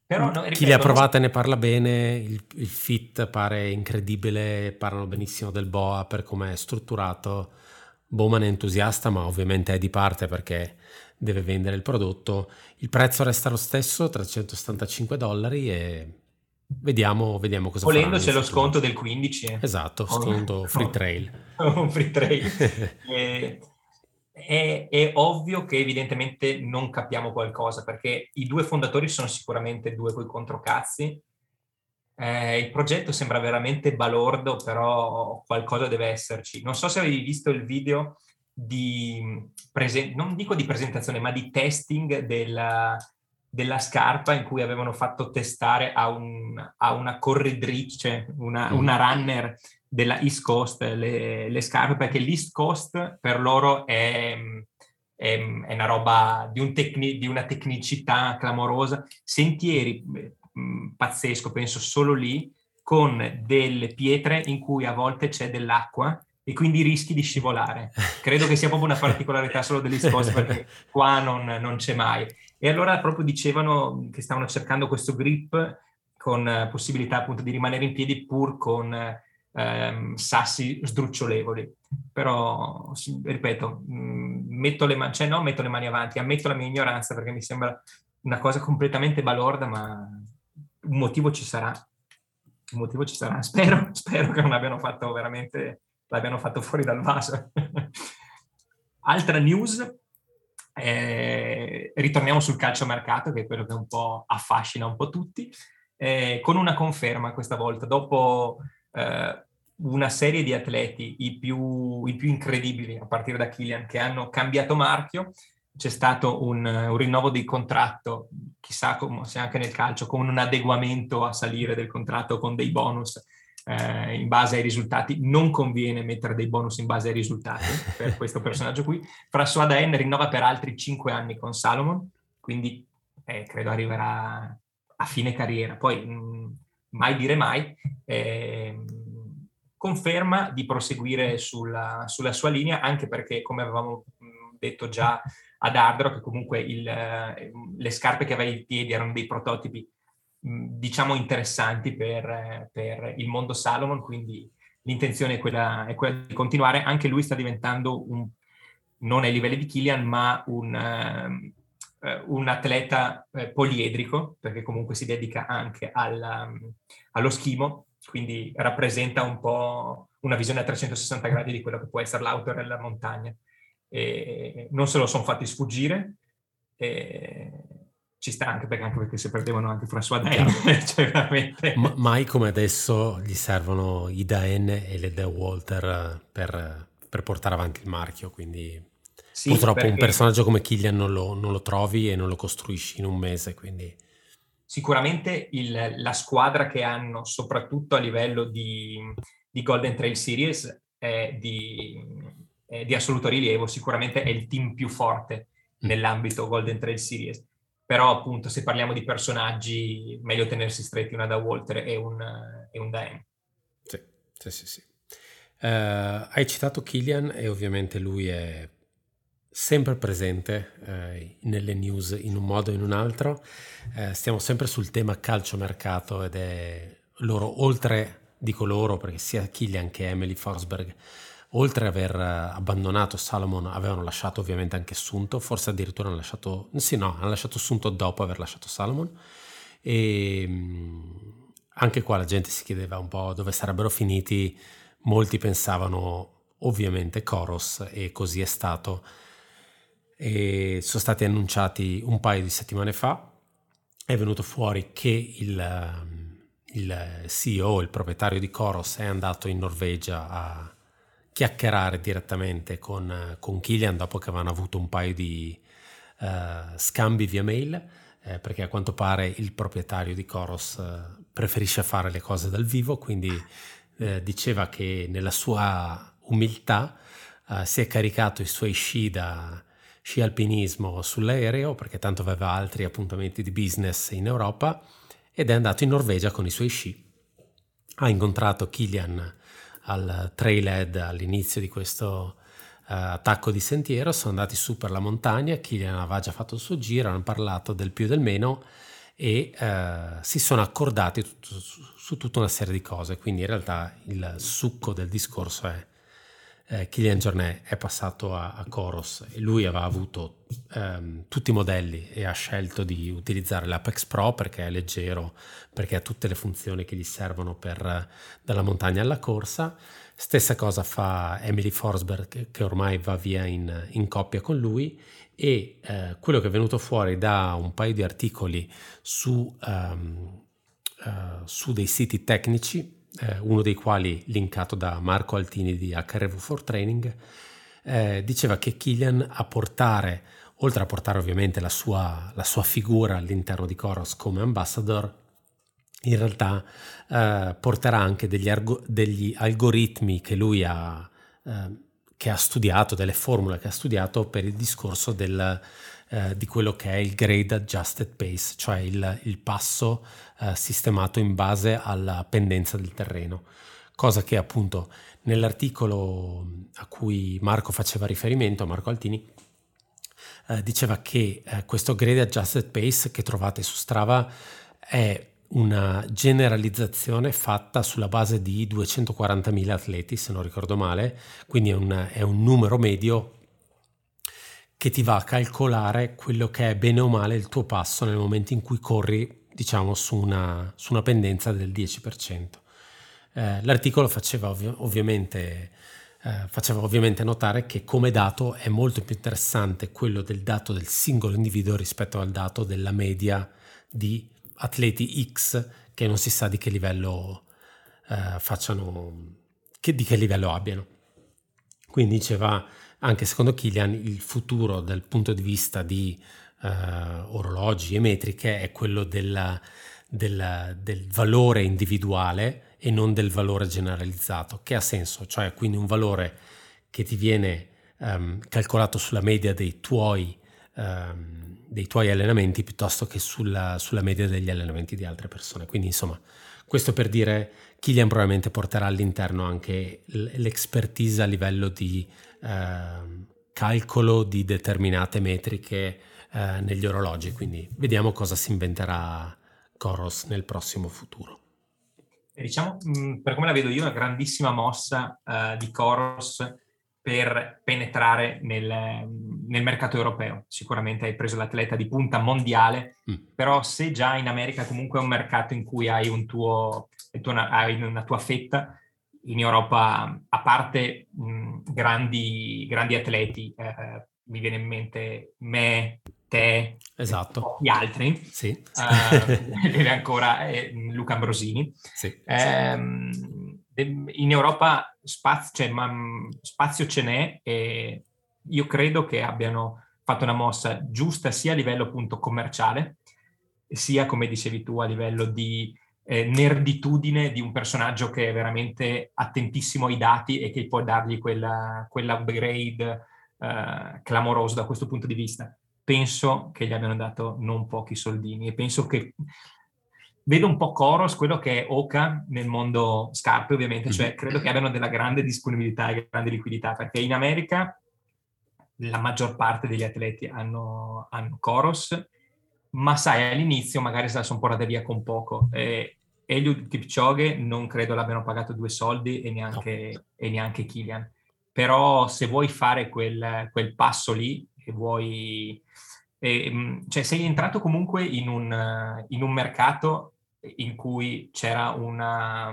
però, no, ripeto, chi le ha provate ne parla bene, il, il fit pare incredibile, parlano benissimo del BOA per come è strutturato. Bowman è entusiasta, ma ovviamente è di parte perché deve vendere il prodotto. Il prezzo resta lo stesso, 375 dollari e vediamo, vediamo cosa Volendo c'è lo sconto del 15. Eh. Esatto, sconto free trail. Un free trail. e, è, è, ovvio che evidentemente non capiamo qualcosa perché i due fondatori sono sicuramente due coi controcazzi. Eh, il progetto sembra veramente balordo, però qualcosa deve esserci. Non so se avevi visto il video di, presen- non dico di presentazione, ma di testing della, della scarpa in cui avevano fatto testare a, un, a una corridrice, una, mm. una, runner della East Coast le, le, scarpe, perché l'East Coast per loro è, è, è una roba di, un tecni- di, una tecnicità clamorosa, sentieri mm, pazzesco, penso solo lì, con delle pietre in cui a volte c'è dell'acqua e quindi rischi di scivolare. Credo che sia proprio una particolarità solo dell'East Coast perché qua non, non, c'è mai. E allora proprio dicevano che stavano cercando questo grip con possibilità appunto di rimanere in piedi pur con ehm, sassi sdrucciolevoli. Però, ripeto, mh, metto le mani, cioè no, metto le mani avanti, ammetto la mia ignoranza perché mi sembra una cosa completamente balorda, ma un motivo ci sarà. Un motivo ci sarà. Spero, spero che non abbiano fatto veramente l'abbiano fatto fuori dal vaso. Altra news, eh, ritorniamo sul calciomercato, che è quello che un po' affascina un po' tutti, eh, con una conferma questa volta, dopo eh, una serie di atleti, i più, i più, incredibili, a partire da Killian, che hanno cambiato marchio, c'è stato un, un rinnovo di contratto, chissà se anche nel calcio, con un adeguamento a salire del contratto con dei bonus eh, in base ai risultati, non conviene mettere dei bonus in base ai risultati per questo personaggio qui. François Daen rinnova per altri 5 anni con Salomon, quindi eh, credo arriverà a fine carriera. Poi mh, mm, mai dire mai, eh, conferma di proseguire sulla, sulla, sua linea, anche perché, come avevamo detto già ad Ardro, che comunque il, eh, le scarpe che aveva ai piedi erano dei prototipi diciamo interessanti per, per, il mondo Salomon, quindi l'intenzione è quella, è quella, di continuare. Anche lui sta diventando un, non ai livelli di Killian, ma un, uh, un atleta uh, poliedrico, perché comunque si dedica anche alla, allo schimo, quindi rappresenta un po' una visione a 360 gradi di quello che può essere l'auto nella montagna. E non se lo sono fatti sfuggire. E ci sta anche perché, anche perché se perdevano anche François Daen, cioè veramente... Ma, mai come adesso gli servono i Daen e le De Walter per, per portare avanti il marchio, quindi sì, purtroppo perché... un personaggio come Killian non lo, non lo, trovi e non lo costruisci in un mese, quindi... Sicuramente il, la squadra che hanno, soprattutto a livello di, di Golden Trail Series, è di, è di assoluto rilievo, sicuramente è il team più forte mm. nell'ambito Golden Trail Series però appunto se parliamo di personaggi meglio tenersi stretti una da Walter e un, e un da M. Sì, sì, sì. sì. Uh, hai citato Killian e ovviamente lui è sempre presente uh, nelle news in un modo o in un altro. Uh, stiamo sempre sul tema calciomercato ed è loro, oltre, dico loro perché sia Killian che Emily Forsberg oltre ad aver eh, abbandonato Salomon, avevano lasciato ovviamente anche Sunto, forse addirittura hanno lasciato, sì no, hanno lasciato Sunto dopo aver lasciato Salomon. E mm, anche qua la gente si chiedeva un po' dove sarebbero finiti, molti pensavano ovviamente Koros e così è stato. E sono stati annunciati un paio di settimane fa, è venuto fuori che il, mm, il CEO, il proprietario di Koros è andato in Norvegia a chiacchierare direttamente con, con Killian dopo che avevano avuto un paio di uh, scambi via mail, eh, perché a quanto pare il proprietario di Coros uh, preferisce fare le cose dal vivo, quindi uh, diceva che nella sua umiltà si è caricato i suoi sci da sci alpinismo sull'aereo, perché tanto aveva altri appuntamenti di business in Europa, ed è andato in Norvegia con i suoi sci. Ha incontrato Killian al trailhead all'inizio di questo uh, attacco di sentiero, sono andati su per la montagna, Kilian aveva già fatto il suo giro, hanno parlato del più e del meno e uh, si sono accordati tutto, su, su, tutta una serie di cose, quindi in realtà il succo del discorso è eh, Kylian Jornet è passato a, a Coros e lui aveva avuto ehm, tutti i modelli e ha scelto di utilizzare l'Apex Pro perché è leggero, perché ha tutte le funzioni che gli servono per dalla montagna alla corsa. Stessa cosa fa Emily Forsberg che ormai va via in, in coppia con lui e eh, quello che è venuto fuori da un paio di articoli su, um, uh, su dei siti tecnici eh, uno dei quali linkato da Marco Altini di HRV for Training, eh, diceva che Killian a portare, oltre a portare ovviamente la sua, la sua figura all'interno di Coros come ambassador, in realtà eh, porterà anche degli, argo- degli, algoritmi che lui ha, eh, che ha studiato, delle formule che ha studiato per il discorso del, eh, di quello che è il grade adjusted pace, cioè il, il passo eh, sistemato in base alla pendenza del terreno, cosa che appunto nell'articolo a cui Marco faceva riferimento, Marco Altini, eh, diceva che eh, questo grade adjusted pace che trovate su Strava è una generalizzazione fatta sulla base di 240.000 atleti, se non ricordo male, quindi è un, è un numero medio che ti va a calcolare quello che è bene o male il tuo passo nel momento in cui corri, diciamo, su una, su una pendenza del 10%. Eh, l'articolo faceva, ovvi- ovviamente, eh, faceva ovviamente notare che come dato è molto più interessante quello del dato del singolo individuo rispetto al dato della media di atleti X che non si sa di che livello eh, facciano, che, di che livello abbiano. Quindi diceva anche secondo Kilian il futuro dal punto di vista di uh, orologi e metriche è quello della, della, del valore individuale e non del valore generalizzato, che ha senso, cioè quindi un valore che ti viene um, calcolato sulla media dei tuoi, um, dei tuoi allenamenti piuttosto che sulla, sulla, media degli allenamenti di altre persone. Quindi insomma, questo per dire Kilian probabilmente porterà all'interno anche l'expertise a livello di eh, calcolo di determinate metriche eh, negli orologi, quindi vediamo cosa si inventerà Coros nel prossimo futuro. Diciamo, mm, per come la vedo io, una grandissima mossa uh, di Coros per penetrare nel, nel, mercato europeo. Sicuramente hai preso l'atleta di punta mondiale, mm. però se già in America comunque è un mercato in cui hai, un tuo, hai una tua fetta, in Europa, a parte mh, grandi, grandi, atleti, eh, mi viene in mente me, te, esatto. gli altri, sì. uh, deve ancora eh, Luca Ambrosini. Sì. Um, in Europa spazio, cioè, ma, spazio ce n'è e io credo che abbiano fatto una mossa giusta sia a livello appunto commerciale, sia come dicevi tu a livello di eh, nerditudine di un personaggio che è veramente attentissimo ai dati e che può dargli quella, quell'upgrade eh, clamoroso da questo punto di vista. Penso che gli abbiano dato non pochi soldini e penso che vedo un po' Coros, quello che è Oka nel mondo scarpe ovviamente, cioè mhm. credo che abbiano della grande disponibilità e grande liquidità, perché in America la maggior parte degli atleti hanno, hanno Coros, ma sai, all'inizio magari se la sono portata via con poco. Eh, Eliud Kipchoge non credo l'abbiano pagato due soldi e neanche, no. e neanche Kilian. Però se vuoi fare quel, quel passo lì e vuoi... Eh, cioè sei entrato comunque in un, in un mercato in cui c'era una,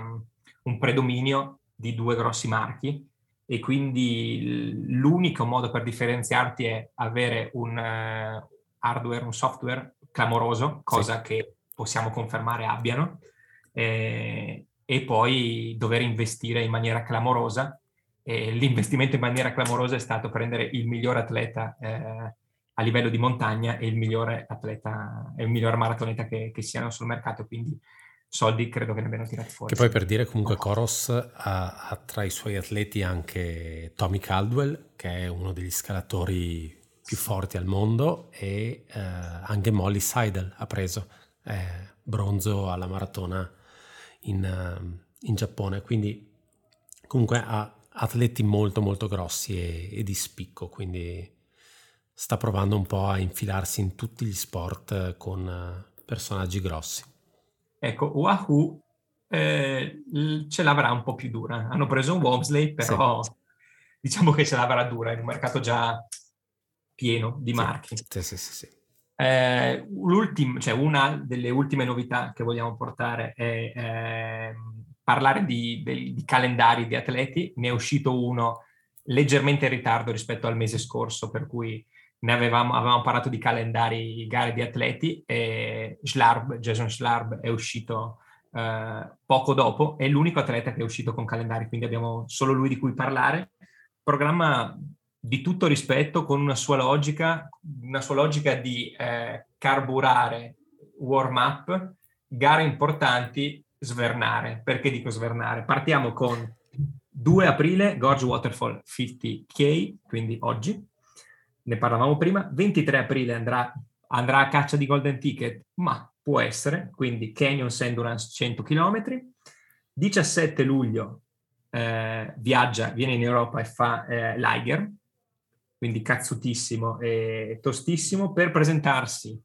un predominio di due grossi marchi e quindi l'unico modo per differenziarti è avere un uh, hardware, un software clamoroso, cosa sì. che possiamo confermare abbiano, eh, e poi dover investire in maniera clamorosa. E l'investimento in maniera clamorosa è stato prendere il miglior atleta eh, a livello di montagna e il migliore atleta e il miglior maratoneta che, che siano sul mercato, quindi soldi credo che ne abbiano tirati fuori. Che poi per dire comunque Coros ha, ha, tra i suoi atleti anche Tommy Caldwell, che è uno degli scalatori più forti al mondo e eh, anche Molly Seidel ha preso eh, bronzo alla maratona in, uh, in, Giappone, quindi comunque ha atleti molto molto grossi e, e, di spicco, quindi sta provando un po' a infilarsi in tutti gli sport con uh, personaggi grossi. Ecco, Wahoo eh, ce l'avrà un po' più dura. Hanno preso un Womsley, però sì. diciamo che ce l'avrà dura in un mercato già pieno di marchi. Sì, sì, sì. sì. Eh, cioè una delle ultime novità che vogliamo portare è eh, parlare di, di, di, calendari di atleti. Ne è uscito uno leggermente in ritardo rispetto al mese scorso, per cui ne avevamo, avevamo parlato di calendari gare di atleti e Schlarb, Jason Schlarb è uscito eh, poco dopo, è l'unico atleta che è uscito con calendari, quindi abbiamo solo lui di cui parlare. Programma di tutto rispetto con una sua logica, una sua logica di eh, carburare, warm up, gare importanti, svernare. Perché dico svernare? Partiamo con 2 aprile, Gorge Waterfall 50K, quindi oggi, ne parlavamo prima, 23 aprile andrà, andrà a caccia di Golden Ticket, ma può essere, quindi Canyon Endurance 100 km, 17 luglio eh, viaggia, viene in Europa e fa eh, l'Iger, quindi cazzutissimo e tostissimo, per presentarsi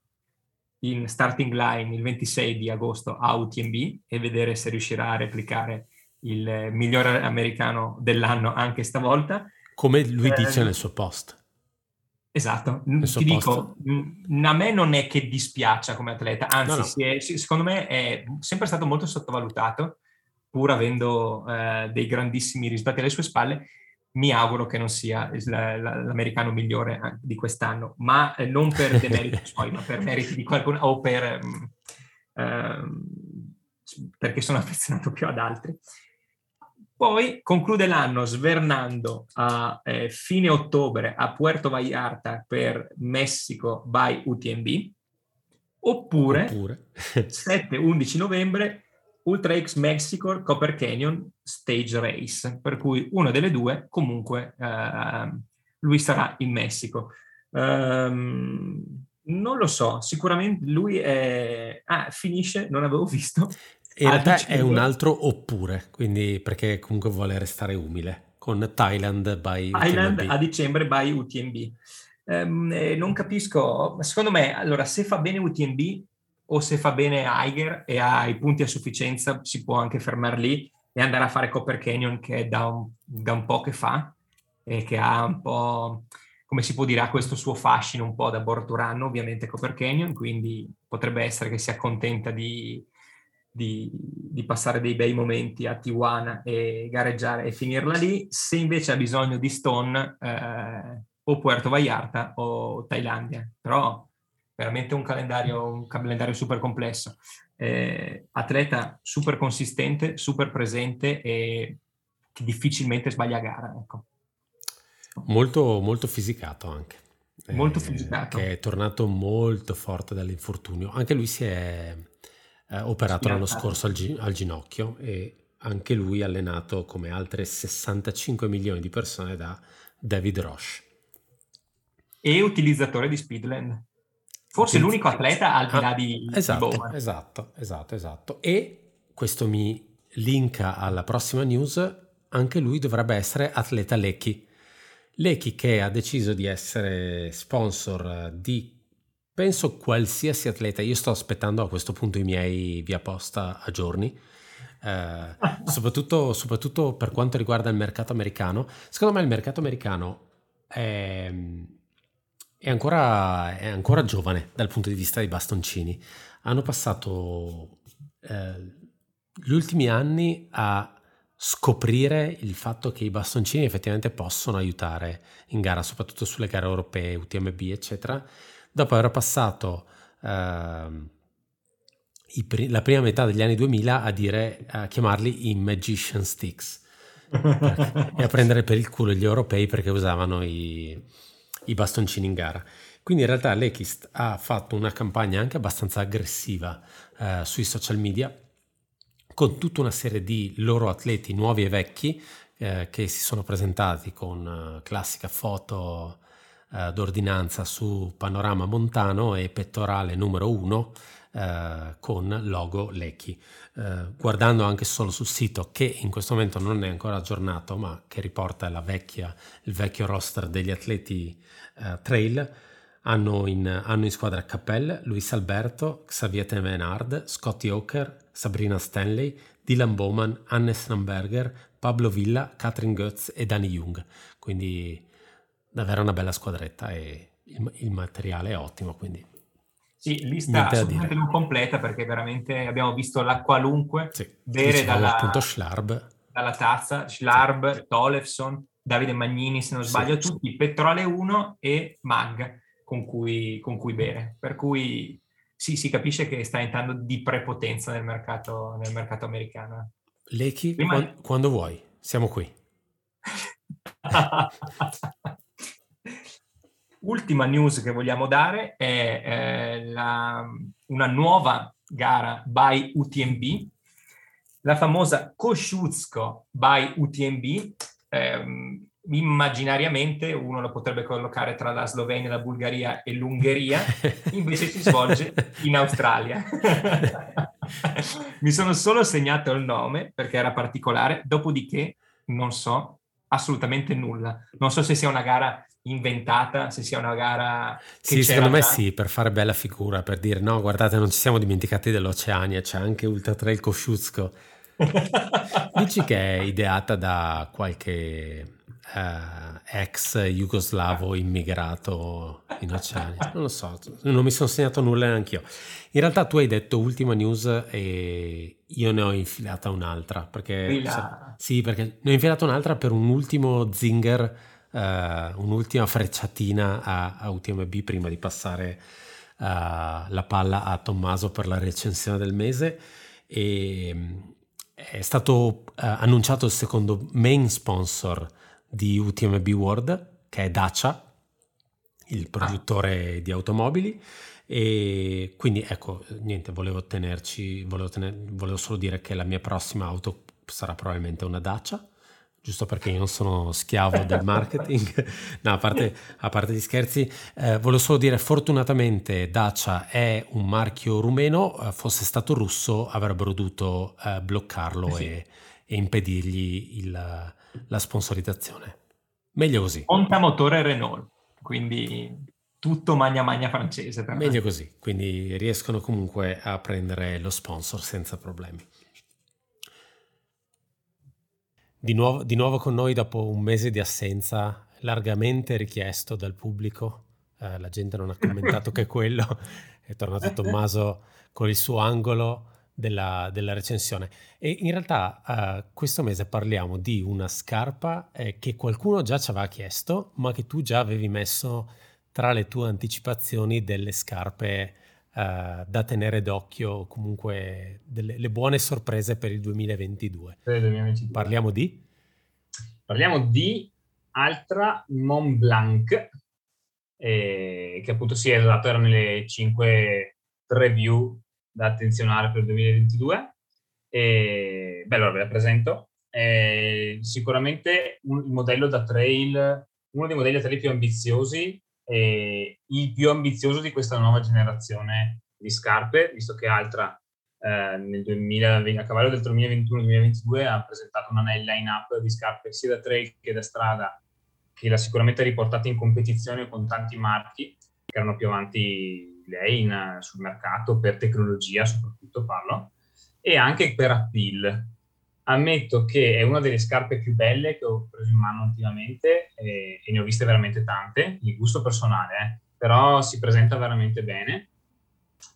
in starting line il 26 di agosto a UTMB e vedere se riuscirà a replicare il migliore americano dell'anno anche stavolta. Come lui eh, dice nel suo post. Esatto, nel ti dico, a me non è che dispiaccia come atleta, anzi no, no. È, secondo me è sempre stato molto sottovalutato, pur avendo eh, dei grandissimi risultati alle sue spalle, mi auguro che non sia l'americano migliore di quest'anno, ma eh, non per demeriti suoi, ma per meriti di qualcuno o per, eh, perché sono affezionato più ad altri. Poi conclude l'anno svernando a eh, fine ottobre a Puerto Vallarta per Messico by UTMB, oppure, oppure. 7-11 novembre Ultra X Mexico Copper Canyon Stage Race, per cui una delle due comunque eh, lui sarà in Messico. Um, non lo so, sicuramente lui è... Ah, finisce, non avevo visto. In realtà è un altro oppure, quindi perché comunque vuole restare umile, con Thailand by Thailand UTMB. a dicembre by UTMB. Um, ehm, non capisco, secondo me, allora, se fa bene UTMB, o se fa bene Eiger e ha i punti a sufficienza si può anche fermare lì e andare a fare Copper Canyon che da un, da un po' che fa e che ha un po', come si può dire, ha questo suo fascino un po' da Borturano, ovviamente Copper Canyon, quindi potrebbe essere che si accontenta di, di, di, passare dei bei momenti a Tijuana e gareggiare e finirla lì. Se invece ha bisogno di Stone, eh, o Puerto Vallarta o Thailandia. Però veramente un calendario, un calendario super complesso. Eh, atleta super consistente, super presente e che difficilmente sbaglia gara. Ecco. Molto, molto fisicato anche. Molto eh, fisicato. Che è tornato molto forte dall'infortunio. Anche lui si è eh, operato l'anno scorso al, gi- al, ginocchio e anche lui allenato come altre 65 milioni di persone da David Roche. E utilizzatore di Speedland. Forse l'unico atleta al di là di, esatto, di Bowman. Esatto, esatto, esatto. E questo mi linka alla prossima news, anche lui dovrebbe essere atleta Lecchi. Lecchi che ha deciso di essere sponsor di penso qualsiasi atleta. Io sto aspettando a questo punto i miei via posta a giorni. Eh, soprattutto, soprattutto, per quanto riguarda il mercato americano. Secondo me il mercato americano è, è, ancora, è ancora, giovane dal punto di vista dei bastoncini. Hanno passato eh, gli ultimi anni a scoprire il fatto che i bastoncini effettivamente possono aiutare in gara, soprattutto sulle gare europee, UTMB, eccetera, dopo aver passato uh, i, la prima metà degli anni 2000 a dire, a chiamarli i magician sticks e a prendere per il culo gli europei perché usavano i, i bastoncini in gara. Quindi in realtà l'Echist ha fatto una campagna anche abbastanza aggressiva uh, sui social media con tutta una serie di loro atleti nuovi e vecchi eh, che si sono presentati con uh, classica foto uh, d'ordinanza su panorama montano e pettorale numero 1 uh, con logo Lecchi. guardando anche solo sul sito che in questo momento non è ancora aggiornato ma che riporta vecchia, il vecchio roster degli atleti trail, hanno in, hanno in, squadra Capel, Luis Alberto, Xavier Temenard, Scotty Hawker, Sabrina Stanley, Dylan Bowman, Hannes Ramberger, Pablo Villa, Catherine Goetz e Danny Jung. Quindi davvero una bella squadretta e il, il materiale è ottimo. Quindi sì, lista assolutamente non completa perché veramente abbiamo visto la qualunque sì, bere dalla, appunto Schlarb. dalla tazza, Schlarb, sì. Tolefson, Davide Magnini se non sbaglio, sì. tutti Petrole 1 e Mag con cui, con cui bere. Per cui sì, si capisce che sta entrando di prepotenza nel mercato, nel mercato americano. Lechi, Prima... quando, quando vuoi, siamo qui. Ultima news che vogliamo dare è eh, la, una nuova gara by UTMB, la famosa Kosciuszko by UTMB. Eh, immaginariamente uno lo potrebbe collocare tra la Slovenia, la Bulgaria e l'Ungheria, invece si svolge in Australia. Mi sono solo segnato il nome perché era particolare, dopodiché non so assolutamente nulla. Non so se sia una gara inventata, se sia una gara Sì, secondo me sì, per fare bella figura, per dire no, guardate, non ci siamo dimenticati dell'Oceania, c'è anche Ultra Trail Kosciuszko. Dici che è ideata da qualche uh, ex jugoslavo immigrato in Oceania. Non lo so, non mi sono segnato nulla neanche io. In realtà tu hai detto ultima news e io ne ho infilata un'altra. Perché, sì, perché ne ho infilata un'altra per un ultimo zinger, uh, un'ultima frecciatina a, a, UTMB prima di passare uh, la palla a Tommaso per la recensione del mese. E, è stato uh, annunciato il secondo main sponsor di UTMB World, che è Dacia, il produttore ah. di automobili. E quindi ecco, niente, volevo tenerci, volevo, tener, volevo solo dire che la mia prossima auto sarà probabilmente una Dacia giusto perché io non sono schiavo del marketing. no, a parte, a parte gli scherzi, eh, volevo solo dire, fortunatamente Dacia è un marchio rumeno, eh, fosse stato russo avrebbero dovuto eh, bloccarlo sì. e, e, impedirgli il, la sponsorizzazione. Meglio così. Monta motore Renault, quindi tutto magna magna francese. Meglio me. così, quindi riescono comunque a prendere lo sponsor senza problemi. Di nuovo, di nuovo con noi dopo un mese di assenza, largamente richiesto dal pubblico. Eh, la gente non ha commentato che quello. È tornato Tommaso con il suo angolo della, della recensione. E in realtà uh, questo mese parliamo di una scarpa eh, che qualcuno già ci aveva chiesto, ma che tu già avevi messo tra le tue anticipazioni delle scarpe uh, da tenere d'occhio, comunque delle le buone sorprese per il 2022. Per il 2022. Parliamo di? Parliamo di Altra Mont Blanc, eh, che appunto si è esatto, erano le 5 review da attenzionare per il 2022. E, beh, allora ve la presento. È sicuramente un modello da trail, uno dei modelli da trail più ambiziosi e il più ambizioso di questa nuova generazione di scarpe, visto che Altra eh, nel 2020, a cavallo del 2021-2022 ha presentato una line-up di scarpe sia da trail che da strada che l'ha sicuramente riportata in competizione con tanti marchi che erano più avanti lei in, sul mercato per tecnologia soprattutto parlo e anche per appeal ammetto che è una delle scarpe più belle che ho preso in mano ultimamente e, e ne ho viste veramente tante, di gusto personale, eh, però si presenta veramente bene.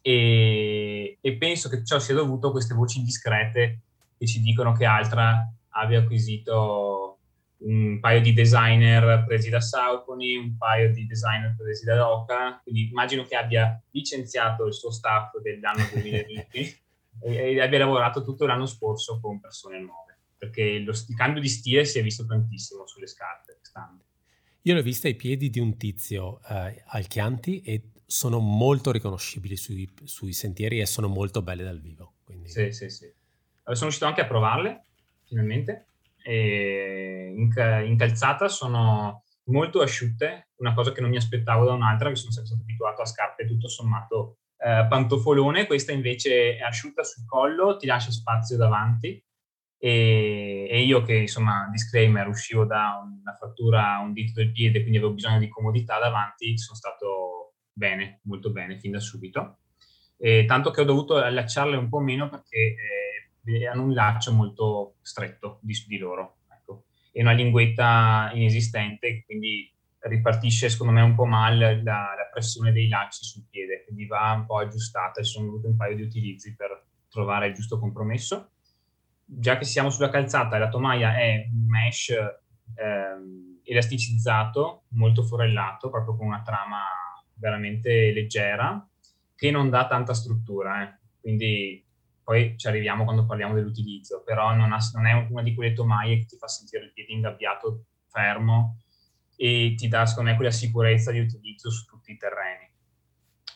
E, e, penso che ciò sia dovuto a queste voci indiscrete che ci dicono che Altra abbia acquisito un paio di designer presi da Saucony, un paio di designer presi da Doca, quindi immagino che abbia licenziato il suo staff dell'anno 2020 e, e abbia lavorato tutto l'anno scorso con persone nuove, perché lo, il cambio di stile si è visto tantissimo sulle scarpe quest'anno. Io l'ho vista ai piedi di un tizio eh, al Chianti e sono molto riconoscibili sui, sui, sentieri e sono molto belle dal vivo. Quindi... Sì, sì, sì. Sono riuscito anche a provarle, finalmente. E in, in calzata sono molto asciutte, una cosa che non mi aspettavo da un'altra, mi sono sempre stato abituato a scarpe tutto sommato eh, pantofolone, questa invece è asciutta sul collo, ti lascia spazio davanti e, e, io che insomma, disclaimer, uscivo da una frattura a un dito del piede, quindi avevo bisogno di comodità davanti, sono stato bene, molto bene fin da subito. E tanto che ho dovuto allacciarle un po' meno perché eh, hanno un laccio molto stretto di, di loro ecco. e una linguetta inesistente, quindi ripartisce secondo me un po' male la, la, pressione dei lacci sul piede, quindi va un po' aggiustata, ci sono voluti un paio di utilizzi per trovare il giusto compromesso. Già che siamo sulla calzata, la tomaia è un mesh eh, elasticizzato, molto forellato, proprio con una trama veramente leggera, che non dà tanta struttura, eh. quindi poi ci arriviamo quando parliamo dell'utilizzo, però non, ha, non è una di quelle tomaie che ti fa sentire il piede ingabbiato, fermo, e ti dà secondo me quella sicurezza di utilizzo su tutti i terreni.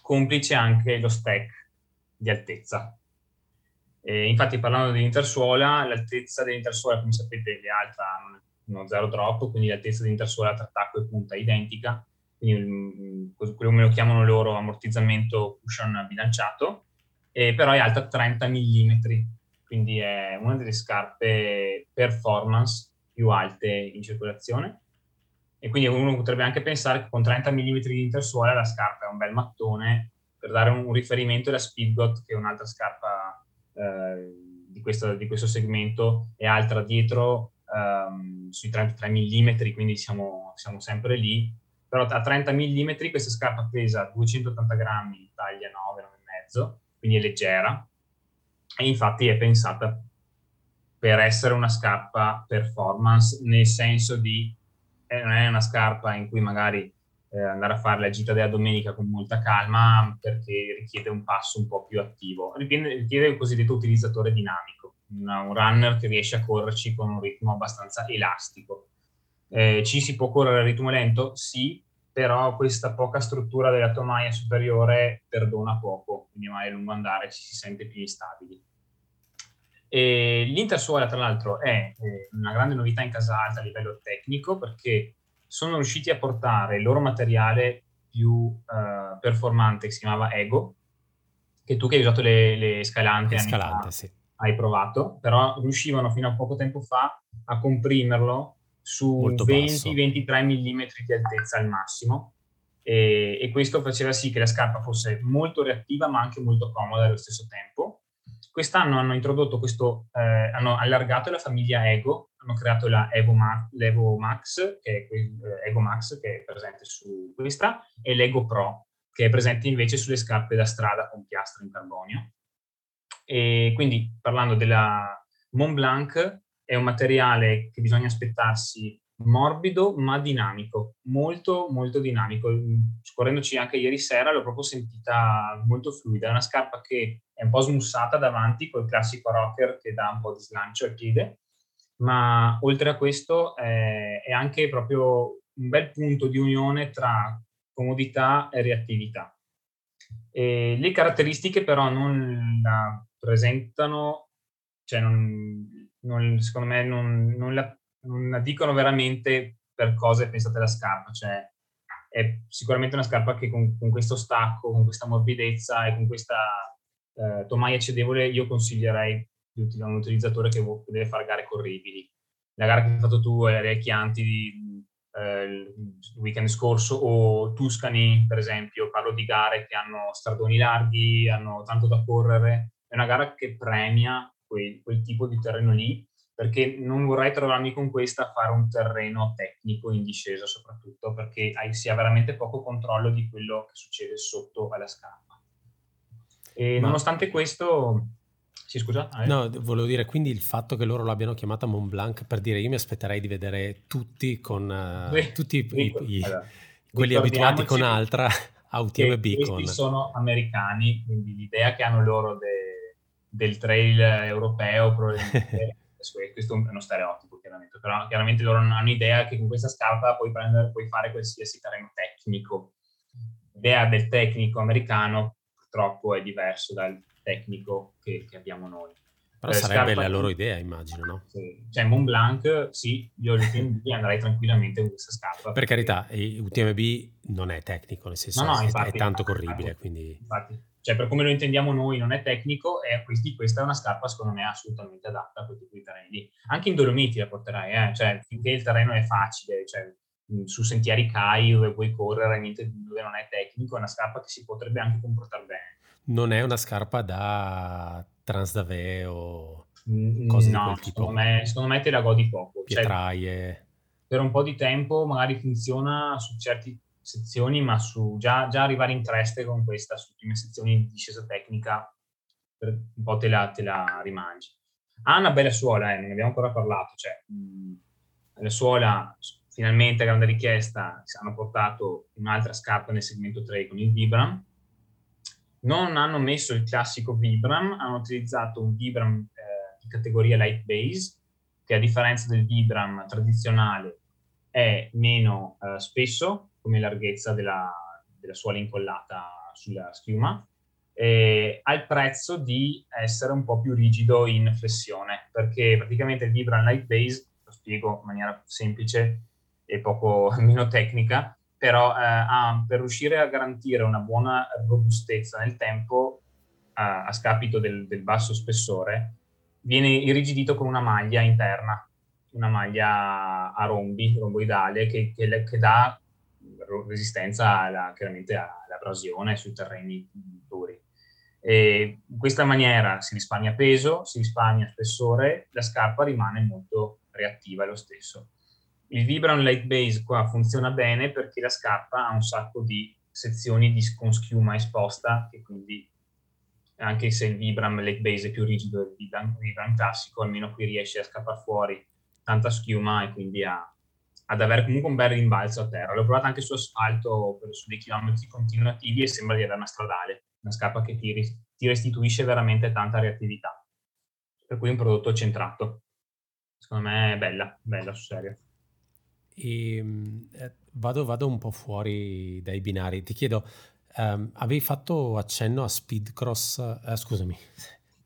Complice anche lo stack di altezza. E infatti parlando dell'intersuola, l'altezza dell'intersuola come sapete è alta uno zero drop, quindi l'altezza dell'intersuola tra tacco e punta è identica, quindi mm, quello come lo chiamano loro ammortizzamento cushion bilanciato, eh, però è alta 30 mm, quindi è una delle scarpe performance più alte in circolazione e quindi uno potrebbe anche pensare che con 30 mm di intersuola la scarpa è un bel mattone, per dare un, riferimento la Speedgot, che è un'altra scarpa eh, di, questo, di, questo, segmento, è altra dietro ehm, sui 33 mm, quindi siamo, siamo, sempre lì. Però a 30 mm questa scarpa pesa 280 grammi, taglia 9, 9,5, quindi è leggera, e infatti è pensata per essere una scarpa performance, nel senso di non è una scarpa in cui magari eh, andare a fare la gita della domenica con molta calma perché richiede un passo un po' più attivo, richiede, richiede il cosiddetto utilizzatore dinamico, una, un runner che riesce a correrci con un ritmo abbastanza elastico. Eh, ci si può correre a ritmo lento? Sì, però questa poca struttura della tomaia superiore perdona poco, quindi magari a lungo andare ci si sente più instabili. E l'Intersuola, tra l'altro, è eh, una grande novità in casa alta a livello tecnico perché sono riusciti a portare il loro materiale più uh, performante che si chiamava Ego, che tu che hai usato le, le scalanti, Scalante, sì. hai provato, però riuscivano fino a poco tempo fa a comprimerlo su 20-23 mm di altezza al massimo. E, e, questo faceva sì che la scarpa fosse molto reattiva ma anche molto comoda allo stesso tempo Quest'anno hanno introdotto questo, eh, hanno allargato la famiglia Ego, hanno creato la Evo, Ma- l'Evo Max, che è, eh, Ego Max, che è presente su questa, e l'Ego Pro, che è presente invece sulle scarpe da strada con piastro in carbonio. E quindi parlando della Mont Blanc, è un materiale che bisogna aspettarsi morbido ma dinamico, molto molto dinamico. Scorrendoci anche ieri sera l'ho proprio sentita molto fluida, è una scarpa che è un po' smussata davanti col classico rocker che dà un po' di slancio al piede, ma oltre a questo è, è anche proprio un bel punto di unione tra comodità e reattività. E le caratteristiche però non la presentano, cioè non, non, secondo me non, non la non la dicono veramente per cose pensate alla scarpa, cioè è sicuramente una scarpa che con, con questo stacco, con questa morbidezza e con questa eh, tomaia cedevole io consiglierei di un utilizzatore che deve fare gare corribili. La gara che hai fatto tu alle Chianti di, eh, il weekend scorso o Tuscany per esempio, parlo di gare che hanno stradoni larghi, hanno tanto da correre, è una gara che premia quel, quel tipo di terreno lì perché non vorrei trovarmi con questa a fare un terreno tecnico in discesa soprattutto, perché hai, si ha veramente poco controllo di quello che succede sotto alla scarpa. E Ma... nonostante questo... Sì, scusa? Ah, no, volevo dire, quindi il fatto che loro l'abbiano chiamata Mont Blanc, per dire, io mi aspetterei di vedere tutti con... Uh, tutti i, i, allora, quelli abituati con altra a UTMB. Questi sono americani, quindi l'idea che hanno loro de, del trail europeo probabilmente questo è uno stereotipo chiaramente, però chiaramente loro non hanno idea che con questa scarpa puoi, prendere, puoi fare qualsiasi terreno tecnico. L'idea del tecnico americano purtroppo è diverso dal tecnico che, che abbiamo noi. Però eh, sarebbe la loro idea, immagino, no? Sì. Cioè, Mont Blanc, sì, io l'UTMB andrei tranquillamente con questa scarpa. Per carità, UTMB non è tecnico, nel senso no, no, infatti, è tanto corribile, infatti, quindi... Infatti cioè per come lo intendiamo noi non è tecnico e questi, questa è una scarpa secondo me assolutamente adatta a quel tipo di terreni lì. Anche in Dolomiti la porterai, eh? cioè finché il terreno è facile, cioè su sentieri CAI dove puoi correre, niente, dove non è tecnico, è una scarpa che si potrebbe anche comportare bene. Non è una scarpa da Transdave o cose no, di quel tipo? Secondo me, secondo me te la godi poco. Cioè, Pietraie. Cioè, per un po' di tempo magari funziona su certi sezioni, ma su già, già arrivare in creste con questa, sulle prime sezioni di discesa tecnica, per un po' te la, te la rimangi. Ha una bella suola, eh, non abbiamo ancora parlato, cioè mh, la suola finalmente grande richiesta, hanno portato un'altra scarpa nel segmento 3 con il Vibram, non hanno messo il classico Vibram, hanno utilizzato un Vibram eh, di categoria light base, che a differenza del Vibram tradizionale è meno eh, spesso, come larghezza della, della suola incollata sulla schiuma, eh, al prezzo di essere un po' più rigido in flessione, perché praticamente il Vibram Light Base, lo spiego in maniera semplice e poco meno tecnica, però eh, ah, per riuscire a garantire una buona robustezza nel tempo, a, a scapito del, del, basso spessore, viene irrigidito con una maglia interna, una maglia a rombi, romboidale, che, che, che dà resistenza alla, chiaramente all'abrasione sui terreni duri. E in questa maniera si risparmia peso, si risparmia spessore, la scarpa rimane molto reattiva lo stesso. Il Vibram Light Base qua funziona bene perché la scarpa ha un sacco di sezioni di, con schiuma esposta e quindi anche se il Vibram Light Base è più rigido del Vibram, Vibram classico, almeno qui riesce a scappare fuori tanta schiuma e quindi a, ad avere comunque un bel rimbalzo a terra. L'ho provata anche su asfalto su dei chilometri continuativi e sembra di avere una stradale, una scarpa che ti, ti restituisce veramente tanta reattività. Per cui è un prodotto centrato. Secondo me è bella, bella sul serio. E, ehm, eh, vado, vado, un po' fuori dai binari. Ti chiedo, um, avevi fatto accenno a Speedcross? Uh, scusami,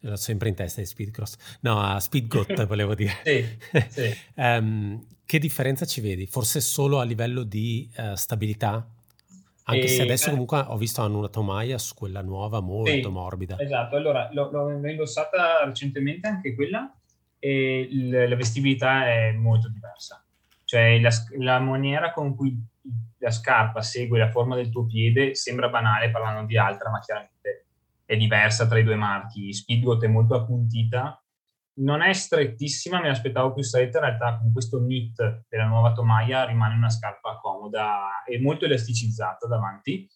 l'ho sempre in testa di Speedcross. No, a Speedgot volevo dire. sì, sì. um, che differenza ci vedi? Forse solo a livello di uh, stabilità? Anche e, se adesso comunque ho visto hanno una tomaia su quella nuova molto sì, morbida. Esatto, allora l'ho, l'ho indossata recentemente anche quella e il, la vestibilità è molto diversa. Cioè la, la, maniera con cui la scarpa segue la forma del tuo piede sembra banale parlando di altra, ma chiaramente è diversa tra i due marchi. Speedgoat è molto appuntita non è strettissima, me l'aspettavo più stretta, in realtà con questo knit della nuova tomaia rimane una scarpa comoda e molto elasticizzata davanti,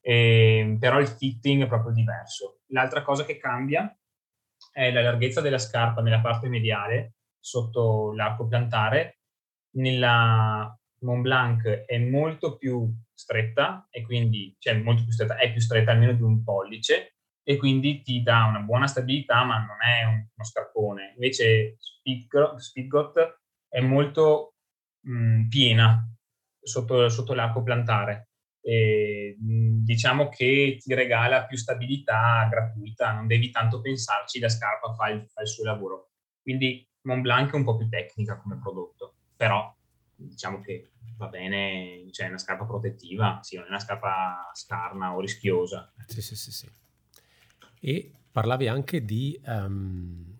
e, però il fitting è proprio diverso. L'altra cosa che cambia è la larghezza della scarpa nella parte mediale, sotto l'arco plantare, nella Mont Blanc è molto più stretta e quindi, cioè molto più stretta, è più stretta almeno di un pollice e quindi ti dà una buona stabilità ma non è un, uno scarpone. Invece Speedgot è molto mh, piena sotto, sotto l'arco plantare. E, mh, diciamo che ti regala più stabilità gratuita, non devi tanto pensarci, la scarpa fa il, fa il suo lavoro. Quindi Mont Blanc è un po' più tecnica come prodotto, però diciamo che va bene, cioè una scarpa protettiva, sì, non è una scarpa scarna o rischiosa. Sì, sì, sì, sì. E parlavi anche di um,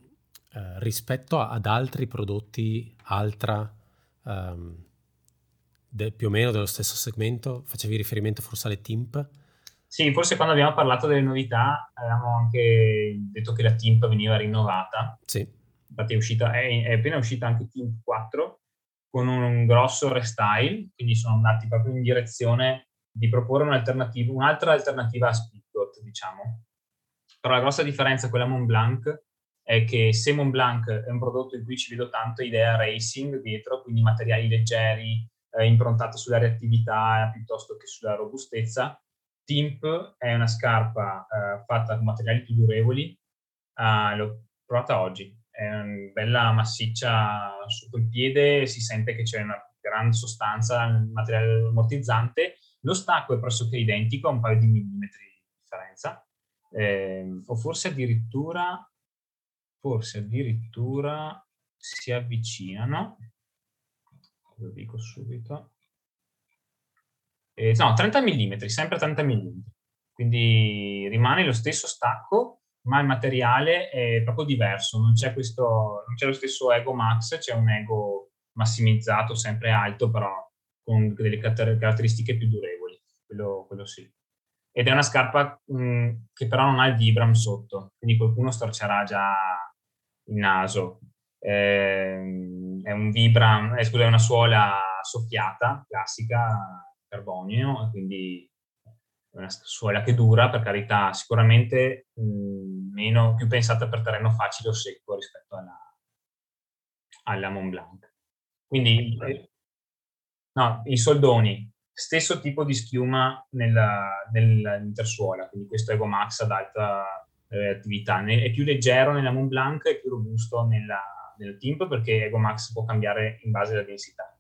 uh, rispetto ad altri prodotti, altra, um, de, più o meno dello stesso segmento, facevi riferimento forse alle TIMP? Sì, forse quando abbiamo parlato delle novità avevamo anche detto che la TIMP veniva rinnovata. Sì. Infatti è, uscita, è, è appena uscita anche TIMP 4 con un grosso restyle, quindi sono andati proprio in direzione di proporre un'alternativa, un'altra alternativa a Speedgot, diciamo. Però la grossa differenza con la Mont Blanc è che se Mont Blanc è un prodotto in cui ci vedo tanto idea racing dietro, quindi materiali leggeri, eh, improntato sulla reattività piuttosto che sulla robustezza, Timp è una scarpa eh, fatta con materiali più durevoli, uh, l'ho provata oggi, è bella massiccia sotto il piede, si sente che c'è una gran sostanza nel materiale ammortizzante, lo stacco è pressoché identico, un paio di millimetri di differenza, eh, o forse addirittura, forse addirittura si avvicinano, lo dico subito, eh, no, 30 mm, sempre 30 mm, quindi rimane lo stesso stacco, ma il materiale è proprio diverso, non c'è, questo, non c'è lo stesso Ego Max, c'è un Ego massimizzato, sempre alto, però con delle caratteristiche più durevoli, quello, quello sì. Ed è una scarpa mh, che però non ha il Vibram sotto, quindi qualcuno storcerà già il naso. Eh, è un Vibram, eh, scusa, è una suola soffiata, classica, carbonio, quindi è una suola che dura, per carità, sicuramente mh, meno, più pensata per terreno facile o secco rispetto alla, alla Mont Blanc. Quindi, eh, no, i soldoni, stesso tipo di schiuma nell'intersuola, quindi questo Ego Max ad alta eh, attività. È più leggero nella Mont Blanc e più robusto nella, nel Timp perché Ego Max può cambiare in base alla densità.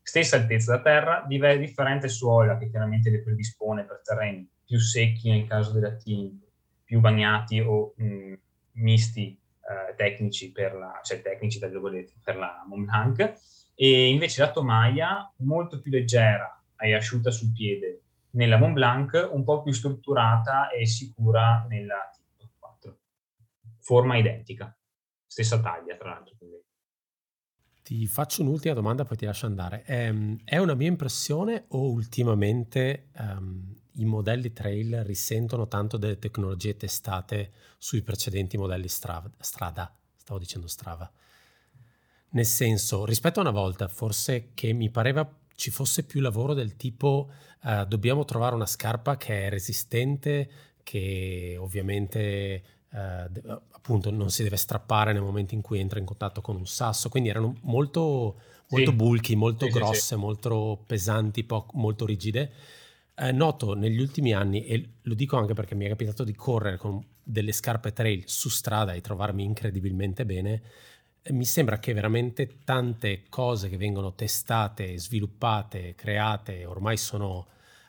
Stessa altezza da terra, differente suola che chiaramente le predispone per terreni più secchi nel caso della Timp, più bagnati o mh, misti eh, tecnici per la, cioè tecnici per la Mont Blanc e invece la tomaia molto più leggera e asciutta sul piede nella Mont Blanc, un po' più strutturata e sicura nella Tipo 4. Forma identica, stessa taglia tra l'altro. Ti faccio un'ultima domanda, poi ti lascio andare. Ehm, è una mia impressione o ultimamente um, i modelli trail risentono tanto delle tecnologie testate sui precedenti modelli Strava, Strada? Stavo dicendo Strava. Nel senso, rispetto a una volta, forse che mi pareva ci fosse più lavoro del tipo uh, dobbiamo trovare una scarpa che è resistente, che ovviamente uh, appunto non si deve strappare nel momento in cui entra in contatto con un sasso, quindi erano molto, molto sì. bulky, molto sì, grosse, sì, molto pesanti, po- molto rigide. Eh, noto negli ultimi anni, e lo dico anche perché mi è capitato di correre con delle scarpe trail su strada e trovarmi incredibilmente bene, mi sembra che veramente tante cose che vengono testate, sviluppate, create, ormai sono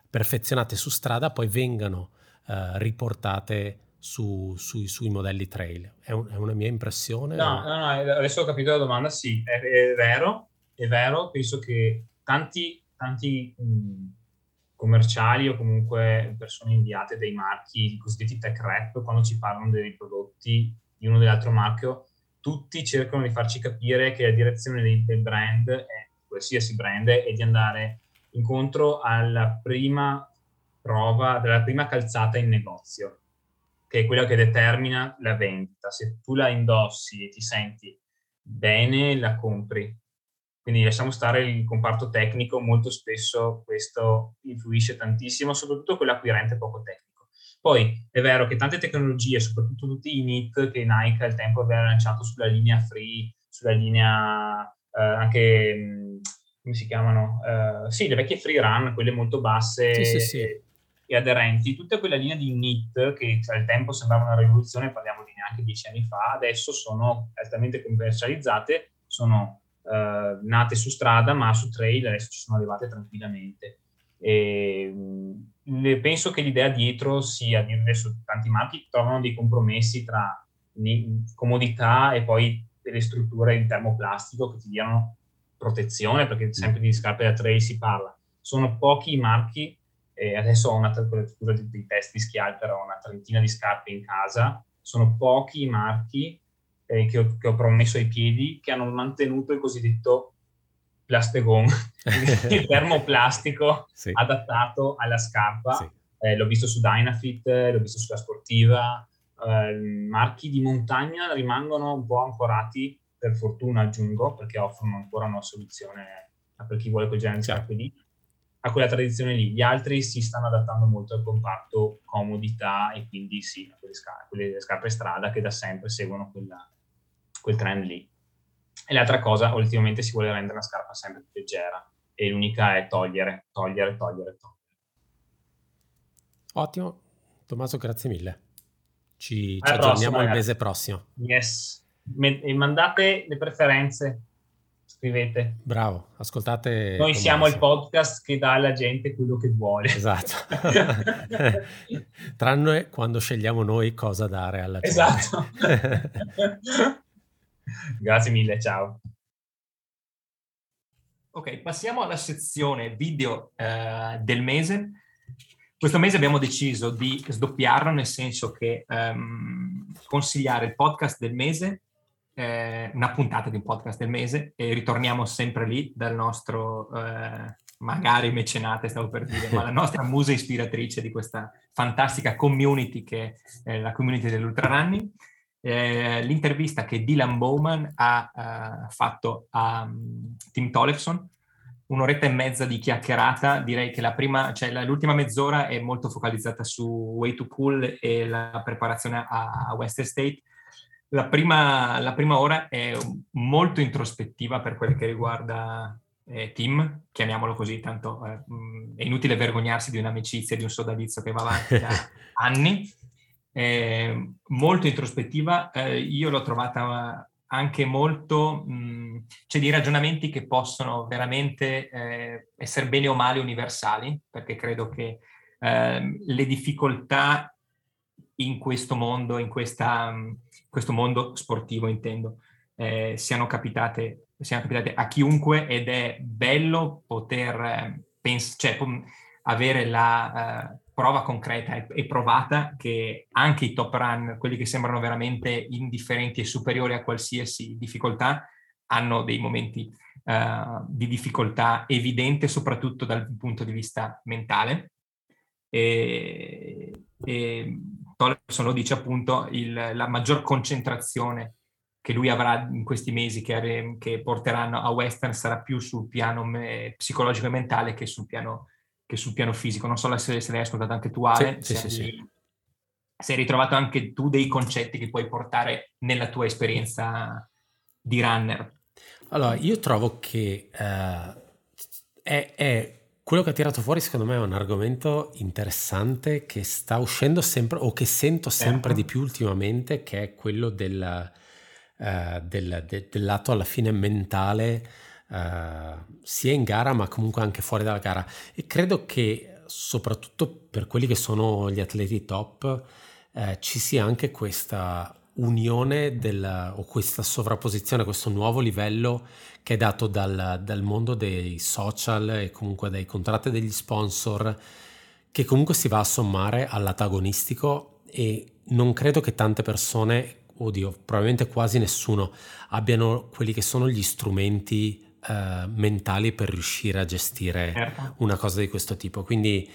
perfezionate su strada, poi vengano uh, riportate su, su, sui modelli trail. È, un, è, una mia impressione? No, no, no, adesso ho capito la domanda, sì, è, è vero, è vero, penso che tanti, tanti mh, commerciali o comunque persone inviate dei marchi, i cosiddetti tech rep, quando ci parlano dei prodotti di uno o dell'altro marchio, tutti cercano di farci capire che la direzione del, del brand, è, qualsiasi brand, è di andare incontro alla prima prova, della prima calzata in negozio, che è quella che determina la vendita. Se tu la indossi e ti senti bene, la compri. Quindi lasciamo stare il comparto tecnico, molto spesso questo influisce tantissimo, soprattutto quell'acquirente poco tecnico. Poi è vero che tante tecnologie, soprattutto tutti i NIT che Nike al tempo aveva lanciato sulla linea free, sulla linea eh, anche mh, come si chiamano? Uh, sì, le vecchie free run, quelle molto basse sì, sì, sì. E, e, aderenti, tutta quella linea di NIT che al tempo sembrava una rivoluzione, parliamo di neanche dieci anni fa, adesso sono altamente commercializzate, sono uh, nate su strada, ma su trail adesso ci sono arrivate tranquillamente. E, mh, penso che l'idea dietro sia, adesso tanti marchi trovano dei compromessi tra comodità e poi delle strutture in termoplastico che ti diano protezione, perché sempre di scarpe da trail si parla. Sono pochi i marchi, e adesso ho una di, di test di schialpera, ho una trentina di scarpe in casa, sono pochi i marchi eh, che, ho, che, ho, promesso ai piedi che hanno mantenuto il cosiddetto plastegon, il termoplastico sì. adattato alla scarpa. Sì. Eh, l'ho visto su Dynafit, l'ho visto sulla sportiva, eh, marchi di montagna rimangono un po' ancorati, per fortuna aggiungo, perché offrono ancora una soluzione per chi vuole quel genere di scarpe lì, a quella tradizione lì. Gli altri si stanno adattando molto al comparto comodità e quindi sì, a quelle, scarpe, quelle scarpe strada che da sempre seguono quella, quel trend lì. E l'altra cosa, ultimamente si vuole rendere la scarpa sempre più leggera e l'unica è togliere, togliere, togliere, togliere. Ottimo, Tommaso, grazie mille. Ci, ci aggiorniamo il mese prossimo. Yes. E mandate le preferenze, scrivete. Bravo, ascoltate. Noi siamo il podcast che dà alla gente quello che vuole. Esatto. Tranne quando scegliamo noi cosa dare alla gente. Esatto. Grazie mille, ciao. Ok, passiamo alla sezione video eh, del mese. Questo mese abbiamo deciso di sdoppiarlo, nel senso che um, consigliare il podcast del mese, eh, una puntata di un podcast del mese, e ritorniamo sempre lì dal nostro, eh, magari mecenate, stavo per dire, ma la nostra musa ispiratrice di questa fantastica community che è la community dell'Ultrarunning. Eh, l'intervista che Dylan Bowman ha uh, fatto a um, Tim Tollefson, un'oretta e mezza di chiacchierata, direi che la prima, cioè l'ultima mezz'ora è molto focalizzata su Way to Cool e la preparazione a West State. La prima, la prima ora è molto introspettiva per quel che riguarda eh, Tim, chiamiamolo così, tanto eh, è inutile vergognarsi di un'amicizia, di un sodalizio che va avanti da anni. Eh, molto introspettiva, eh, io l'ho trovata anche molto, mh, c'è dei ragionamenti che possono veramente eh, essere bene o male universali, perché credo che eh, le difficoltà in questo mondo, in questa, questo mondo sportivo intendo, eh, siano, capitate, siano capitate a chiunque ed è bello poter eh, pens- cioè, avere la uh, prova concreta e, provata che anche i top run, quelli che sembrano veramente indifferenti e superiori a qualsiasi difficoltà, hanno dei momenti uh, di difficoltà evidente, soprattutto dal punto di vista mentale. E, e Tolson lo dice appunto, il, la maggior concentrazione che lui avrà in questi mesi che, che porteranno a Western sarà più sul piano me, psicologico e mentale che sul piano che sul piano fisico. Non so se, se l'hai ascoltato anche tu, Ale. Sì, se, sì, sì, se hai ritrovato anche tu dei concetti che puoi portare nella tua esperienza di runner. Allora, io trovo che uh, è, è, quello che ha tirato fuori, secondo me, è un argomento interessante che sta uscendo sempre, o che sento sempre certo. di più ultimamente, che è quello del, uh, del, de, del lato alla fine mentale uh, sia in gara ma comunque anche fuori dalla gara. E credo che soprattutto per quelli che sono gli atleti top eh, ci sia anche questa unione del, o questa sovrapposizione, questo nuovo livello che è dato dal, dal mondo dei social e comunque dai contratti degli sponsor che comunque si va a sommare all'antagonistico e non credo che tante persone, oddio, probabilmente quasi nessuno, abbiano quelli che sono gli strumenti uh, mentali per riuscire a gestire certo. una cosa di questo tipo. Quindi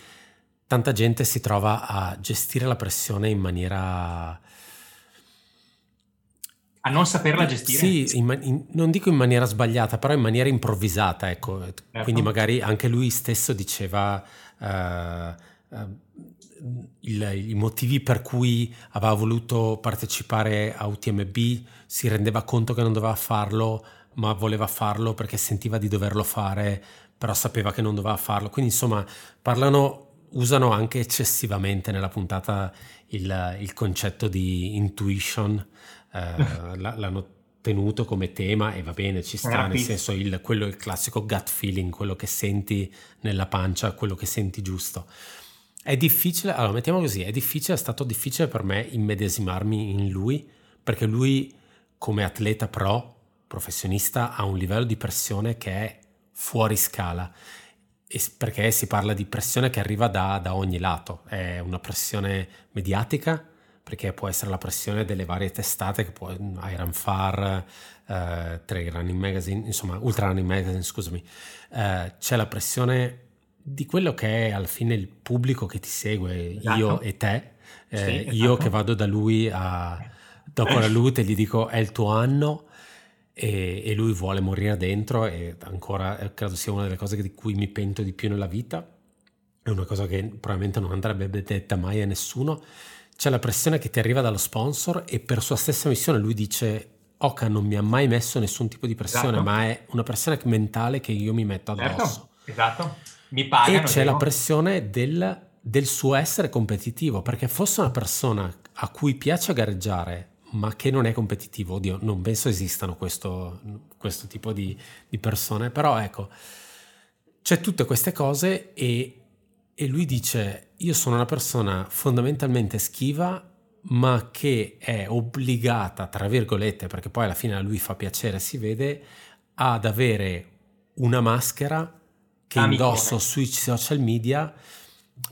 tanta gente si trova a gestire la pressione in maniera... A non saperla gestire? Sì, in, in, non dico in maniera sbagliata, però in maniera improvvisata, ecco. Certo. Quindi magari anche lui stesso diceva... Uh, uh, il, i motivi per cui aveva voluto partecipare a UTMB si rendeva conto che non doveva farlo ma voleva farlo perché sentiva di doverlo fare, però sapeva che non doveva farlo. Quindi insomma parlano, usano anche eccessivamente nella puntata il, il concetto di intuition, eh, l'hanno tenuto come tema e va bene, ci sta, nel senso il, quello il classico gut feeling, quello che senti nella pancia, quello che senti giusto. È difficile, allora mettiamo così, è difficile, è stato difficile per me immedesimarmi in lui, perché lui come atleta pro, professionista, ha un livello di pressione che è fuori scala, perché si parla di pressione che arriva da, da ogni lato, è una pressione mediatica, perché può essere la pressione delle varie testate che può Iron Far, eh, Trail Running Magazine, insomma Ultra Running Magazine, scusami, eh, c'è la pressione di quello che è alla fine il pubblico che ti segue, esatto. io e te, eh, sì, esatto. io che vado da lui a, dopo la lute gli dico è il tuo anno e, e, lui vuole morire dentro e ancora eh, credo sia una delle cose di cui mi pento di più nella vita, è una cosa che probabilmente non andrebbe detta mai a nessuno c'è la pressione che ti arriva dallo sponsor e per sua stessa missione lui dice Oka non mi ha mai messo nessun tipo di pressione, esatto. ma è una pressione mentale che io mi metto certo, addosso. Certo, esatto. Mi pagano. E c'è la pressione del, del, suo essere competitivo, perché fosse una persona a cui piace gareggiare, ma che non è competitivo, oddio, non penso esistano questo, questo tipo di, di persone, però ecco, c'è tutte queste cose e e lui dice, io sono una persona fondamentalmente schiva, ma che è obbligata, tra virgolette, perché poi alla fine a lui fa piacere, si vede, ad avere una maschera che Amicone. indosso sui social media,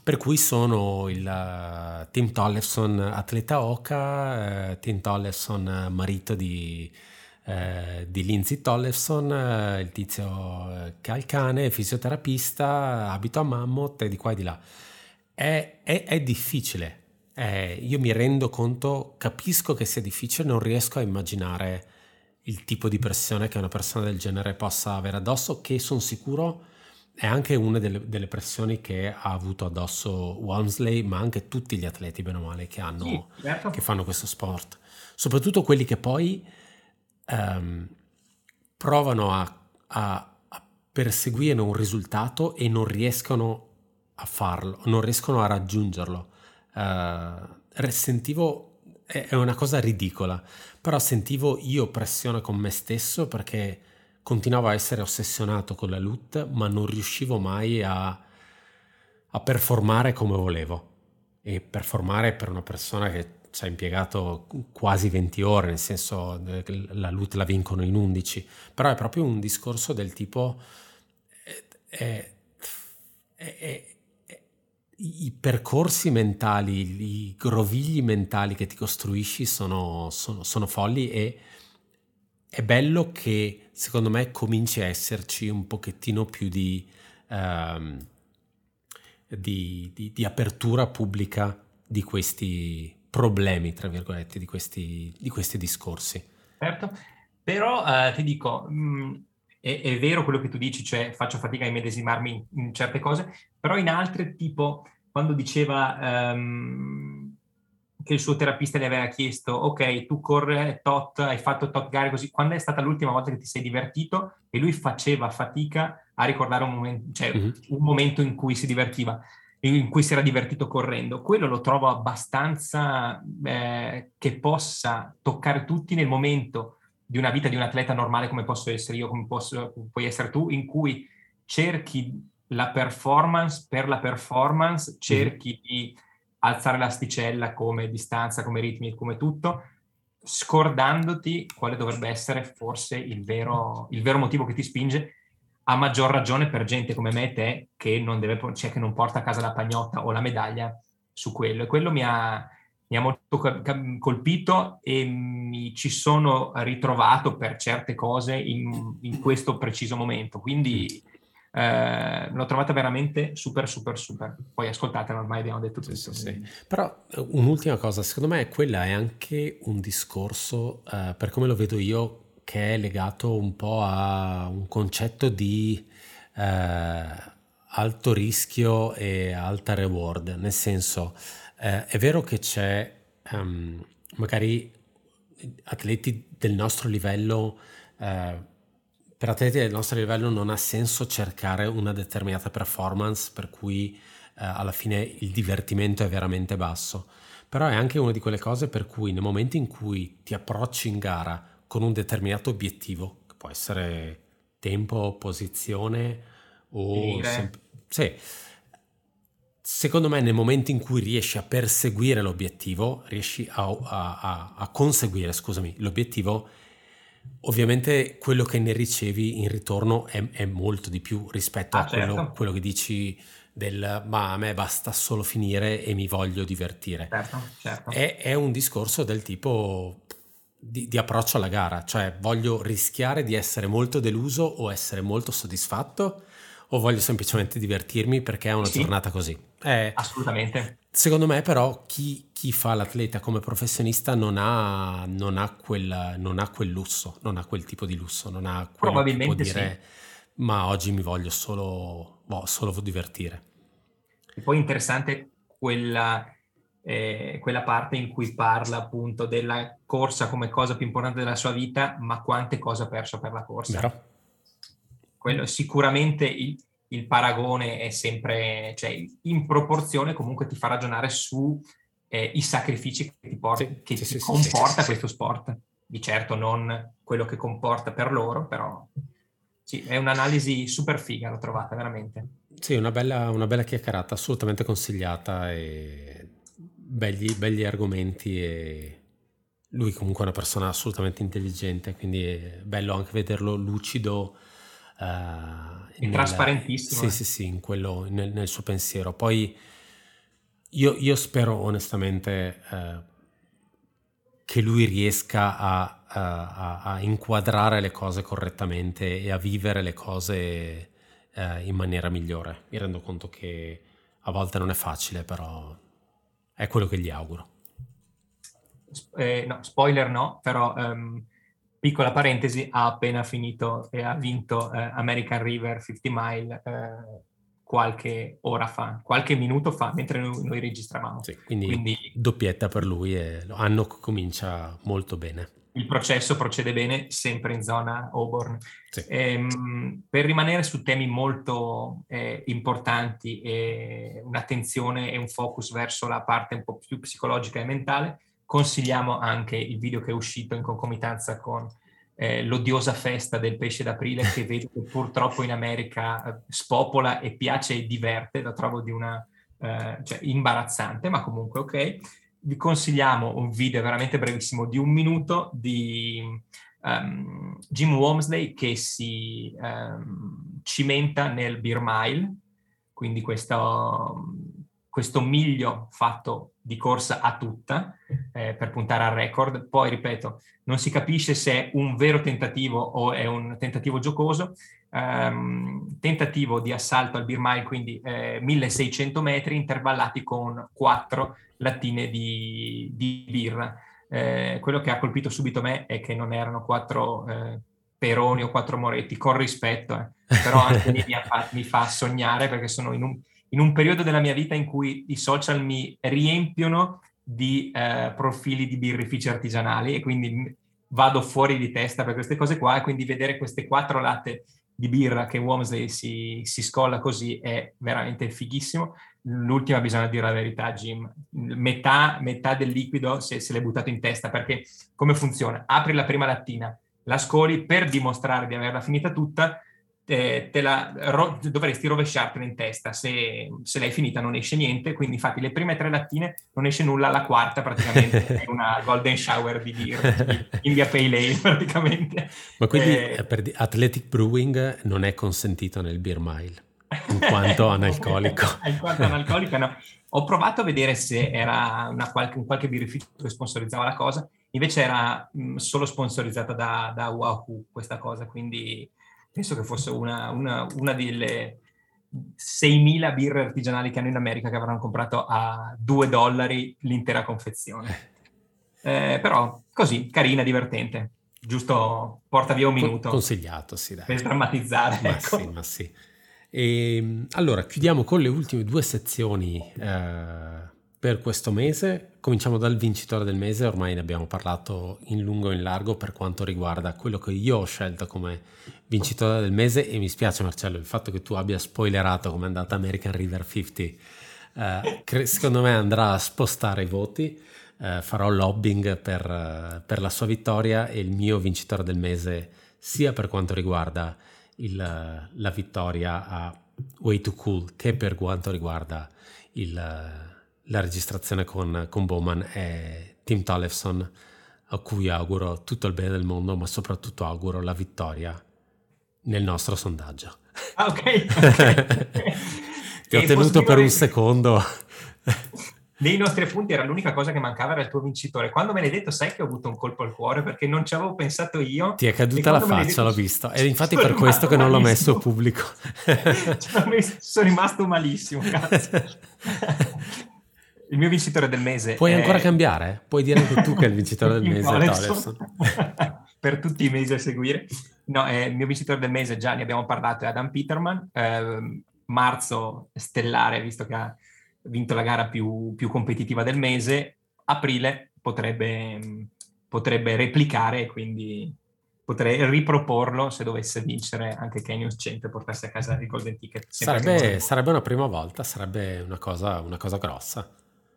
per cui sono il uh, Tim Tollefson atleta Oca, uh, Tim Tollefson marito di eh, di Lindsay Tollefson, eh, il tizio eh, che ha il cane, fisioterapista, abito a Mammoth e di qua e di là. È, è, è difficile. io mi rendo conto, capisco che sia difficile, non riesco a immaginare il tipo di pressione che una persona del genere possa avere addosso, che sono sicuro è anche una delle, delle, pressioni che ha avuto addosso Walmsley, ma anche tutti gli atleti, bene o male, che, hanno, sì, certo. che fanno questo sport. Soprattutto quelli che poi um, provano a, a, a, perseguire un risultato e non riescono a farlo, non riescono a raggiungerlo. Uh, sentivo, è, è una cosa ridicola, però sentivo io pressione con me stesso perché continuavo a essere ossessionato con la loot, ma non riuscivo mai a, a performare come volevo. E performare per una persona che ci ha impiegato quasi 20 ore, nel senso eh, la LUT la vincono in 11, però è proprio un discorso del tipo eh, eh, i percorsi mentali, i grovigli mentali che ti costruisci sono, sono, sono folli e è bello che secondo me cominci a esserci un pochettino più di, um, di, di, di apertura pubblica di questi problemi, tra virgolette, di questi, di questi discorsi. Certo, però eh, ti dico, mh, mm, è, è, vero quello che tu dici, cioè faccio fatica a immedesimarmi in, in certe cose, però in altre, tipo quando diceva um, che il suo terapista gli aveva chiesto, ok, tu corre tot, hai fatto tot gare così, quando è stata l'ultima volta che ti sei divertito? E lui faceva fatica a ricordare un momento, cioè, mm-hmm. un momento in cui si divertiva in cui si era divertito correndo. Quello lo trovo abbastanza eh, che possa toccare tutti nel momento di una vita di un atleta normale come posso essere io, come, posso, puoi essere tu, in cui cerchi la performance per la performance, cerchi mm-hmm. di alzare l'asticella come distanza, come ritmi, come tutto, scordandoti quale dovrebbe essere forse il vero, il vero motivo che ti spinge a maggior ragione per gente come me e te che non, deve, cioè che non porta a casa la pagnotta o la medaglia su quello. E quello mi ha, mi ha molto colpito e mi ci sono ritrovato per certe cose in, in questo preciso momento. Quindi eh, l'ho trovata veramente super, super, super. Poi ascoltatela, ormai abbiamo detto tutto. Sì, sì. Però eh, un'ultima cosa, secondo me quella è anche un discorso, eh, per come lo vedo io, che è legato un po' a un concetto di eh, alto rischio e alta reward, nel senso eh, è vero che c'è um, magari atleti del nostro livello eh, per atleti del nostro livello non ha senso cercare una determinata performance per cui eh, alla fine il divertimento è veramente basso. Però è anche una di quelle cose per cui nel momento in cui ti approcci in gara con un determinato obiettivo, che può essere tempo, posizione o... Sem- sì. Secondo me nel momento in cui riesci a perseguire l'obiettivo, riesci a, a, a, a conseguire, scusami, l'obiettivo, ovviamente quello che ne ricevi in ritorno è, è molto di più rispetto ah, a quello, certo. quello, che dici del ma a me basta solo finire e mi voglio divertire. Certo, certo. È, è, un discorso del tipo di, di, approccio alla gara, cioè voglio rischiare di essere molto deluso o essere molto soddisfatto o voglio semplicemente divertirmi perché è una sì, giornata così. È, assolutamente. Secondo me però chi, chi, fa l'atleta come professionista non ha, non, ha quel, non ha, quel, lusso, non ha quel tipo di lusso, non ha quello Probabilmente che può dire sì. ma oggi mi voglio solo, boh, solo divertire. E poi interessante quella eh, quella parte in cui parla appunto della corsa come cosa più importante della sua vita, ma quante cose ha perso per la corsa. Vero. Quello, sicuramente il, il, paragone è sempre, cioè in proporzione comunque ti fa ragionare su eh, i sacrifici che ti, porta, sì, che sì, ti sì, comporta questo sport. Di certo non quello che comporta per loro, però sì, è un'analisi super figa, l'ho trovata veramente. Sì, una bella, una bella chiacchierata, assolutamente consigliata e belli, belli argomenti e lui comunque è una persona assolutamente intelligente, quindi è bello anche vederlo lucido. Uh, e trasparentissimo. Sì, eh. sì, sì, in quello, nel, nel, suo pensiero. Poi io, io spero onestamente uh, che lui riesca a, a, a, inquadrare le cose correttamente e a vivere le cose uh, in maniera migliore. Mi rendo conto che a volte non è facile, però è quello che gli auguro. Eh, no, spoiler no, però um, piccola parentesi, ha appena finito e ha vinto eh, American River 50 Mile eh, qualche ora fa, qualche minuto fa, mentre noi, noi registravamo. Sì, quindi, quindi, doppietta per lui e l'anno comincia molto bene il processo procede bene sempre in zona Auburn. Sì. Ehm, per rimanere su temi molto eh, importanti e un'attenzione e un focus verso la parte un po' più psicologica e mentale, consigliamo anche il video che è uscito in concomitanza con eh, l'odiosa festa del pesce d'aprile che vedo che purtroppo in America eh, spopola e piace e diverte, lo trovo di una eh, cioè, imbarazzante, ma comunque ok. Vi consigliamo un video veramente brevissimo di un minuto di um, Jim Womsley che si um, cimenta nel Beer Mile, quindi questo, questo miglio fatto di corsa a tutta eh, per puntare al record. Poi, ripeto, non si capisce se è un vero tentativo o è un tentativo giocoso. Um, tentativo di assalto al Mile, quindi eh, 1600 metri intervallati con 4 lattine di, di birra. Eh, quello che ha colpito subito me è che non erano quattro eh, peroni o quattro moretti, con rispetto, eh. però anche lì mi, fa, mi, fa, sognare perché sono in un, in un, periodo della mia vita in cui i social mi riempiono di eh, profili di birrifici artigianali e quindi vado fuori di testa per queste cose qua e quindi vedere queste quattro latte di birra che Womsley si, si scolla così è veramente fighissimo. L'ultima bisogna dire la verità, Jim. Metà, metà del liquido se, se l'è buttato in testa, perché come funziona? Apri la prima lattina, la scoli per dimostrare di averla finita tutta, te, te la, ro, dovresti rovesciartela in testa. Se, se, l'hai finita non esce niente, quindi infatti le prime tre lattine non esce nulla, la quarta praticamente è una golden shower di beer, India Pale Ale praticamente. Ma quindi eh, per Athletic Brewing non è consentito nel beer mile? in quanto analcolico. in quanto analcolico, no. Ho provato a vedere se era una qualche, un qualche birrificio che sponsorizzava la cosa, invece era mh, solo sponsorizzata da, da Wahoo questa cosa, quindi penso che fosse una, una, una delle 6.000 birre artigianali che hanno in America che avranno comprato a 2 dollari l'intera confezione. Eh, però così, carina, divertente. Giusto, porta via un minuto. Consigliato, sì, dai. Per drammatizzare. Ma ecco. sì, ma sì. E, ehm, allora, chiudiamo con le ultime due sezioni eh, per questo mese. Cominciamo dal vincitore del mese, ormai ne abbiamo parlato in lungo e in largo per quanto riguarda quello che io ho scelto come vincitore del mese e mi spiace Marcello il fatto che tu abbia spoilerato come è andata American River 50, eh, secondo me andrà a spostare i voti, eh, farò lobbying per, per, la sua vittoria e il mio vincitore del mese sia per quanto riguarda il, la vittoria a Way Too Cool che per quanto riguarda il la registrazione con, con Bowman è Tim Tollefson, a cui auguro tutto il bene del mondo, ma soprattutto auguro la vittoria nel nostro sondaggio. Ah, ok. okay. Ti ho tenuto per un secondo. Nei nostri appunti era l'unica cosa che mancava, era il tuo vincitore. Quando me l'hai detto, sai che ho avuto un colpo al cuore perché non ci avevo pensato io. Ti è caduta la faccia, detto, l'ho visto. Ed infatti per questo che non l'ho messo pubblico. sono rimasto malissimo, cazzo. il mio vincitore del mese. Puoi è... ancora cambiare? Puoi dire anche tu che è il vincitore del mese. per tutti i mesi a seguire. No, eh, il mio vincitore del mese, già ne abbiamo parlato, è Adam Peterman. Eh, marzo stellare, visto che ha vinto la gara più, più competitiva del mese. Aprile potrebbe, potrebbe replicare, quindi potrei riproporlo se dovesse vincere anche Canyon 100 e portarsi a casa il Golden Ticket. Sarebbe, sarebbe, una prima volta, sarebbe una cosa, una cosa grossa.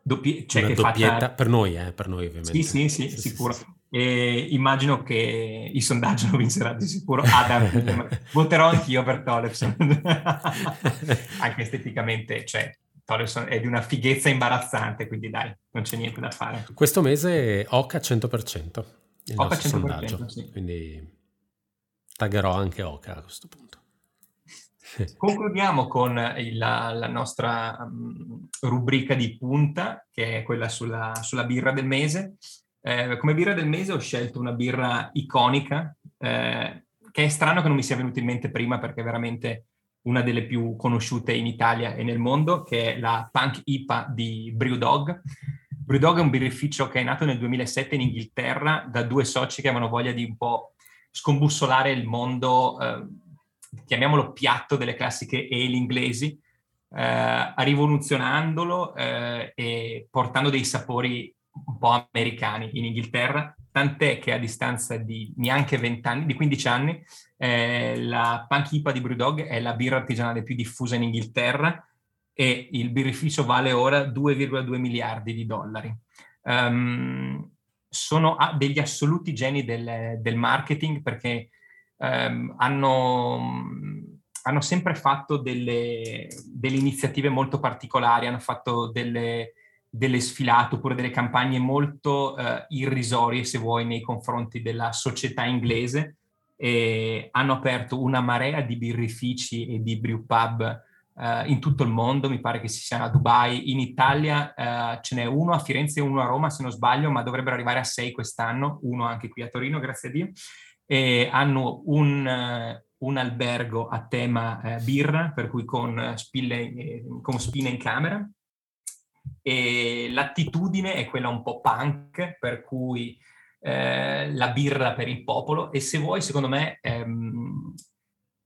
Doppi- cioè Una che doppietta faccia... per noi, eh, per noi ovviamente. Sì, sì, sì, sì sicuro. Sì, sì. Immagino che il sondaggio lo vincerà di sicuro Adam. Voterò anch'io per Tollefson. Anche esteticamente, cioè, Tollefson è di una fighezza imbarazzante, quindi dai, non c'è niente da fare. Questo mese Oca 100%. Il Oca 100%, sondaggio, sì. Quindi taggerò anche Oca a questo punto. Concludiamo con il, la nostra um, rubrica di punta, che è quella sulla, sulla birra del mese. Eh, come birra del mese ho scelto una birra iconica, eh, che è strano che non mi sia venuta in mente prima perché è veramente una delle più conosciute in Italia e nel mondo, che è la Punk IPA di Brewdog. Brewdog è un birrificio che è nato nel 2007 in Inghilterra da due soci che avevano voglia di un po' scombussolare il mondo eh, chiamiamolo piatto delle classiche ale inglesi, eh, rivoluzionandolo eh, e portando dei sapori un po' americani in Inghilterra, tant'è che a distanza di neanche 20 anni, di 15 anni, eh, la Punk IPA di Brewdog è la birra artigianale più diffusa in Inghilterra e il birrificio vale ora 2,2 miliardi di dollari. Um, sono degli assoluti geni del, del marketing perché ehm, hanno, hanno, sempre fatto delle, delle, iniziative molto particolari, hanno fatto delle, delle sfilate oppure delle campagne molto eh, irrisorie, se vuoi, nei confronti della società inglese e hanno aperto una marea di birrifici e di brew pub Uh, in tutto il mondo, mi pare che ci siano a Dubai, in Italia uh, ce n'è uno a Firenze e uno a Roma se non sbaglio, ma dovrebbero arrivare a sei quest'anno, uno anche qui a Torino, grazie a Dio e hanno un, eh, un albergo a tema eh, birra, per cui con, spille, eh, con spine in camera. E l'attitudine è quella un po' punk, per cui eh, la birra per il popolo. E se vuoi, secondo me, ehm,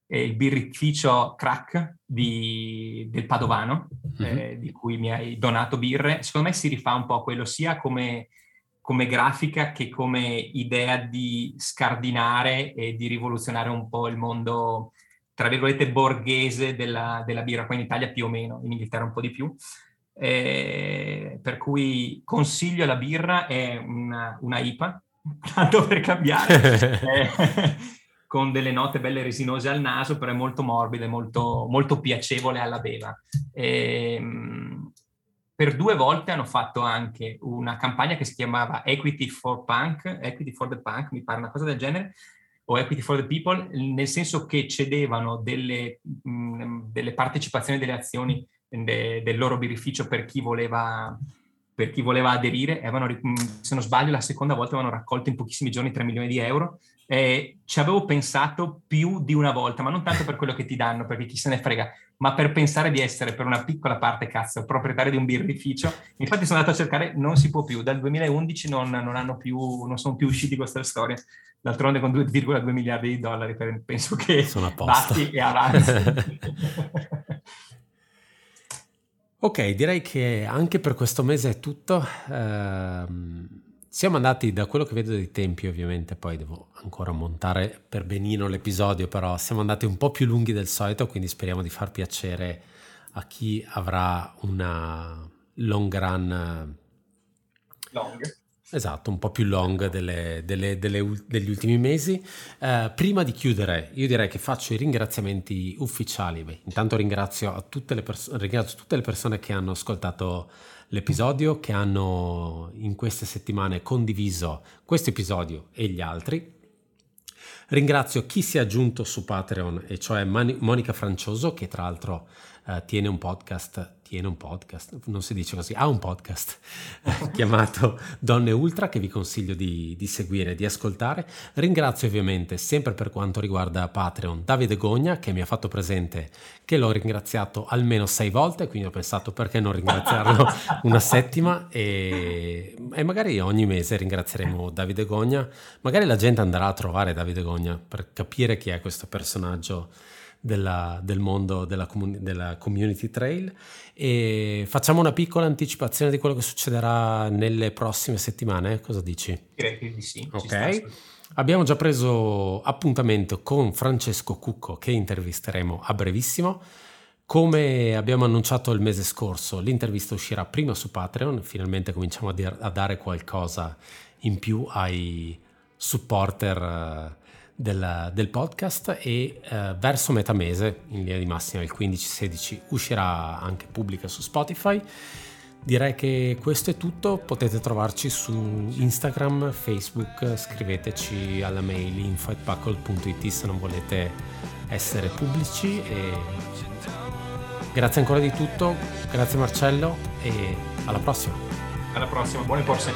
il birrificio Crack di, del Padovano, mm-hmm. eh, di cui mi hai donato birre, secondo me si rifà un po' a quello sia come come grafica che come idea di scardinare e di rivoluzionare un po' il mondo, tra virgolette, borghese della, della birra, qua in Italia più o meno, in Inghilterra un po' di più. Eh, per cui consiglio la birra, è una, una IPA, tanto per cambiare, eh, con delle note belle resinose al naso, però è molto morbida, molto, molto piacevole alla beva. Eh, per due volte hanno fatto anche una campagna che si chiamava Equity for Punk, Equity for the Punk, mi pare una cosa del genere, o Equity for the People, nel senso che cedevano delle, mh, mm, delle partecipazioni delle azioni de, del loro birrificio per chi voleva per chi voleva aderire, avevano, mm, se non sbaglio la seconda volta avevano raccolto in pochissimi giorni 3 milioni di euro eh, ci avevo pensato più di una volta, ma non tanto per quello che ti danno, perché chi se ne frega, ma per pensare di essere per una piccola parte, cazzo, proprietario di un birrificio. Infatti sono andato a cercare, non si può più, dal 2011 non, non, hanno più, non sono più usciti queste storie. D'altronde con 2,2 miliardi di dollari penso che sono a posto. basti e avanti. Ok, direi che anche per questo mese è tutto. Eh, siamo andati da quello che vedo dei tempi, ovviamente, poi devo ancora montare per benino l'episodio, però siamo andati un po' più lunghi del solito, quindi speriamo di far piacere a chi avrà una long run. Long. Esatto, un po' più long delle, delle, delle, degli ultimi mesi. Uh, prima di chiudere, io direi che faccio i ringraziamenti ufficiali. Beh, intanto ringrazio tutte, le pers- ringrazio tutte le persone che hanno ascoltato l'episodio, che hanno in queste settimane condiviso questo episodio e gli altri. Ringrazio chi si è aggiunto su Patreon, e cioè Monica Francioso, che tra l'altro uh, tiene un podcast tiene un podcast, non si dice così, ha un podcast chiamato Donne Ultra che vi consiglio di, di, seguire, di ascoltare. Ringrazio ovviamente, sempre per quanto riguarda Patreon, Davide Gogna che mi ha fatto presente che l'ho ringraziato almeno sei volte, quindi ho pensato perché non ringraziarlo una settima e, e magari ogni mese ringrazieremo Davide Gogna. Magari la gente andrà a trovare Davide Gogna per capire chi è questo personaggio della, del mondo della, comun- della, community trail. E facciamo una piccola anticipazione di quello che succederà nelle prossime settimane cosa dici? direi di sì ok. abbiamo già preso appuntamento con Francesco Cucco che intervisteremo a brevissimo. Come abbiamo annunciato il mese scorso l'intervista uscirà prima su Patreon. Finalmente cominciamo a, dir- a dare qualcosa in più ai supporter del, del podcast e eh, verso metà mese, in linea di massima il 15-16, uscirà anche pubblica su Spotify. Direi che questo è tutto, potete trovarci su Instagram, Facebook, scriveteci alla mail info.buckle.it se non volete essere pubblici e grazie ancora di tutto, grazie Marcello e alla prossima. Alla prossima, buone corse.